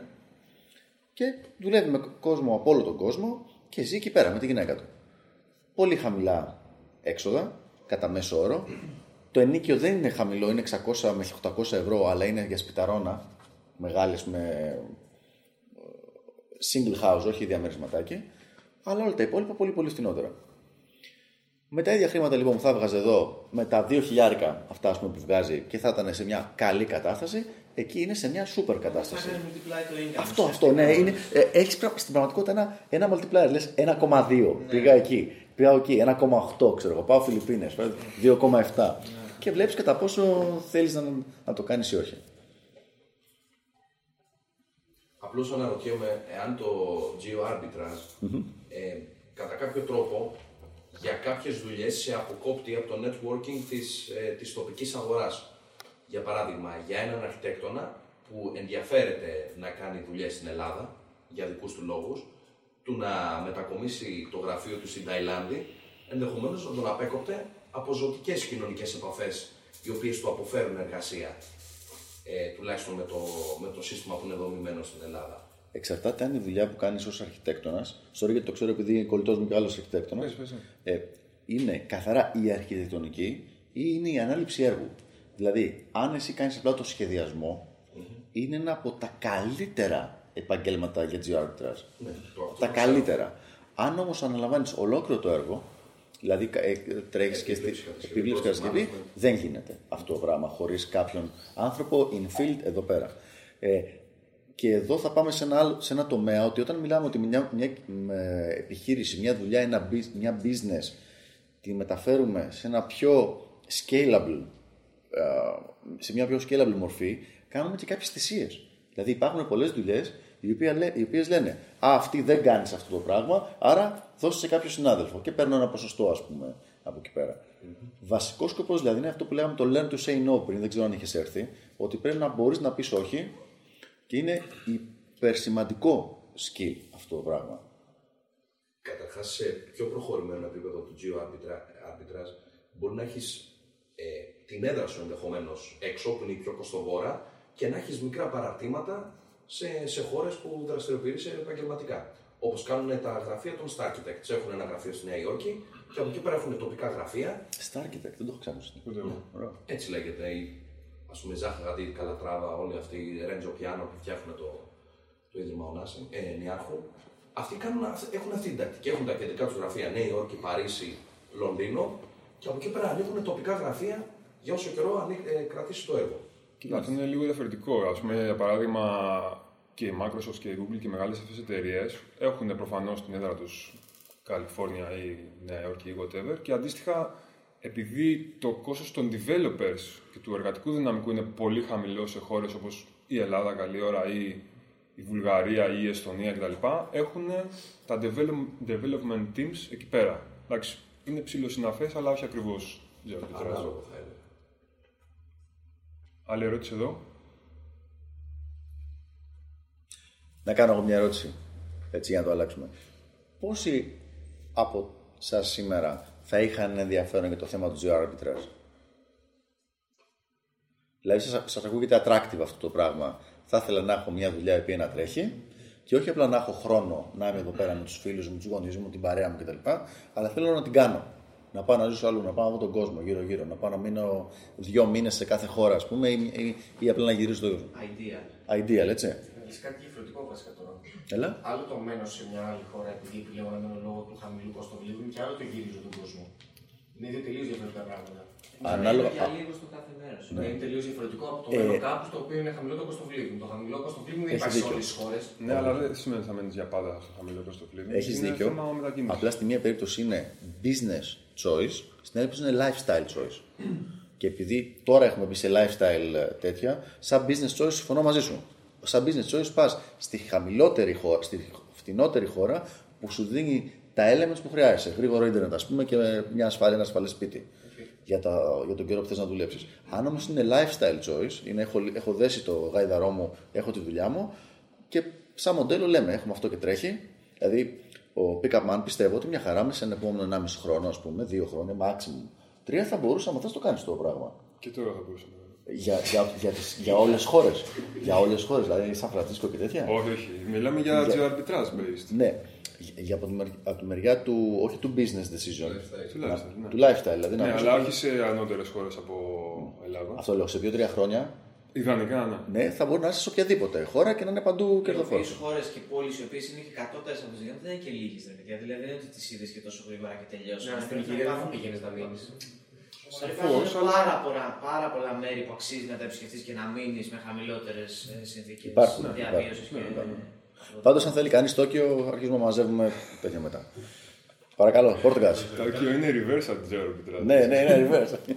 και δουλεύει με κόσμο από όλο τον κόσμο και ζει εκεί πέρα με τη γυναίκα του. Πολύ χαμηλά έξοδα, κατά μέσο όρο. Το ενίκιο δεν είναι χαμηλό, είναι 600 με 800 ευρώ, αλλά είναι για σπιταρόνα, μεγάλες με single house, όχι διαμερισματάκι, αλλά όλα τα υπόλοιπα πολύ πολύ φθηνότερα. Με τα ίδια χρήματα λοιπόν που θα έβγαζε εδώ, με τα 2 χιλιάρικα αυτά ας πούμε, που βγάζει και θα ήταν σε μια καλή κατάσταση, εκεί είναι σε μια super Θα κατάσταση. κάνει multiply το income. Αυτό, αυτό, ναι. Είναι, ε, έχεις πρα- στην πραγματικότητα ένα, ένα multiplier. Λες 1,2. Πήγα εκεί. Πήγα εκεί. 1,8 ξέρω εγώ. Πάω Φιλιππίνες. 2,7. Και βλέπεις κατά πόσο θέλεις να, να το κάνεις ή όχι. Απλώς αναρωτιέμαι εάν το geo arbitrage ε, κατά κάποιο τρόπο για κάποιες δουλειές σε αποκόπτει από το networking της ε, της τοπικής αγοράς. Για παράδειγμα, για έναν αρχιτέκτονα που ενδιαφέρεται να κάνει δουλειές στην Ελλάδα για δικούς του λόγους, του να μετακομίσει το γραφείο του στην Ταϊλάνδη, ενδεχομένως να τον απέκοπτε από ζωτικές κοινωνικές επαφές οι οποίες του αποφέρουν εργασία ε, τουλάχιστον με το, με το σύστημα που είναι δομημένο στην Ελλάδα. Εξαρτάται αν η δουλειά που κάνεις ως αρχιτέκτονας, sorry γιατί το ξέρω επειδή είναι κολλητός μου και άλλος αρχιτέκτονας, Πες, πες, ναι. ε, είναι καθαρά η αρχιτεκτονική ή είναι η ανάληψη έργου. Δηλαδή, αν εσύ κάνεις απλά το σχεδιασμο είναι ένα από τα καλύτερα επαγγέλματα για geoarbitrage. Ναι, το, τα καλύτερα. Αν όμως αναλαμβάνεις ολόκληρο το έργο, δηλαδή τρέχεις και στη Επίβλεψη κατασκευή, επίβλεψη κατασκευή, project management. δεν γίνεται αυτό το πράγμα χωρίς κάποιον άνθρωπο in field εδώ πέρα. Ε, και εδώ θα πάμε σε ένα, άλλο, σε ένα τομέα ότι όταν μιλάμε ότι μια, μια με επιχείρηση, μια δουλειά, ένα, bus- μια business τη μεταφέρουμε σε ένα πιο scalable ε, σε μια πιο scalable μορφή, κάνουμε και κάποιες θυσίες. Δηλαδή υπάρχουν πολλές δουλειές οι, οποία λέ- οι οποίες λένε Α, αυτή δεν κάνεις αυτό το πράγμα, άρα δώσε σε κάποιο συνάδελφο και παίρνω ένα ποσοστό, ας πούμε, από εκεί πέρα. Βασικός σκοπός δηλαδή είναι αυτό που λέγαμε το learn to say no πριν, δεν ξέρω αν είχες έρθει, ότι πρέπει να μπορείς να πεις όχι και είναι υπερσημαντικό skill αυτό το πράγμα. Καταρχάς, σε πιο προχωρημένο επίπεδο του geo arbitra- arbitrage, μπορεί να έχεις ε, την έδρα σου ενδεχομένως έξω, που είναι η πιο κοστοβόρα, και να έχεις μικρά παραρτήματα σε, σε χώρες που δραστηριοποιείσαι επαγγελματικά. Όπως κάνουν τα γραφεία των Star Architects. Έχουν ένα γραφείο στη Νέα Υόρκη και από εκεί πέρα έχουν τοπικά γραφεία. Star Architect, δεν το έχω ξανακούσει. Ούτε εγώ. Ωραίο. Έτσι λέγεται. Η, ας πούμε, Ζάχα Γαντή, Καλατράβα, όλοι αυτοί οι Ρέντζο Πιάνο που φτιάχνουν το, το Ίδρυμα Ωνάση, ε, Νιάρχου. Αυτοί κάνουν, αυ- έχουν αυτή την τακτική. Έχουν τα κεντρικά τους γραφεία Νέα Υόρκη, Παρίσι, Λονδίνο και από εκεί πέρα ανοίγουν τοπικά γραφεία για όσο καιρό ανοί- ε, κρατήσει το έργο. Κοιτάξτε, είναι λίγο διαφορετικό. Ας πούμε, για παράδειγμα, και η Microsoft και η Google και οι μεγάλες αυτές εταιρείες έχουν προφανώς την έδρα τους Καλιφόρνια ή Νέα Υόρκη ή whatever και αντίστοιχα επειδή το κόστος των developers και του εργατικού δυναμικού είναι πολύ χαμηλό σε χώρες όπως η Ελλάδα καλή ώρα ή η Βουλγαρία ή η Εστονία κτλ. έχουν τα develop- development teams εκεί πέρα. Εντάξει, είναι ψηλοσυναφές αλλά όχι ακριβώς. Zero Arbitrage. Ανάλογο θα έλεγα. Άλλη ερώτηση εδώ; Να κάνω εγώ μια ερώτηση, έτσι για να το αλλάξουμε. Πόσοι από εσά σήμερα θα είχαν ενδιαφέρον για το θέμα του zero arbitrage; Δηλαδή σας, σας ακούγεται attractive αυτό το πράγμα. Θα ήθελα να έχω μια δουλειά η οποία να τρέχει και όχι απλά να έχω χρόνο να είμαι εδώ πέρα με τους φίλους μου, τους γονείς μου, την παρέα μου κτλ. Αλλά θέλω να την κάνω. Να πάω να ζήσω αλλού, να πάω από τον κόσμο γύρω-γύρω, να πάω να μείνω δύο μήνες σε κάθε χώρα, ας πούμε, ή, ή, ή απλά να γυρίσω το Idea. ideal, έτσι. Λες κάτι διαφορετικό βασικά τώρα. Έλα. Άλλο το μένω σε μια άλλη χώρα επειδή επιλέγω να μένω λόγω του χαμηλού κόστου living και άλλο το γυρίζω τον κόσμο. Είναι δύο τελείως διαφορετικά πράγματα. Ανάλογα. Για λίγο στο κάθε μέρος. Ναι. Είναι τελείως διαφορετικό από το Ε, μένω κάπου στο οποίο είναι χαμηλό το cost of living. Το χαμηλό cost of living δεν Έχεις υπάρχει σε δίκιο. όλες τις χώρες. Ναι, αλλά δεν σημαίνει ότι θα μένεις για πάντα στο χαμηλό cost of living. Έχεις είναι δίκιο. θέμα μετακίνησης. Απλά στη μία περίπτωση είναι business choice, στην άλλη περίπτωση είναι lifestyle choice. *clears throat* Και επειδή τώρα έχουμε μπει σε lifestyle ε, τέτοια, σαν business choice συμφωνώ μαζί σου. Σαν business choice πας στη χαμηλότερη χώρα, στη φτηνότερη χώρα που σου δίνει τα elements που χρειάζεσαι. Γρήγορο ίντερνετ, ας πούμε, και μια ασφαλή, ένα ασφαλές σπίτι. Για, τα, για τον καιρό που θες να δουλέψεις. Αν όμως είναι lifestyle choice, είναι έχω, έχω δέσει το γάιδαρό μου, έχω τη δουλειά μου και σαν μοντέλο λέμε: Έχουμε αυτό και τρέχει. Δηλαδή, ο Pickup Man πιστεύω ότι μια χαρά με σε ένα επόμενο 1,5 χρόνο, ας πούμε, δύο χρόνια, maximum. Τρία θα μπορούσε να θες το κάνεις το πράγμα. Και τώρα θα μπορούσαμε. Για, για, για, τις- για όλες τις χώρες. για όλες τις χώρες, δηλαδή Σαν Φρανσίσκο και τέτοια. Όχι, όχι. Μιλάμε για Για- geo arbitrage based. Ναι. Για- Για από τη, μερ- από τη μεριά του, όχι του business decision. Του lifestyle, ναι. Του lifestyle. Δηλαδή, να Ναι, πεις αλλά ότι- όχι σε ανώτερες χώρες από Ελλάδα. Αυτό λέω, σε δύο-τρία χρόνια Ιδανικά, ναι. ναι, θα μπορεί να είσαι σε οποιαδήποτε χώρα και να είναι παντού κερδοφόρο. Οι χώρες και πόλεις οι οποίες είναι και εκατότερε από τι δεν είναι και λίγες, ρε παιδιά. Δηλαδή δεν είναι ότι τι είδες και τόσο γρήγορα και τελειώσαν. Ναι, στην Ιγυρία δεν θα πήγαινε να μείνεις. Υπάρχουν πάρα πολλά, πάρα πολλά μέρη που αξίζει να τα επισκεφτεί και να μείνεις με χαμηλότερες συνθήκες Υπάρχουν, διαβίωσης υπάρχουν, και. Πάντως, αν θέλει κανείς Τόκιο, αρχίζουμε να μαζεύουμε τέτοια μετά. Παρακαλώ, Πόρτογαλ. Τόκιο είναι reverse από geo arbitrage. ναι, ναι, είναι reverse. *laughs*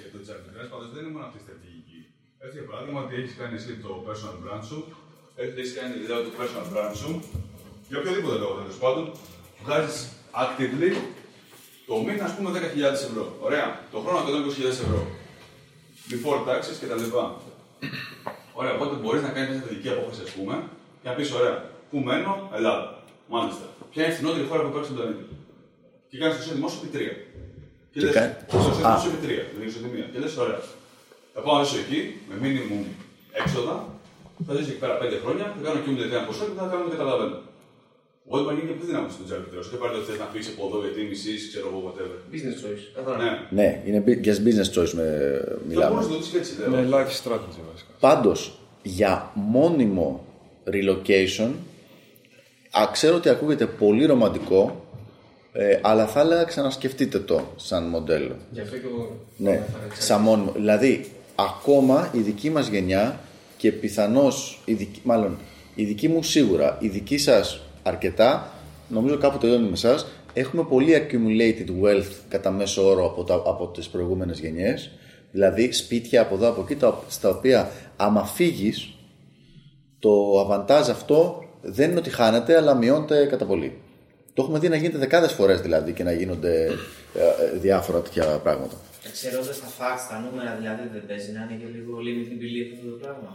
Για το Arbitrage πάντως δεν είναι μόνο αυτή η στρατηγική. Έτσι, για παράδειγμα, ότι έχεις κάνει εσύ το personal brand σου, έχεις κάνει δηλαδή το personal brand σου, για οποιοδήποτε λόγο τέλος πάντων, βγάζεις actively το μήνα, ας πούμε, 10.000 ευρώ. Ωραία. Το χρόνο 120.000 ευρώ. Before taxes κτλ. Ωραία, οπότε μπορείς να κάνεις μια στρατηγική απόφαση, ας πούμε, και να πεις: Ωραία, πού μένω, Ελλάδα. Μάλιστα. Ποια είναι η φθηνότερη χώρα που υπάρχει στον πλανήτη. Και κάνεις το σύνδεσμο σου επί τρία. Και Και λες, κάνει- το σύνδεσμο Α. σου επί τρία, την ισοτιμία. Και λες: Ωραία. Θα πάω να ζήσω εκεί, με minimum έξοδα, θα ζήσω εκεί πέρα 5 χρόνια, θα κάνω και μου ένα ποσό και θα κάνω και καταλαβαίνω. Οπότε μπορεί να γίνει και πιο δυνατό στον τζάρι επιτρέψει. Δεν πάρει ότι θες να φύγει από εδώ γιατί μισείς, ξέρω εγώ, whatever. Business choice. Καθαρά. Ναι. ναι, είναι bui- για business choice με, Θα μιλάμε. μπορούσε να το δεις έτσι, λέω. Ναι, life strategy βασικά. Πάντως, για μόνιμο relocation, α, ξέρω ότι ακούγεται πολύ ρομαντικό, ε, αλλά θα έλεγα ξανασκεφτείτε το σαν μοντέλο. Γι' αυτό και εγώ. Ναι, το έφερα έτσι. σαν μόνιμο. Δηλαδή, ακόμα η δική μας γενιά και πιθανώς, η δική, μάλλον η δική μου σίγουρα, η δική σας αρκετά, νομίζω κάπου τελειώνει με εσάς, έχουμε πολύ accumulated wealth κατά μέσο όρο από, τα, από τις προηγούμενες γενιές. Δηλαδή σπίτια από εδώ από εκεί, τα, στα οποία άμα φύγεις, το αβαντάζ αυτό δεν είναι ότι χάνεται, αλλά μειώνεται κατά πολύ. Το έχουμε δει να γίνεται δεκάδες φορές δηλαδή και να γίνονται ε, ε, διάφορα τέτοια πράγματα. Ξέροντα τα facts, τα νούμερα δηλαδή δεν παίζει να είναι και λίγο limiting belief αυτό το πράγμα.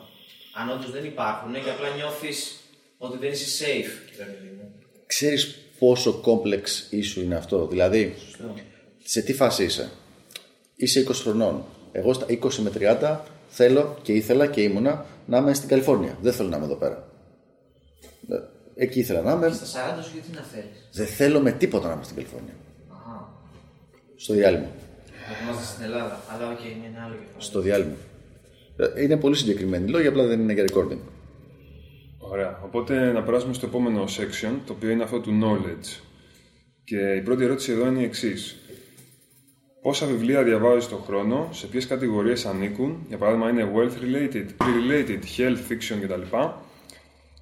Αν όντως δεν υπάρχουν και απλά νιώθεις ότι δεν είσαι safe. ρε παιδί μου. Ξέρεις πόσο complex issue είναι αυτό. Δηλαδή, Σωστό. σε τι φάση είσαι; Είσαι 20 χρονών. Εγώ στα 20 με 30 θέλω και ήθελα και ήμουνα να είμαι στην Καλιφόρνια. Δεν θέλω να είμαι εδώ πέρα. Ε, Εκεί ήθελα να είμαι. Στα 40 σου γιατί να θέλεις; Δεν θέλω με τίποτα να είμαι στην Καλιφόρνια. Αχά. Στο διάλειμμα. Να είμαστε στην Ελλάδα. Αλλά οκ, είναι ένα άλλο κεφάλαιο. Στο διάλειμμα. Ε, Είναι πολύ συγκεκριμένοι λόγοι, απλά δεν είναι για recording. Ωραία. Οπότε να περάσουμε στο επόμενο section, το οποίο είναι αυτό του knowledge. Και η πρώτη ερώτηση εδώ είναι η εξής. Πόσα βιβλία διαβάζεις τον χρόνο, σε ποιες κατηγορίες ανήκουν, για παράδειγμα είναι wealth related, pre-related, health, fiction κτλ.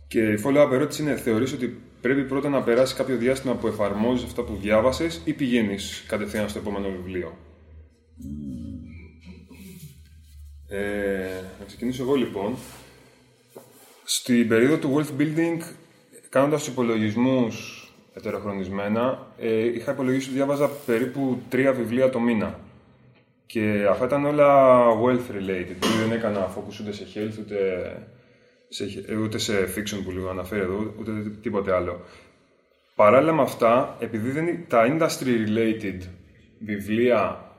Και η follow-up ερώτηση είναι, θεωρείς ότι πρέπει πρώτα να περάσει κάποιο διάστημα που εφαρμόζεις αυτά που διάβασες ή πηγαίνεις κατευθείαν στο επόμενο βιβλίο; Ε, να ξεκινήσω εγώ λοιπόν. Στην περίοδο του wealth building, κάνοντας τους υπολογισμούς ετεροχρονισμένα, ε, είχα υπολογίσει ότι διάβαζα περίπου τρία βιβλία το μήνα. Και αυτά ήταν όλα wealth related. Δηλαδή δεν έκανα focus ούτε σε health, ούτε σε, ούτε σε fiction που λίγο αναφέρει εδώ, ούτε τίποτε άλλο. Παράλληλα με αυτά, επειδή δεν, τα industry related βιβλία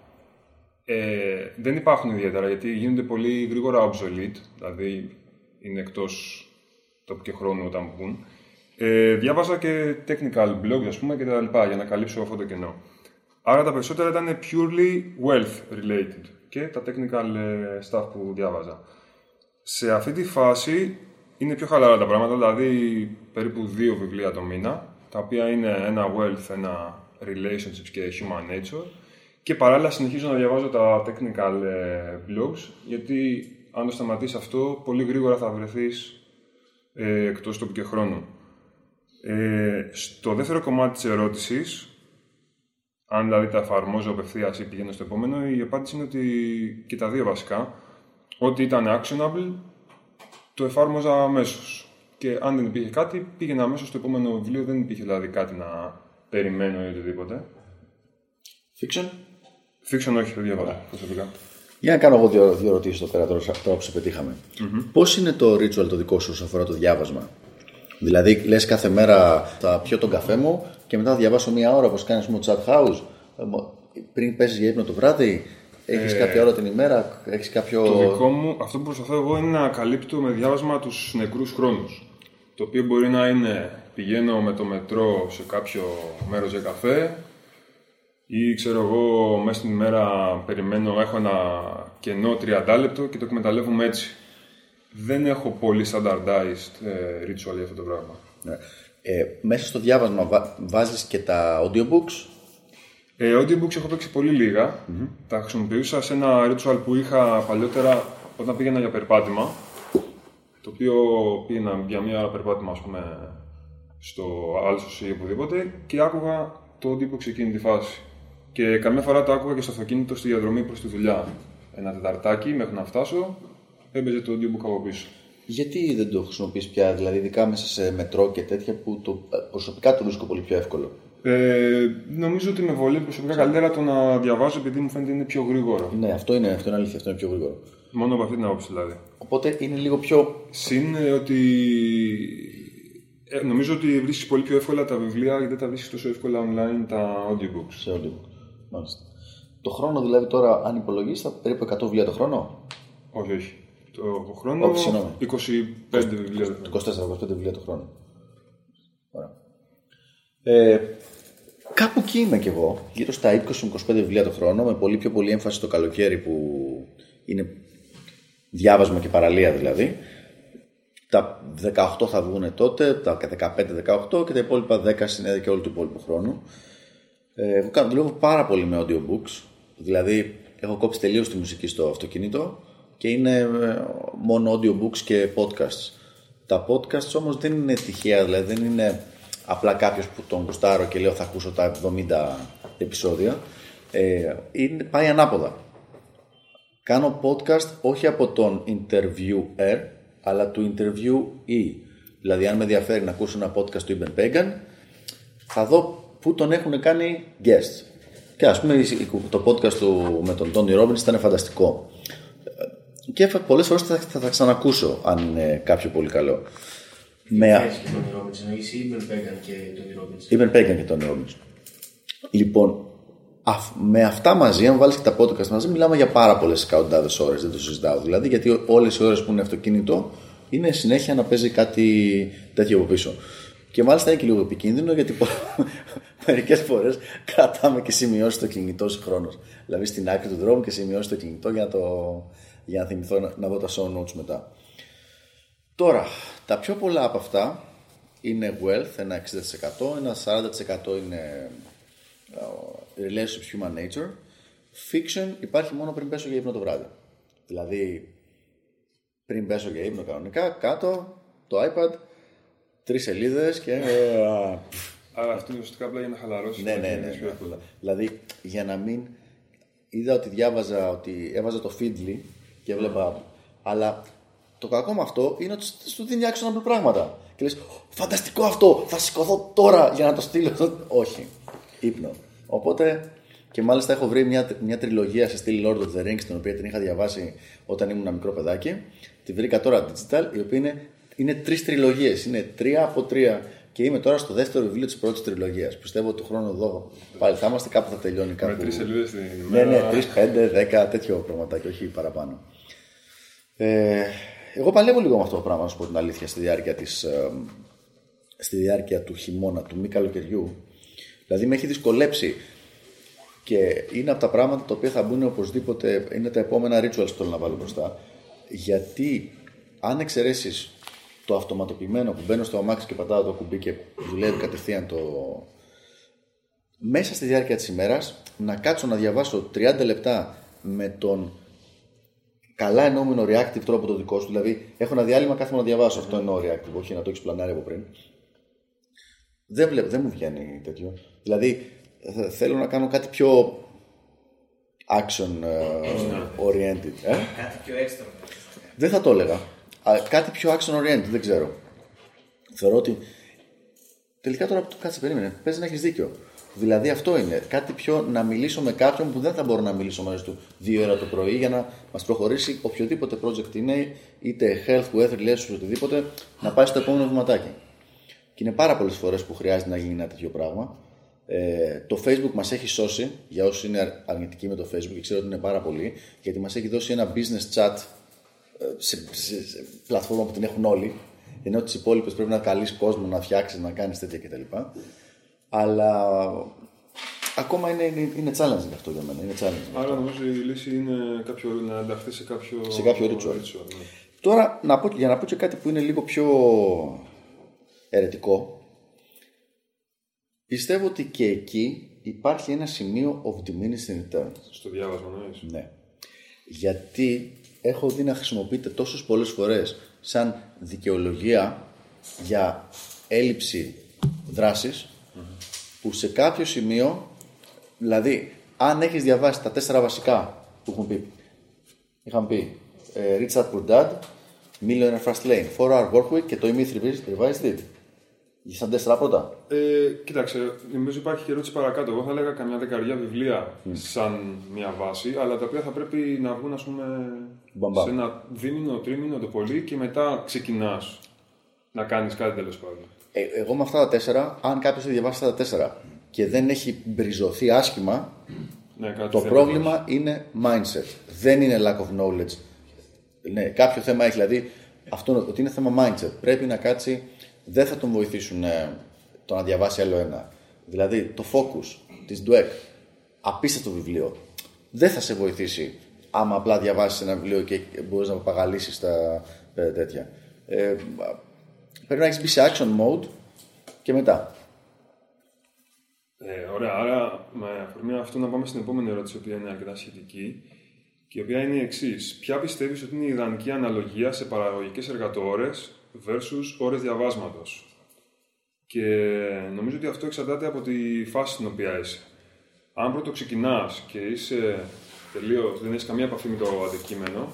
ε, δεν υπάρχουν ιδιαίτερα, γιατί γίνονται πολύ γρήγορα obsolete, δηλαδή είναι εκτός τόπου και χρόνου όταν μπουν. Ε, διάβαζα και technical blogs, ας πούμε, και τα λοιπά, για να καλύψω αυτό το κενό. Άρα τα περισσότερα ήταν purely wealth related και τα technical ε, stuff που διάβαζα. Σε αυτή τη φάση είναι πιο χαλαρά τα πράγματα, δηλαδή περίπου δύο βιβλία το μήνα, τα οποία είναι ένα wealth, ένα relationships και human nature και παράλληλα συνεχίζω να διαβάζω τα technical ε, blogs, γιατί αν το σταματήσεις αυτό, πολύ γρήγορα θα βρεθείς ε, εκτός τόπου και χρόνου. Ε, στο δεύτερο κομμάτι της ερώτησης, αν δηλαδή τα εφαρμόζω απευθείας ή πηγαίνω στο επόμενο, η απάντηση είναι ότι και τα δύο βασικά. Ό,τι ήταν actionable, το εφάρμοζα αμέσως. Και αν δεν υπήρχε κάτι, πήγαινα αμέσως στο επόμενο βιβλίο. Δεν υπήρχε δηλαδή κάτι να περιμένω ή οτιδήποτε. Fiction; Fiction όχι, δεν διαβάζω προσωπικά. Για να κάνω εγώ δύο, δύο ερωτήσεις εδώ πέρα τώρα, τώρα που σε πετύχαμε. Mm-hmm. Πώς είναι το ritual το δικό σου όσον αφορά το διάβασμα, Δηλαδή, λες κάθε μέρα θα πιω τον καφέ μου και μετά θα διαβάσω μία ώρα όπως κάνεις στο chat house. Ε, πριν πέσει για ύπνο το βράδυ, έχεις ε, κάποια ώρα την ημέρα, έχεις κάποιο. Το δικό μου, αυτό που προσπαθώ εγώ είναι να καλύπτω με διάβασμα τους νεκρούς χρόνους. Το οποίο μπορεί να είναι πηγαίνω με το μετρό σε κάποιο μέρος για καφέ, ή ξέρω εγώ, μέσα στην ημέρα περιμένω, έχω ένα κενό 30 λεπτό και το εκμεταλλεύομαι έτσι. Δεν έχω πολύ standardized ε, ritual για αυτό το πράγμα. Ναι. Ε, μέσα στο διάβασμα βά, βάζεις και τα audiobooks; Ε, audiobooks έχω παίξει πολύ Τα χρησιμοποιούσα σε ένα ritual που είχα παλιότερα όταν πήγαινα για περπάτημα. Το οποίο πήγαινα για μία ώρα περπάτημα, ας πούμε, στο Άλσος ή οπουδήποτε και άκουγα το audiobook σε εκείνη τη φάση. Και καμιά φορά το άκουγα και στο αυτοκίνητο στη διαδρομή προς τη δουλειά. Ένα τεταρτάκι μέχρι να φτάσω, έπαιζε το audiobook από πίσω. Γιατί δεν το χρησιμοποιείς πια, δηλαδή ειδικά μέσα σε μετρό και τέτοια που το, προσωπικά το βρίσκω πολύ πιο εύκολο; Ε, νομίζω ότι με βολεύει προσωπικά καλύτερα το να διαβάζω επειδή μου φαίνεται είναι πιο γρήγορο. Ναι, αυτό είναι, αυτό είναι αλήθεια, αυτό είναι πιο γρήγορο. Μόνο από αυτή την άποψη δηλαδή. Οπότε είναι λίγο πιο. Συν ότι ε, νομίζω ότι βρίσκεις πολύ πιο εύκολα τα βιβλία γιατί δεν τα βρίσκεις τόσο εύκολα online τα audiobooks. Σε audiobook. Μάλιστα. Το χρόνο δηλαδή τώρα, αν υπολογίσεις, θα περίπου 100 βιβλία το χρόνο; Όχι, όχι. Το χρόνο. Όχι, 25 βιβλία το χρόνο. 24-25 βιβλία το χρόνο. Ωραία. Ε, κάπου εκεί είμαι κι εγώ, γύρω στα 20-25 βιβλία το χρόνο, με πολύ πιο πολύ έμφαση το καλοκαίρι που είναι διάβασμα και παραλία δηλαδή. Τα 18 θα βγουν τότε, τα 15-18 και τα υπόλοιπα 10 συνέδεια και όλο του υπόλοιπου χρόνου. Ε, εγώ κάνω, δουλεύω πάρα πολύ με audiobooks. Δηλαδή, έχω κόψει τελείως τη μουσική στο αυτοκίνητο και είναι ε, μόνο audiobooks και podcasts. Τα podcasts όμως δεν είναι τυχαία, δηλαδή δεν είναι απλά κάποιος που τον γουστάρω και λέω θα ακούσω τα 70 επεισόδια. Ε, είναι, πάει ανάποδα. Κάνω podcast όχι από τον interviewer, αλλά του interviewee. Δηλαδή, αν με ενδιαφέρει να ακούσω ένα podcast του Ibn Pagan, θα δω που τον έχουν κάνει guest. Και ας πούμε το podcast του με τον Tony Robbins ήταν φανταστικό. Και πολλές φορές θα, θα τα ξανακούσω αν είναι κάποιο πολύ καλό. Με... και Tony Robbins, εννοείς ή Pagan και Tony Robbins; Ibn Pagan και Tony Robbins. Λοιπόν, με αυτά μαζί, αν βάλεις και τα podcast μαζί, μιλάμε για πάρα πολλές εκατοντάδες ώρες. Δεν το συζητάω δηλαδή, γιατί όλες οι ώρες που είναι αυτοκίνητο είναι συνέχεια να παίζει κάτι τέτοιο από πίσω. Και μάλιστα είναι και λίγο επικίνδυνο γιατί μερικές φορές κρατάμε και σημειώσει το κινητό συγχρόνω. Δηλαδή στην άκρη του δρόμου και σημειώσει το κινητό για να, το, για να θυμηθώ να, να δω τα show notes μετά. Τώρα, τα πιο πολλά από αυτά είναι wealth, ένα 60%, ένα 40% είναι uh, relationships human nature. Fiction υπάρχει μόνο πριν πέσω για ύπνο το βράδυ. Δηλαδή, πριν πέσω για ύπνο κανονικά, κάτω το iPad, Τρεις σελίδες και. Ε, α, Άρα αυτό είναι ουσιαστικά απλά για να χαλαρώσει. Ναι, να ναι, ναι. κινήσεις πιο ναι. εύκολα. Δηλαδή, για να μην. Είδα ότι διάβαζα ότι έβαζα το Feedly και έβλεπα. Αλλά το κακό με αυτό είναι ότι σου δίνει actionable πράγματα. Και λες, φανταστικό αυτό, θα σηκωθώ τώρα για να το στείλω. Όχι, ύπνο. Οπότε, και μάλιστα έχω βρει μια, μια τριλογία σε στυλ Lord of the Rings, την οποία την είχα διαβάσει όταν ήμουν ένα μικρό παιδάκι. Τη βρήκα τώρα digital, η οποία είναι, είναι τρεις τριλογίες. Είναι τρία από τρία. Και είμαι τώρα στο δεύτερο βιβλίο της πρώτης τριλογίας. Πιστεύω ότι του χρόνου εδώ πάλι θα είμαστε, κάπου θα τελειώνει κάπου. Με τρεις σελίδες την Ναι, ημέρα. ναι, 3, 5, 10, τέτοιο πραγματάκι, όχι παραπάνω. Ε, εγώ παλεύω λίγο με αυτό το πράγμα, να σου πω την αλήθεια, στη διάρκεια, της, ε, στη διάρκεια του χειμώνα, του μη καλοκαιριού. Δηλαδή με έχει δυσκολέψει και είναι από τα πράγματα τα οποία θα μπουν οπωσδήποτε, είναι τα επόμενα rituals που θέλω να βάλω μπροστά. Γιατί αν εξαιρέσεις το αυτοματοποιημένο που μπαίνω στο αμάξι και πατάω το κουμπί και δουλεύει κατευθείαν το, μέσα στη διάρκεια της ημέρας να κάτσω να διαβάσω 30 λεπτά με τον καλά εννοούμενο reactive τρόπο το δικό σου. Δηλαδή, έχω ένα διάλειμμα, κάθομαι να διαβάσω. Αυτό εννοώ reactive, όχι να το έχεις πλανάρει από πριν. Δεν, βλέπω, δεν μου βγαίνει τέτοιο. Δηλαδή, θε- θέλω να κάνω κάτι πιο action ε, oriented. Ε; Κάτι πιο έξτρα. Δεν θα το έλεγα. Α, κάτι πιο action oriented, δεν ξέρω. Θεωρώ ότι. Τελικά τώρα που κάτσε, περίμενε. Παίζει να έχεις δίκιο. Δηλαδή αυτό είναι. Κάτι πιο να μιλήσω με κάποιον που δεν θα μπορώ να μιλήσω μαζί του δύο ώρα το πρωί για να μας προχωρήσει οποιοδήποτε project είναι, είτε health, weather, relations, οτιδήποτε, να πάει στο επόμενο βηματάκι. Και είναι πάρα πολλές φορές που χρειάζεται να γίνει ένα τέτοιο πράγμα. Ε, το Facebook μας έχει σώσει, για όσου είναι αρ- αρνητικοί με το Facebook, και ξέρω ότι είναι πάρα πολλοί, γιατί μας έχει δώσει ένα business chat ε, σε, σε, σε πλατφόρμα που την έχουν όλοι. Ενώ τις υπόλοιπες πρέπει να καλείς κόσμο να φτιάξει, να κάνεις τέτοια κτλ. Αλλά ακόμα είναι, είναι, είναι challenging αυτό για μένα. Είναι challenging. Άρα νομίζω η λύση είναι κάποιο, να ενταχθεί σε κάποιο, Σε κάποιο ritual. ναι. Τώρα, να πω, για να πω και κάτι που είναι λίγο πιο ερετικό, πιστεύω ότι και εκεί υπάρχει ένα σημείο of diminishing returns. Στο διάβασμα, ναι. Ναι. Γιατί έχω δει να χρησιμοποιείται τόσες πολλές φορές σαν δικαιολογία για έλλειψη δράσης που σε κάποιο σημείο, δηλαδή αν έχεις διαβάσει τα τέσσερα βασικά που έχουν πει, είχαν πει ε, Rich Dad Poor Dad, Millionaire Fast Lane, 4 Hour Workweek και το E-Myth Revised- Revised It. Σαν τέσσερα πρώτα. Ε, κοίταξε, νομίζω υπάρχει και ερώτηση παρακάτω. Εγώ θα έλεγα καμιά δεκαριά βιβλία σαν μια βάση, αλλά τα οποία θα πρέπει να βγουν ας πούμε, Μπαμπά. σε ένα δίμηνο, τρίμηνο το πολύ και μετά ξεκινάς να κάνεις κάτι τέλος πάντων. Ε, εγώ με αυτά τα τέσσερα, αν κάποιος έχει διαβάσει αυτά τα τέσσερα και δεν έχει μπριζωθεί άσχημα, Ναι, κάτι το θέμα πρόβλημα είναι mindset. Δεν είναι lack of knowledge. Ναι, κάποιο θέμα έχει, δηλαδή αυτό ότι είναι θέμα mindset. Πρέπει να κάτσει, δεν θα τον βοηθήσουν ε, το να διαβάσει άλλο ένα. Δηλαδή το focus της DUEC, απίστευτο βιβλίο, δεν θα σε βοηθήσει άμα απλά διαβάσεις ένα βιβλίο και μπορείς να παγαλίσεις τα ε, τέτοια. Ε, πρέπει να έχεις μπει σε action mode και μετά. Ε, ωραία, άρα με αφορμή αυτό να πάμε στην επόμενη ερώτηση, η οποία είναι αρκετά σχετική και η οποία είναι η εξής. Ποια πιστεύεις ότι είναι η ιδανική αναλογία σε παραγωγικές εργατόρες versus ώρες διαβάσματος. Και νομίζω ότι αυτό εξαρτάται από τη φάση στην οποία είσαι. Αν πρώτο ξεκινάς και είσαι τελείως, δεν έχεις καμία επαφή με το αντικείμενο,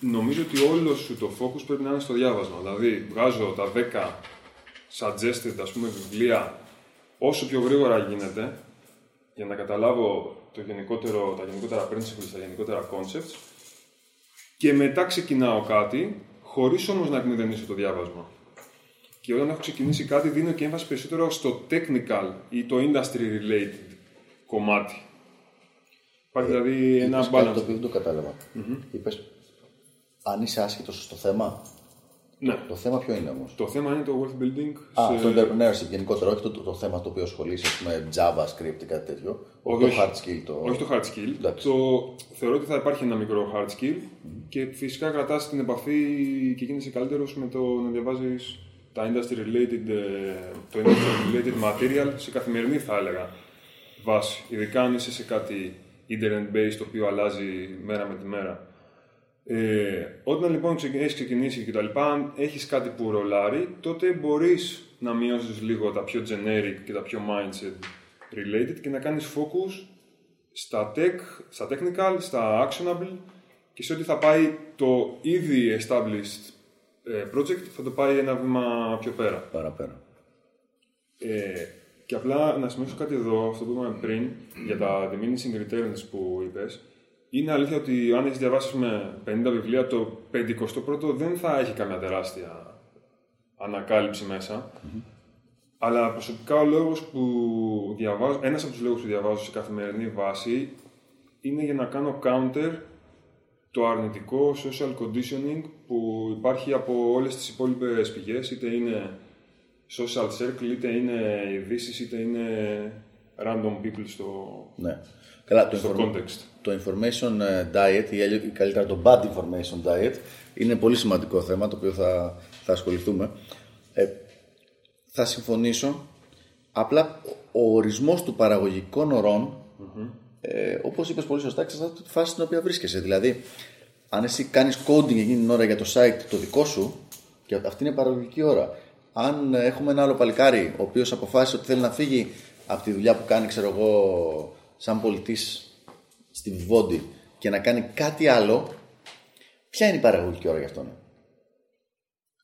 νομίζω ότι όλος σου το focus πρέπει να είναι στο διάβασμα. Δηλαδή, βγάζω τα 10 suggested ας πούμε, βιβλία όσο πιο γρήγορα γίνεται για να καταλάβω το γενικότερο, τα γενικότερα principles, τα γενικότερα concepts και μετά ξεκινάω κάτι χωρίς όμως να εκμηδενήσω το διάβασμα. Και όταν έχω ξεκινήσει κάτι δίνω και έμφαση περισσότερο στο technical ή το industry related κομμάτι. Υπάρχει δηλαδή ένα Είπες κάτι το balance. οποίο δεν το καταλαβα Είπες, αν είσαι άσχετος στο θέμα, Ναι. το θέμα ποιο είναι όμως; Το θέμα είναι το wealth building. Α, σε- το entrepreneurship γενικότερα, όχι το, το, το θέμα το οποίο ασχολείσαι, ας πούμε, JavaScript ή κάτι τέτοιο. Όχι, το όχι. hard skill. Το... Όχι το hard skill. Εντάξει. Το, θεωρώ ότι θα υπάρχει ένα μικρό hard skill και φυσικά κρατάς την επαφή και γίνεσαι καλύτερος με το να διαβάζεις τα industry related, ε, το industry related material σε καθημερινή θα έλεγα βάση. Ειδικά αν είσαι σε κάτι internet based το οποίο αλλάζει μέρα με τη μέρα. Ε, όταν λοιπόν έχεις ξεκινήσει και τα λοιπά, αν έχεις κάτι που ρολάρει, τότε μπορείς να μειώσεις λίγο τα πιο generic και τα πιο mindset related και να κάνεις focus στα tech, στα technical, στα actionable και σε ό,τι θα πάει το ήδη established ε, project θα το πάει ένα βήμα πιο πέρα. Παραπέρα. Ε, και απλά να σημειώσω κάτι εδώ, αυτό που είπαμε πριν, για τα diminishing returns που είπες. Είναι αλήθεια ότι αν έχεις διαβάσει με 50 βιβλία, το 51ο δεν θα έχει καμιά τεράστια ανακάλυψη μέσα. Αλλά προσωπικά ο λόγος που διαβάζω, ένας από τους λόγους που διαβάζω σε καθημερινή βάση είναι για να κάνω counter το αρνητικό social conditioning που υπάρχει από όλες τις υπόλοιπες πηγές, είτε είναι social circle, είτε είναι ειδήσεις, είτε είναι random people στο, Ναι. Καλά, το, στο inform- context. το information ε, diet ή αλλιώς- ή καλύτερα το bad information diet είναι πολύ σημαντικό θέμα το οποίο θα, θα ασχοληθούμε. Ε, θα συμφωνήσω. Απλά ο ορισμός του παραγωγικών ορών, ε, όπως είπες πολύ σωστά, εξαρτάται από τη φάση στην οποία βρίσκεσαι. Δηλαδή, αν εσύ κάνεις coding εκείνη την ώρα για το site το δικό σου, και αυτή είναι παραγωγική ώρα. Αν ε, έχουμε ένα άλλο παλικάρι, ο οποίος αποφάσισε ότι θέλει να φύγει από τη δουλειά που κάνει, ξέρω εγώ, σαν πολιτής στη Βιβόντι και να κάνει κάτι άλλο, ποια είναι η παραγωγική ώρα για αυτόν;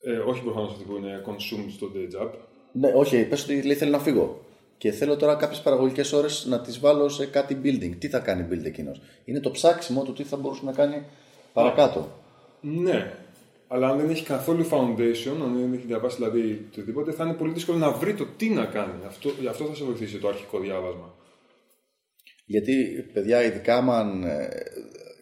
Ε, όχι προφανώς αυτή που είναι consumed στο day job. Ναι, όχι, πες ότι λέει θέλει να φύγω. Και θέλω τώρα κάποιες παραγωγικές ώρες να τις βάλω σε κάτι building. Τι θα κάνει build εκείνος; Είναι το ψάξιμο του τι θα μπορούσε να κάνει παρακάτω; Ναι, αλλά αν δεν έχει καθόλου foundation, αν δεν έχει διαβάσει δηλαδή οτιδήποτε, θα είναι πολύ δύσκολο να βρει το τι να κάνει. Αυτό, γι' αυτό θα σε βοηθήσει το αρχικό διάβασμα. Γιατί, παιδιά, ειδικά άμα. ε,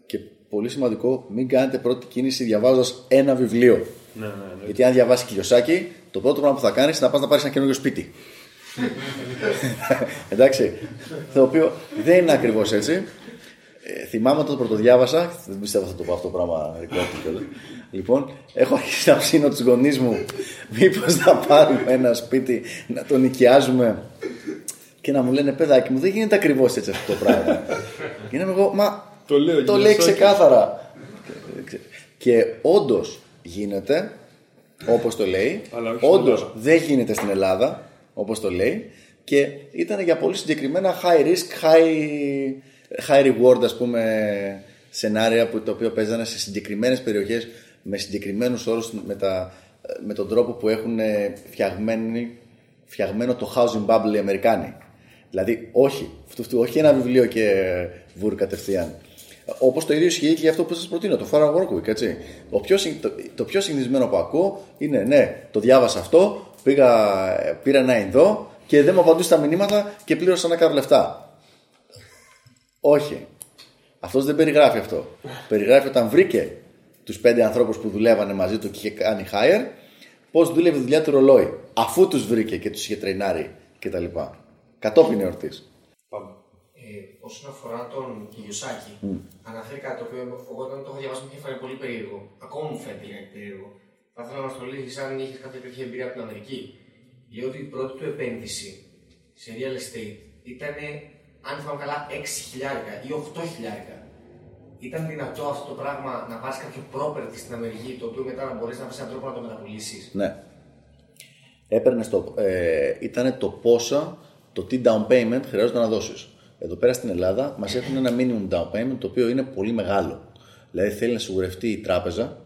και πολύ σημαντικό, μην κάνετε πρώτη κίνηση διαβάζοντας ένα βιβλίο. Ναι, ναι, ναι. Γιατί αν διαβάσει Κιλιοσάκη, το πρώτο πράγμα που θα κάνεις είναι να πας να πάρεις ένα καινούριο σπίτι. *laughs* Εντάξει. Το οποίο δεν είναι ακριβώς έτσι. Ε, θυμάμαι όταν το πρωτοδιάβασα, δεν πιστεύω θα το πω αυτό το πράγμα recording κιόλας. Λοιπόν, έχω αρχίσει να ψήνω τους γονείς μου μήπως να πάρουμε ένα σπίτι, να το νοικιάζουμε και να μου λένε παιδάκι μου, δεν γίνεται ακριβώς έτσι αυτό το πράγμα. *laughs* και να είμαι εγώ, μα Το λέω, το λέει Κιλιοσάκη. ξεκάθαρα. Και όντως γίνεται, όπως το λέει. Αλλά όχι στην Όντως Ελλάδα. δεν γίνεται στην Ελλάδα, όπως το λέει. Και ήταν για πολύ συγκεκριμένα high risk, high, high reward, ας πούμε, σενάρια που, το οποίο παίζανε σε συγκεκριμένες περιοχές με συγκεκριμένους όρους με, τα, με τον τρόπο που έχουν ε, φτιαγμένη- φτιαγμένο το housing bubble οι Αμερικάνοι. Δηλαδή, όχι. Αυτού- αυτού- όχι ένα βιβλίο και βουρ κατευθείαν. Όπως το ίδιο ισχύει και για αυτό που σας προτείνω, το Farah Workweek. Έτσι. Ο πιο, συν- το, το πιο συνηθισμένο που ακούω είναι ναι, το διάβασα αυτό, πήγα, ε, πήρα ένα Ινδό και δεν μου απαντούσε τα μηνύματα και πλήρωσα ένα κάρο λεφτά. Όχι. Αυτός δεν περιγράφει αυτό. περιγράφει όταν βρήκε τους πέντε ανθρώπους που δουλεύανε μαζί του και είχε κάνει hire, πώς δούλευε η δουλειά του ρολόι. Αφού τους βρήκε και τους είχε τρεινάρει κτλ. Κατόπιν εορτής. Πάμε. Ε, όσον αφορά τον Κιλιοσάκη, αναφέρει κάτι το οποίο εγώ όταν το έχω διαβάσει μου είχε φανεί πολύ περίεργο. Ακόμα μου φαίνεται λιγάκι περίεργο. Θα ήθελα να μας το λύσεις αν είχες κάποια τέτοια εμπειρία από την Αμερική. Λέει ότι η πρώτη του επένδυση σε real estate ήταν, αν θυμάμαι καλά, 6 χιλιάρικα ή 8 χιλιάρικα. Ήταν δυνατό αυτό το πράγμα να πάρεις κάποιο property στην Αμερική, το οποίο μετά να μπορείς να βρεις έναν τρόπο να το μεταπολίσει. Ναι. Έπαιρνες το. Ε, ήταν το πόσα, το τι down payment χρειάζεται να δώσεις. Εδώ πέρα στην Ελλάδα μας έχουν ένα minimum down payment το οποίο είναι πολύ μεγάλο. Δηλαδή θέλει να σιγουρευτεί η τράπεζα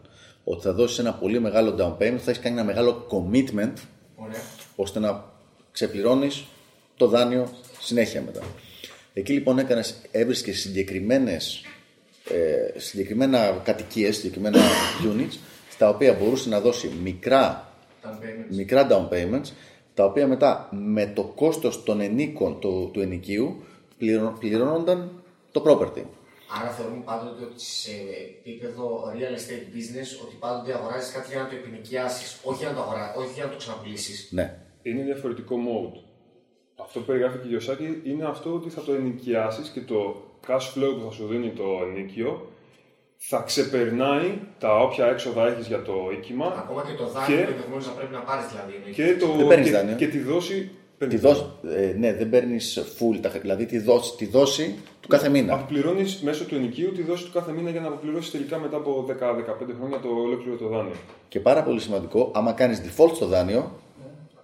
ότι θα δώσεις ένα πολύ μεγάλο down payment, θα έχεις κάνει ένα μεγάλο commitment Ωραία. ώστε να ξεπληρώνεις το δάνειο συνέχεια μετά. Εκεί λοιπόν έκανες, έβρισκες συγκεκριμένες, ε, συγκεκριμένα κατοικίες, συγκεκριμένα *coughs* units, στα οποία μπορούσε να δώσει μικρά, Down payments. μικρά down payments, τα οποία μετά με το κόστος των ενίκων του, του ενοικίου πληρω- πληρώνονταν το property. Άρα θεωρούμε πάντοτε ότι σε επίπεδο real estate business ότι πάντοτε αγοράζεις κάτι για να το επινοικιάσεις, όχι για να το, αγορά, όχι για να το ξαναπουλήσει. Ναι. Είναι διαφορετικό mode. Αυτό που περιγράφει και η Γιωσάκη είναι αυτό ότι θα το ενοικιάσεις και το cash flow που θα σου δίνει το ενίκιο θα ξεπερνάει τα όποια έξοδα έχεις για το οίκημα Ακόμα και το δάνειο Και- που ενδεχομένως να πρέπει να πάρεις δηλαδή. εννοείται. και, το, Δεν παίρνεις και, δάνειο. και τη δόση. Τη δόση, ε, ναι, δεν παίρνεις full, τα- δηλαδή τη δόση, τη δόση του κάθε μήνα. Αποπληρώνει μέσω του ενοικίου τη δόση του κάθε μήνα για να αποπληρώσεις τελικά μετά από 10-15 χρόνια το ολόκληρο το δάνειο. Και πάρα πολύ σημαντικό, άμα κάνεις default στο δάνειο,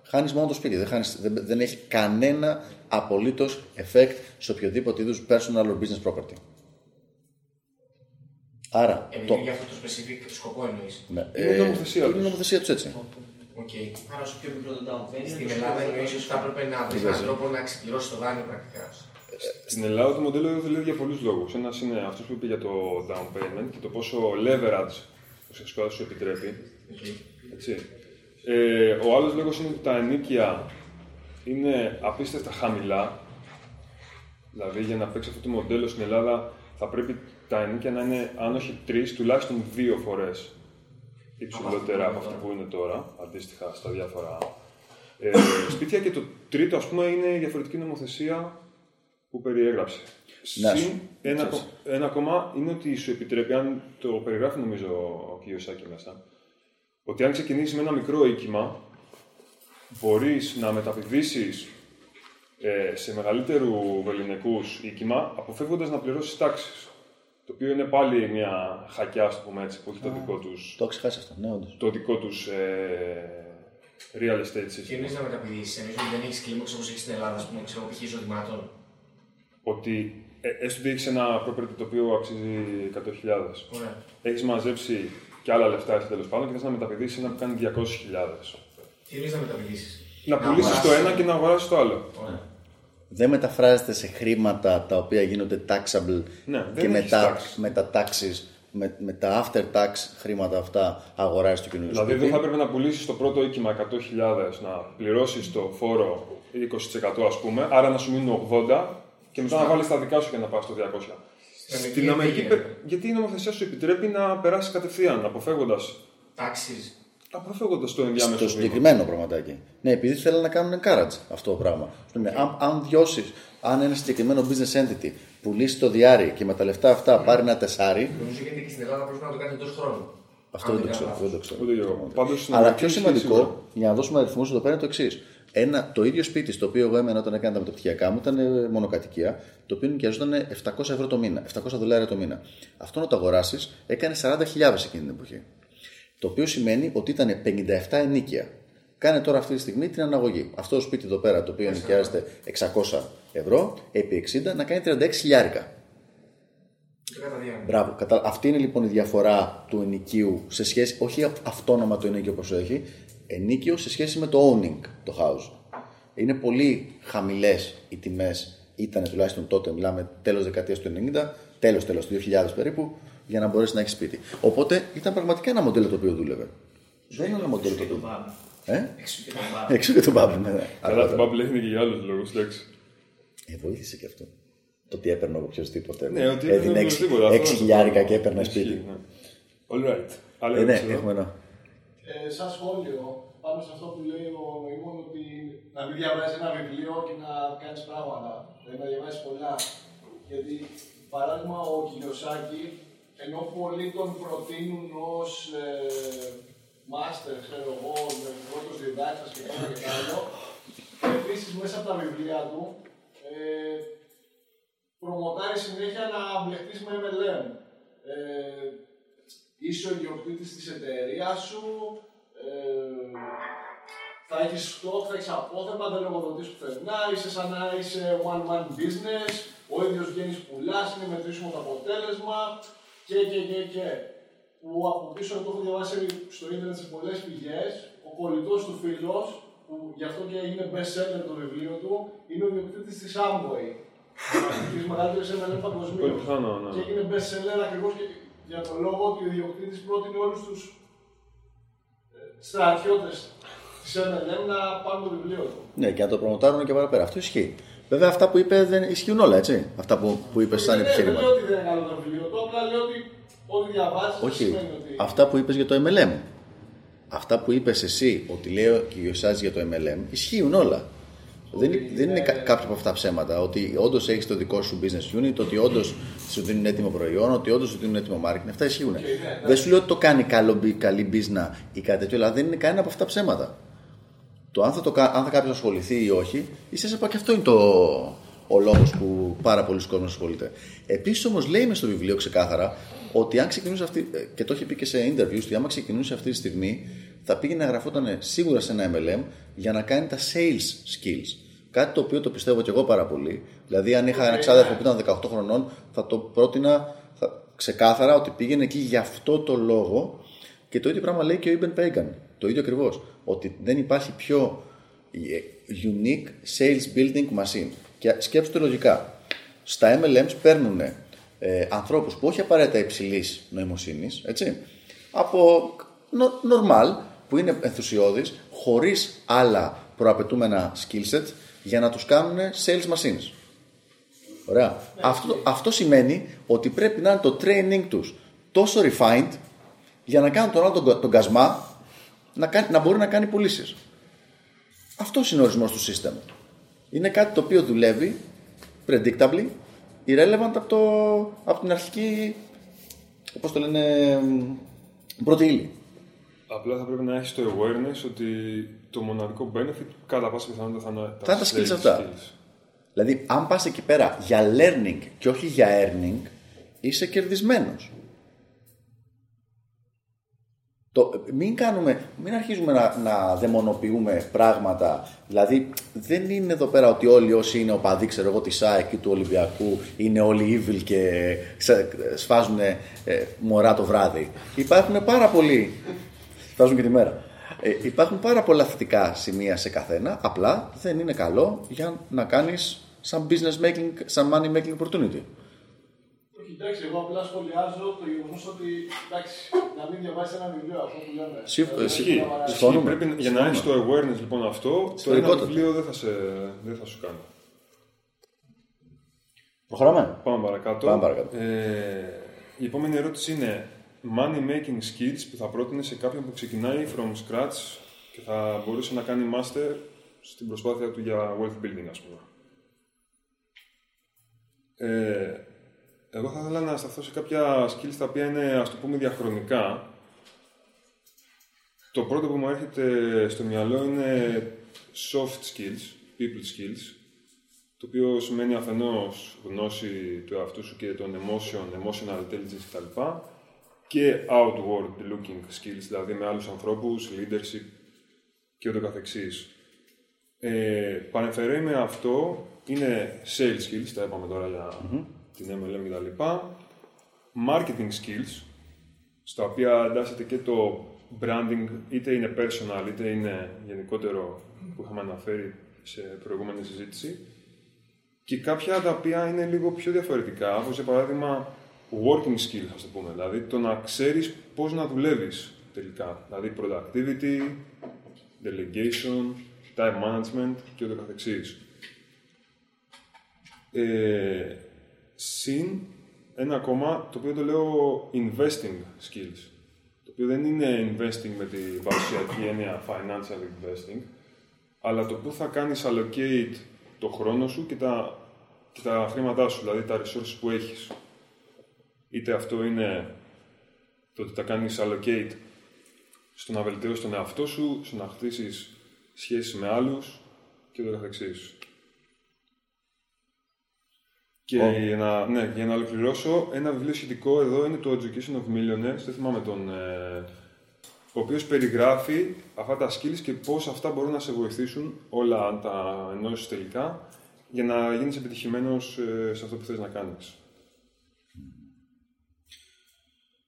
χάνεις μόνο το σπίτι. Δεν, χάνεις, δεν, δεν έχει κανένα απολύτως effect σε οποιοδήποτε είδους personal or business property. Άρα. Επειδή το, για αυτό το specific σκοπό εννοείς. ναι, Είναι η νομοθεσία είναι η τους. νομοθεσία τους έτσι. Οκ. Άρα όσο πιο μικρό το down payment. Στην τόσο Ελλάδα πιο εννοείς ότι θα έπρεπε να βρεις Βέβαια. έναν τρόπο να ξεπληρώσεις το δάνειο πρακτικά. Στην Ελλάδα το μοντέλο δουλεύει για πολλούς λόγους. Ένας είναι αυτός που είπε για το down payment και το πόσο leverage ουσιαστικά σου επιτρέπει. Οκ. Έτσι. Ε, ο άλλος λόγος είναι ότι τα ενοίκια είναι απίστευτα χαμηλά. Δηλαδή για να παίξει αυτό το μοντέλο στην Ελλάδα θα πρέπει τα ενίκια να είναι, αν όχι τρεις, τουλάχιστον δύο φορές υψηλότερα από αυτά που είναι τώρα, αντίστοιχα στα διάφορα ε, σπίτια. Και το τρίτο, ας πούμε, είναι η διαφορετική νομοθεσία που περιέγραψε. Να σου. Συν ένα, Ξέρεις. ακο- ένα ακόμα είναι ότι σου επιτρέπει, αν το περιγράφει νομίζω ο κ. Σάκη μέσα, ότι αν ξεκινήσεις με ένα μικρό οίκημα, μπορείς να μεταπηδήσεις ε, σε μεγαλύτερου βεληνικούς οίκημα, αποφεύγοντας να πληρώσεις τάξεις. Το οποίο είναι πάλι μια χακιά, ας το πούμε έτσι, που έχει το δικό τους, Το έχω ξεχάσει αυτό. Ναι, όντως. το δικό τους ε, real estate Και system. εννοείς να μεταπηδήσεις, εννοείς ότι δεν έχεις κλίμαξη όπως έχεις στην Ελλάδα, ας πούμε, ξέρω, π.χ. εισοδημάτων. Ότι ε, έστω ότι έχεις ένα property το οποίο αξίζει 100.000. Ωραία. Έχεις μαζέψει και άλλα λεφτά έτσι τέλος πάντων και θες να μεταπηδήσεις ένα που κάνει 200.000. Τι εννοείς να μεταπηδήσεις; Να πουλήσεις το αγοράσεις- ένα και να αγοράσεις το άλλο. Ωραία. Δεν μεταφράζεται σε χρήματα τα οποία γίνονται taxable Ναι, δεν και έχεις μετά, tax. με τα taxes, με, με τα after tax χρήματα αυτά αγοράζεις το καινούριο Δηλαδή σπίτι. δεν θα έπρεπε να πουλήσεις το πρώτο οίκημα 100.000 να πληρώσεις το φόρο 20% ας πούμε, άρα να σου μείνουν 80 και μετά να βάλεις τα δικά σου για να πας στο 200. Στην Στην Αμερική Αμερική, δεν πε- γίνεται. γιατί η νομοθεσία σου επιτρέπει να περάσεις κατευθείαν, αποφεύγοντας Τάξεις. Αποφεύγοντας το ενδιάμεσο στο βήμα. συγκεκριμένο πραγματάκι. Ναι, επειδή θέλουν να κάνουν encourage αυτό το πράγμα. Σου λένε, αν, αν διώσει, αν ένα συγκεκριμένο business entity πουλήσει το διάρρη και με τα λεφτά αυτά πάρει ένα τεσάρι, Νομίζω γίνεται και στην Ελλάδα πρέπει να το κάνει εντός χρόνου. αυτό Αν δεν το κάνω ξέρω. λάθος. Δεν το ξέρω. Ούτε και εγώ. Πάντως, στην Αλλά Αμερική πιο ισχύει σημαντικό, σίγουρα. για να δώσουμε αριθμούς εδώ πέρα είναι το εξής. Ένα, το ίδιο σπίτι στο οποίο εγώ έμενα όταν έκανα τα μεταπτυχιακά μου ήταν ε, μονοκατοικία, το οποίο νοικιαζόταν 700 ευρώ το μήνα, 700 δολάρια το μήνα. Αυτό να το αγοράσεις έκανε 40.000 εκείνη την εποχή. Το οποίο σημαίνει ότι ήταν 57 ενίκια. Κάνε τώρα αυτή τη στιγμή την αναγωγή. Αυτό το σπίτι εδώ πέρα, το οποίο νοικιάζεται 600 ευρώ, επί 60, να κάνει 36 χιλιάρικα. Το καταδιάμε. Μπράβο. Κατα... Αυτή είναι λοιπόν η διαφορά του ενοικίου σε σχέση, όχι αυ- αυτόνομα το ενοίκιο όπως έχει, ενίκιο σε σχέση με το owning, το house. Είναι πολύ χαμηλές οι τιμές, ήταν τουλάχιστον τότε, μιλάμε τέλος δεκαετίας του 90, τέλος τέλος του 2000 περίπου, για να μπορέσει να έχεις σπίτι. Οπότε ήταν πραγματικά ένα μοντέλο το οποίο δούλευε. Δεν είναι ένα μοντέλο το οποίο. Ε; Έξω και τον μπαρ. Έξω και τον Bubble, ναι. ναι. Καλά, την Αργότερα. Bubble έγινε και για άλλους λόγους. Ε, βοήθησε και αυτό. Το ότι έπαιρνε από οποιοδήποτε. Ναι, ότι έπαιρνε Έδινε οποιοδήποτε, 6 αυτό είναι το χιλιάρικα πρόβλημα. και έπαιρνε Ισχύει, σπίτι. ναι. All right. Άλλα Ε, ναι, ερωτήσεις εδώ; έχουμε ένα. Ε, σαν σχόλιο, πάνω σε αυτό που λέει ο Νοήμων ότι να μην διαβάζει ένα βιβλίο και να κάνεις πράγματα. Δηλαδή να διαβάζει πολλά. Γιατί, παράδειγμα, ο Κιλιοσάκη, ενώ πολλοί τον προτείνουν ως ε, μάστερ, ξέρω εγώ, με πρώτος διδάξα και κάτι και άλλο, επίσης μέσα από τα βιβλία του ε, προμοτάρει συνέχεια να μπλεχτείς με MLM. Ε, είσαι ο ιδιοκτήτης της εταιρείας σου, ε, θα έχεις stock, θα έχεις απόθεμα, δεν λογοδοτείς πουθενά, είσαι σαν να είσαι one man business, ο ίδιος βγαίνεις πουλάς, είναι μετρήσιμο το αποτέλεσμα και και και και. Που από πίσω το έχω διαβάσει στο ίντερνετ σε πολλές πηγές, ο κολλητός του φίλος, που γι' αυτό και έγινε best seller το βιβλίο του, είναι ο ιδιοκτήτης της Amway. Της μεγαλύτερης MLM παγκοσμίως. Πολύ πιθανό, ναι. Και έγινε best seller ακριβώς για τον λόγο ότι ο ιδιοκτήτης πρότεινε όλους τους στρατιώτες της MLM να πάρουν το βιβλίο του. Ναι, και να το προμοτάρουν και παραπέρα. Αυτό ισχύει. Βέβαια, αυτά που είπε δεν ισχύουν όλα, έτσι. Αυτά που, που είπες σαν Δεν- επιχείρημα. Δεν λέω ότι δεν είναι καλό το βιβλίο του, απλά λέω ότι ό,τι διαβάζει δεν Όχι. σημαίνει ότι. Αυτά που είπες για το MLM. Αυτά που είπες εσύ ότι λέω και Γιωσάζης για το MLM ισχύουν όλα. Δεν, δεν είναι κα- κάποια από αυτά ψέματα. Ότι όντως έχεις το δικό σου business unit, ότι όντως σου δίνουν έτοιμο προϊόν, ότι όντως σου δίνουν έτοιμο marketing. Αυτά ισχύουν. δεν σου λέω ότι το κάνει καλό, μπι- καλή business ή κάτι τέτοιο, αλλά δεν είναι κανένα από αυτά ψέματα. Το αν θα, το, κα- αν θα κάποιος ασχοληθεί ή όχι, ίσα ίσα και αυτό είναι το, ο λόγος που πάρα πολλοί κόσμοι ασχολείται. Επίσης όμως λέει μες στο βιβλίο ξεκάθαρα ότι αν ξεκινούσε αυτή, ε, και το έχει πει και σε interviews, ότι άμα ξεκινούσε αυτή τη στιγμή θα πήγαινε να γραφόταν σίγουρα σε ένα MLM για να κάνει τα sales skills. Κάτι το οποίο το πιστεύω και εγώ πάρα πολύ. Δηλαδή, αν είχα ένα ξάδερφο που ήταν 18 χρονών, θα το πρότεινα θα, ξεκάθαρα ότι πήγαινε εκεί για αυτό το λόγο. Και το ίδιο πράγμα λέει και ο Ιμπεν Pagan. Το ίδιο ακριβώς. Ότι δεν υπάρχει πιο ε, unique sales building machine. Και σκέψτε το λογικά. Στα MLMs παίρνουν ε, ανθρώπους που όχι απαραίτητα υψηλής νοημοσύνης, έτσι, από νο- normal, που είναι ενθουσιώδεις, χωρίς άλλα προαπαιτούμενα skill set, για να τους κάνουν sales machines. Ωραία. Αυτό, αυτό σημαίνει ότι πρέπει να είναι το training τους τόσο refined για να κάνουν τον άλλο τον, τον κασμά να, κάνει, να μπορεί να κάνει πωλήσεις. Αυτός είναι ο ορισμός του system. Είναι κάτι το οποίο δουλεύει predictably, irrelevant από, το, από την αρχική, όπως το λένε, μ, πρώτη ύλη. Απλά θα πρέπει να έχεις το awareness ότι το μοναδικό benefit κατά πάσα πιθανότητα θα είναι Θα είναι τα skills sales αυτά. Δηλαδή, αν πας εκεί πέρα για learning και όχι για earning, είσαι κερδισμένος. Το, μην, κάνουμε, μην αρχίζουμε να, να δαιμονοποιούμε πράγματα. Δηλαδή, δεν είναι εδώ πέρα ότι όλοι όσοι είναι οπαδοί, ξέρω εγώ, της ΑΕΚ ή του Ολυμπιακού είναι όλοι evil και ξε- σφάζουν ε, μωρά το βράδυ. Υπάρχουν πάρα πολλοί. Σφάζουν και τη μέρα. Ε, υπάρχουν πάρα πολλά θετικά σημεία σε καθένα. Απλά δεν είναι καλό για να κάνεις some business making, some money making opportunity. Όχι, εντάξει, εγώ απλά σχολιάζω το γεγονός ότι εντάξει, να μην διαβάσεις ένα βιβλίο αυτό που λέμε. Συμφ- Δηλαδή, Ισχύει. να παραγωγή. Ισχύει. Πρέπει, για να έχεις το awareness λοιπόν αυτό, το ένα Σφαιρικότατο. βιβλίο δεν θα, σε, δεν θα σου κάνει. Προχωράμε. Πάμε παρακάτω. Πάμε παρακάτω. Ε, η επόμενη ερώτηση είναι money making skills που θα πρότεινε σε κάποιον που ξεκινάει from scratch και θα μπορούσε να κάνει master στην προσπάθεια του για wealth building, ας πούμε. Ε, εγώ θα ήθελα να σταθώ σε κάποια skills τα οποία είναι, ας το πούμε, διαχρονικά. Το πρώτο που μου έρχεται στο μυαλό είναι soft skills, people skills, το οποίο σημαίνει αφενός γνώση του εαυτού σου και των emotion, emotional intelligence κτλ. και outward looking skills, δηλαδή με άλλους ανθρώπους, leadership και ούτω καθεξής. Ε, παρεμφερέ με αυτό είναι sales skills, τα είπαμε τώρα για την MLM κτλ. Marketing skills, στα οποία εντάσσεται και το branding, είτε είναι personal, είτε είναι γενικότερο που είχαμε αναφέρει σε προηγούμενη συζήτηση. Και κάποια τα οποία είναι λίγο πιο διαφορετικά, όπως για παράδειγμα working skills, ας το πούμε. Δηλαδή το να ξέρεις πώς να δουλεύεις τελικά. Δηλαδή productivity, delegation, time management και ούτω καθεξής. Ε, συν ένα ακόμα, το οποίο το λέω investing skills. Το οποίο δεν είναι investing με την παρουσιακή έννοια financial investing, αλλά το που θα κάνεις allocate το χρόνο σου και τα, και τα χρήματά σου, δηλαδή τα resources που έχεις. Είτε αυτό είναι το ότι τα κάνεις allocate στο να βελτιώσεις τον εαυτό σου, στο να χτίσεις σχέσεις με άλλους και το καθεξής. Και για, να, ναι, για να ολοκληρώσω, ένα βιβλίο σχετικό εδώ είναι το Education of Millionaires, δεν θυμάμαι τον, ε, ο οποίος περιγράφει αυτά τα skills και πώς αυτά μπορούν να σε βοηθήσουν, όλα αν τα ενώσεις τελικά, για να γίνεις επιτυχημένος ε, σε αυτό που θες να κάνεις.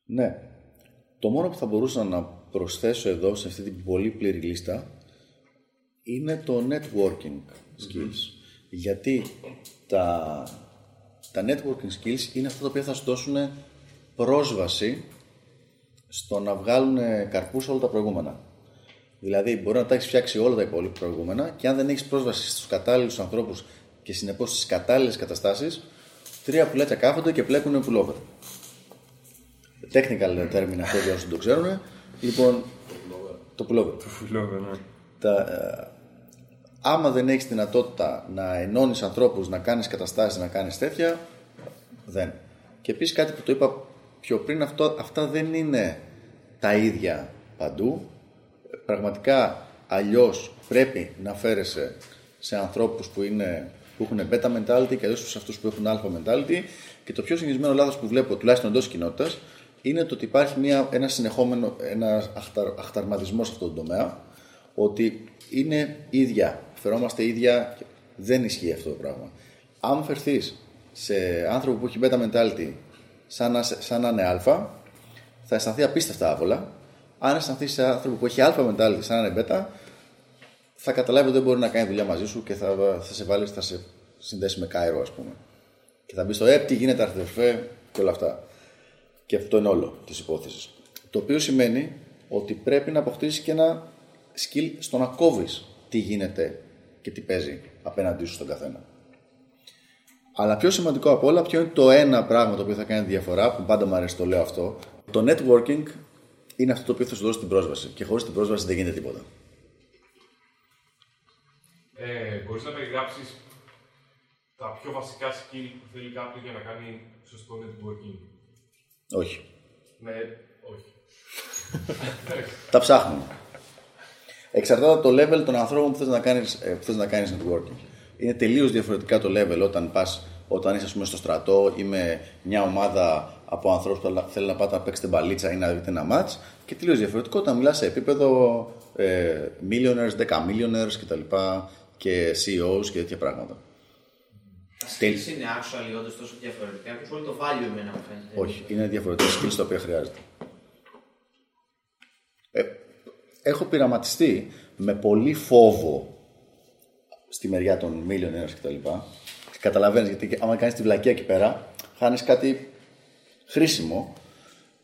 Ναι. Το μόνο που θα μπορούσα να προσθέσω εδώ σε αυτή την πολύ πλήρη λίστα είναι το networking skills. Γιατί τα, τα networking skills είναι αυτά τα οποία θα σου δώσουν πρόσβαση στο να βγάλουν καρπούς όλα τα προηγούμενα. Δηλαδή, μπορεί να τα έχεις φτιάξει όλα τα υπόλοιπα προηγούμενα και αν δεν έχεις πρόσβαση στους κατάλληλους ανθρώπους και συνεπώς στις κατάλληλες καταστάσεις, τρία πουλάκια κάθονται και πλέκουν pullover. Technical term αυτό για όσοι το ξέρουν. Λοιπόν, το pullover. Το φιλόβε, ναι. Τα, ε, άμα δεν έχεις δυνατότητα να ενώνεις ανθρώπους, να κάνεις καταστάσεις, να κάνεις τέτοια, δεν. Και επίσης κάτι που το είπα πιο πριν, αυτό, αυτά δεν είναι τα ίδια παντού. Πραγματικά αλλιώς πρέπει να φέρεσαι σε ανθρώπους που είναι που έχουν beta mentality και αλλιώς σε αυτούς που έχουν alpha mentality. Και το πιο συνηθισμένο λάθος που βλέπω, τουλάχιστον εντός κοινότητας, είναι το ότι υπάρχει μια, ένα συνεχόμενο ένα αχταρ, αχταρμαδισμό σε αυτόν τον τομέα. Ότι είναι ίδια, φερόμαστε ίδια. Δεν ισχύει αυτό το πράγμα. Αν φερθείς σε άνθρωπο που έχει beta mentality σαν να, σαν να είναι α, θα αισθανθεί απίστευτα άβολα. Αν αισθανθείς σε άνθρωπο που έχει α mentality σαν να είναι beta, θα καταλάβει ότι δεν μπορεί να κάνει δουλειά μαζί σου και θα, θα σε βάλει, θα σε συνδέσει με Κάιρο, ας πούμε. Και θα μπεις στο ΕΠ, τι γίνεται, αρθρεφέ και όλα αυτά. Και αυτό είναι όλο της υπόθεσης. Το οποίο σημαίνει ότι πρέπει να αποκτήσεις και ένα skill στο να κόβεις τι γίνεται και τι παίζει απέναντί σου στον καθένα. Αλλά πιο σημαντικό από όλα, ποιο είναι το ένα πράγμα το οποίο θα κάνει διαφορά, που πάντα μου αρέσει το λέω αυτό. Το networking είναι αυτό το οποίο θα σου δώσει την πρόσβαση. Και χωρίς την πρόσβαση δεν γίνεται τίποτα. Ε, μπορείς να περιγράψεις τα πιο βασικά skill που θέλει κάποιος για να κάνει σωστό networking; Όχι. Ναι, όχι. Τα ψάχνουμε. Εξαρτάται από το level των ανθρώπων που θες να κάνεις, ε, που θες να κάνεις networking. Είναι τελείως διαφορετικά το level όταν πας όταν είσαι ας πούμε, στο στρατό ή με μια ομάδα από ανθρώπους που θέλουν να πάτε να παίξετε μπαλίτσα ή να δείτε ένα match και τελείως διαφορετικό όταν μιλάς σε επίπεδο ε, millionaires, 10 millionaires κτλ. και CEOs και τέτοια πράγματα. Τα skills είναι actually όντως τόσο διαφορετικά. Ποιο πολύ το value εμένα μου φαίνεται. Όχι, είναι διαφορετικά skills τα οποία χρειάζεται. Ε, έχω πειραματιστεί με πολύ φόβο στη μεριά των millionaires κτλ. Καταλαβαίνεις γιατί άμα κάνεις τη βλακία εκεί πέρα, χάνεις κάτι χρήσιμο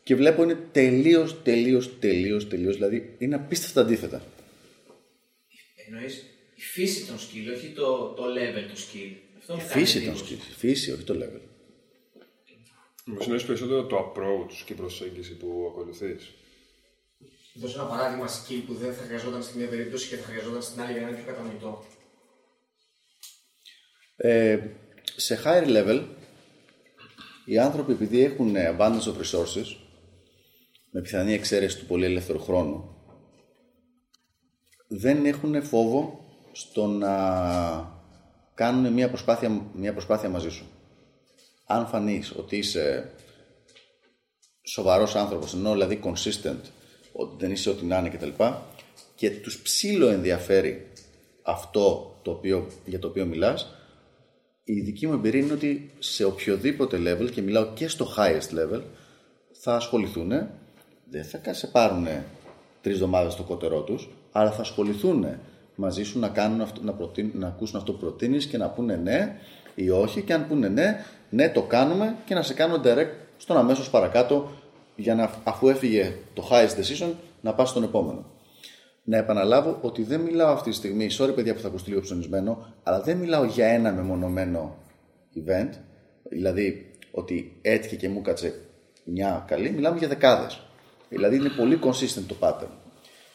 και βλέπω είναι τελείως, τελείως, τελείως, τελείως. Δηλαδή είναι απίστευτα αντίθετα. Εννοείς η φύση των skill, όχι το, το level του skill. Αυτό Η μου κάνει φύση των εντύπωση. skill. Η φύση, όχι το level. Μου συνέβη περισσότερο το approach και η προσέγγιση που ακολουθείς; Δώσω ένα παράδειγμα skill που δεν θα χρειαζόταν στην μία περίπτωση και θα χρειαζόταν στην άλλη για να είναι πιο κατανοητό. Ε, σε higher level, οι άνθρωποι επειδή έχουν abundance of resources, με πιθανή εξαίρεση του πολύ ελεύθερου χρόνου, δεν έχουν φόβο στο να κάνουν μια προσπάθεια, μια προσπάθεια μαζί σου. Αν φανείς ότι είσαι σοβαρός άνθρωπος, ενώ δηλαδή consistent, ότι δεν είσαι ό,τι να είναι κτλ. Και τους ψήλο ενδιαφέρει αυτό το οποίο, για το οποίο μιλάς, η δική μου εμπειρία είναι ότι σε οποιοδήποτε level και μιλάω και στο highest level θα ασχοληθούν, δεν θα σε πάρουν τρεις εβδομάδες στο κότερό τους, αλλά θα ασχοληθούν μαζί σου να, κάνουν αυτό, να, προτείνουν, να ακούσουν αυτό που προτείνεις και να πούνε ναι ή όχι. Και αν πούνε ναι, ναι το κάνουμε και να σε κάνουν direct στον αμέσως παρακάτω για να αφού έφυγε το highest decision να πας στον επόμενο. Να επαναλάβω ότι δεν μιλάω αυτή τη στιγμή, sorry παιδιά που θα ακουστεί λίγο ψωνισμένο, αλλά δεν μιλάω για ένα μεμονωμένο event, δηλαδή ότι έτυχε και μου κάτσε μια καλή, μιλάμε για δεκάδες. Δηλαδή είναι πολύ consistent το pattern.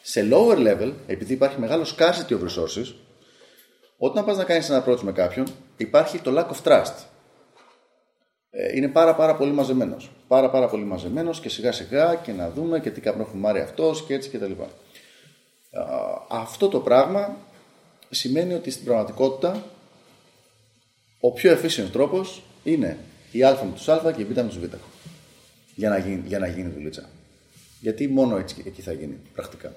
Σε lower level, επειδή υπάρχει μεγάλο scarcity of resources, όταν πας να κάνεις ένα approach με κάποιον, υπάρχει το lack of trust. Ε, είναι πάρα πάρα πολύ μαζεμένος. Πάρα πάρα πολύ μαζεμένος και σιγά σιγά και να δούμε και τι καπνό φουμάρει αυτός και έτσι και τα λοιπά. Α, Αυτό το πράγμα σημαίνει ότι στην πραγματικότητα ο πιο efficient τρόπος είναι οι Α με τους Α και οι Β με τους Β. Για να γίνει, για να γίνει δουλίτσα. Γιατί μόνο έτσι εκεί θα γίνει πρακτικά.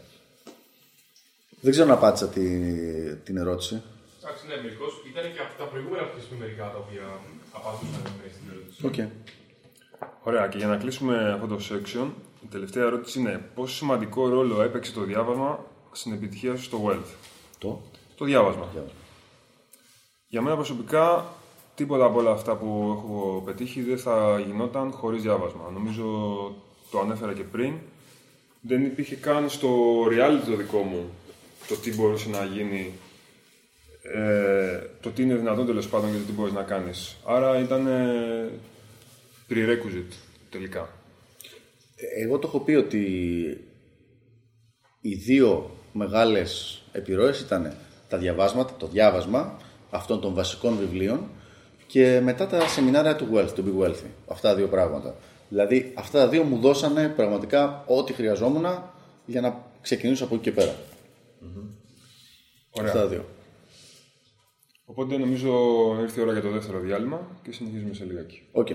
Δεν ξέρω αν απάντησα τη, την ερώτηση. Εντάξει, ναι, μερικώς ήταν και από τα προηγούμενα που θες μερικά τα οποία απαντούσαν ναι, στην ερώτηση. Οκ. Ωραία, και για να κλείσουμε αυτό το section, η τελευταία ερώτηση είναι πόσο σημαντικό ρόλο έπαιξε το διάβασμα στην επιτυχία σου στο Wealth. Το; Το διάβασμα. Διάβασμα. Για μένα προσωπικά, τίποτα από όλα αυτά που έχω πετύχει δεν θα γινόταν χωρίς διάβασμα. Νομίζω το ανέφερα και πριν. Δεν υπήρχε καν στο reality το δικό μου το τι μπορούσε να γίνει, ε, το τι είναι δυνατόν τέλος πάντων και το τι μπορείς να κάνεις. Άρα ήταν ε, prerequisite τελικά. Εγώ το έχω πει ότι οι δύο μεγάλες επιρροές ήταν τα διαβάσματα, το διάβασμα αυτών των βασικών βιβλίων και μετά τα σεμινάρια του Wealth, του Big Wealthy. Αυτά τα δύο πράγματα. Δηλαδή αυτά τα δύο μου δώσανε πραγματικά ό,τι χρειαζόμουν για να ξεκινήσω από εκεί και πέρα. Ωραία. Αυτά τα δύο. Οπότε νομίζω ήρθε η ώρα για το δεύτερο διάλειμμα και συνεχίζουμε σε λιγάκι. Οκ.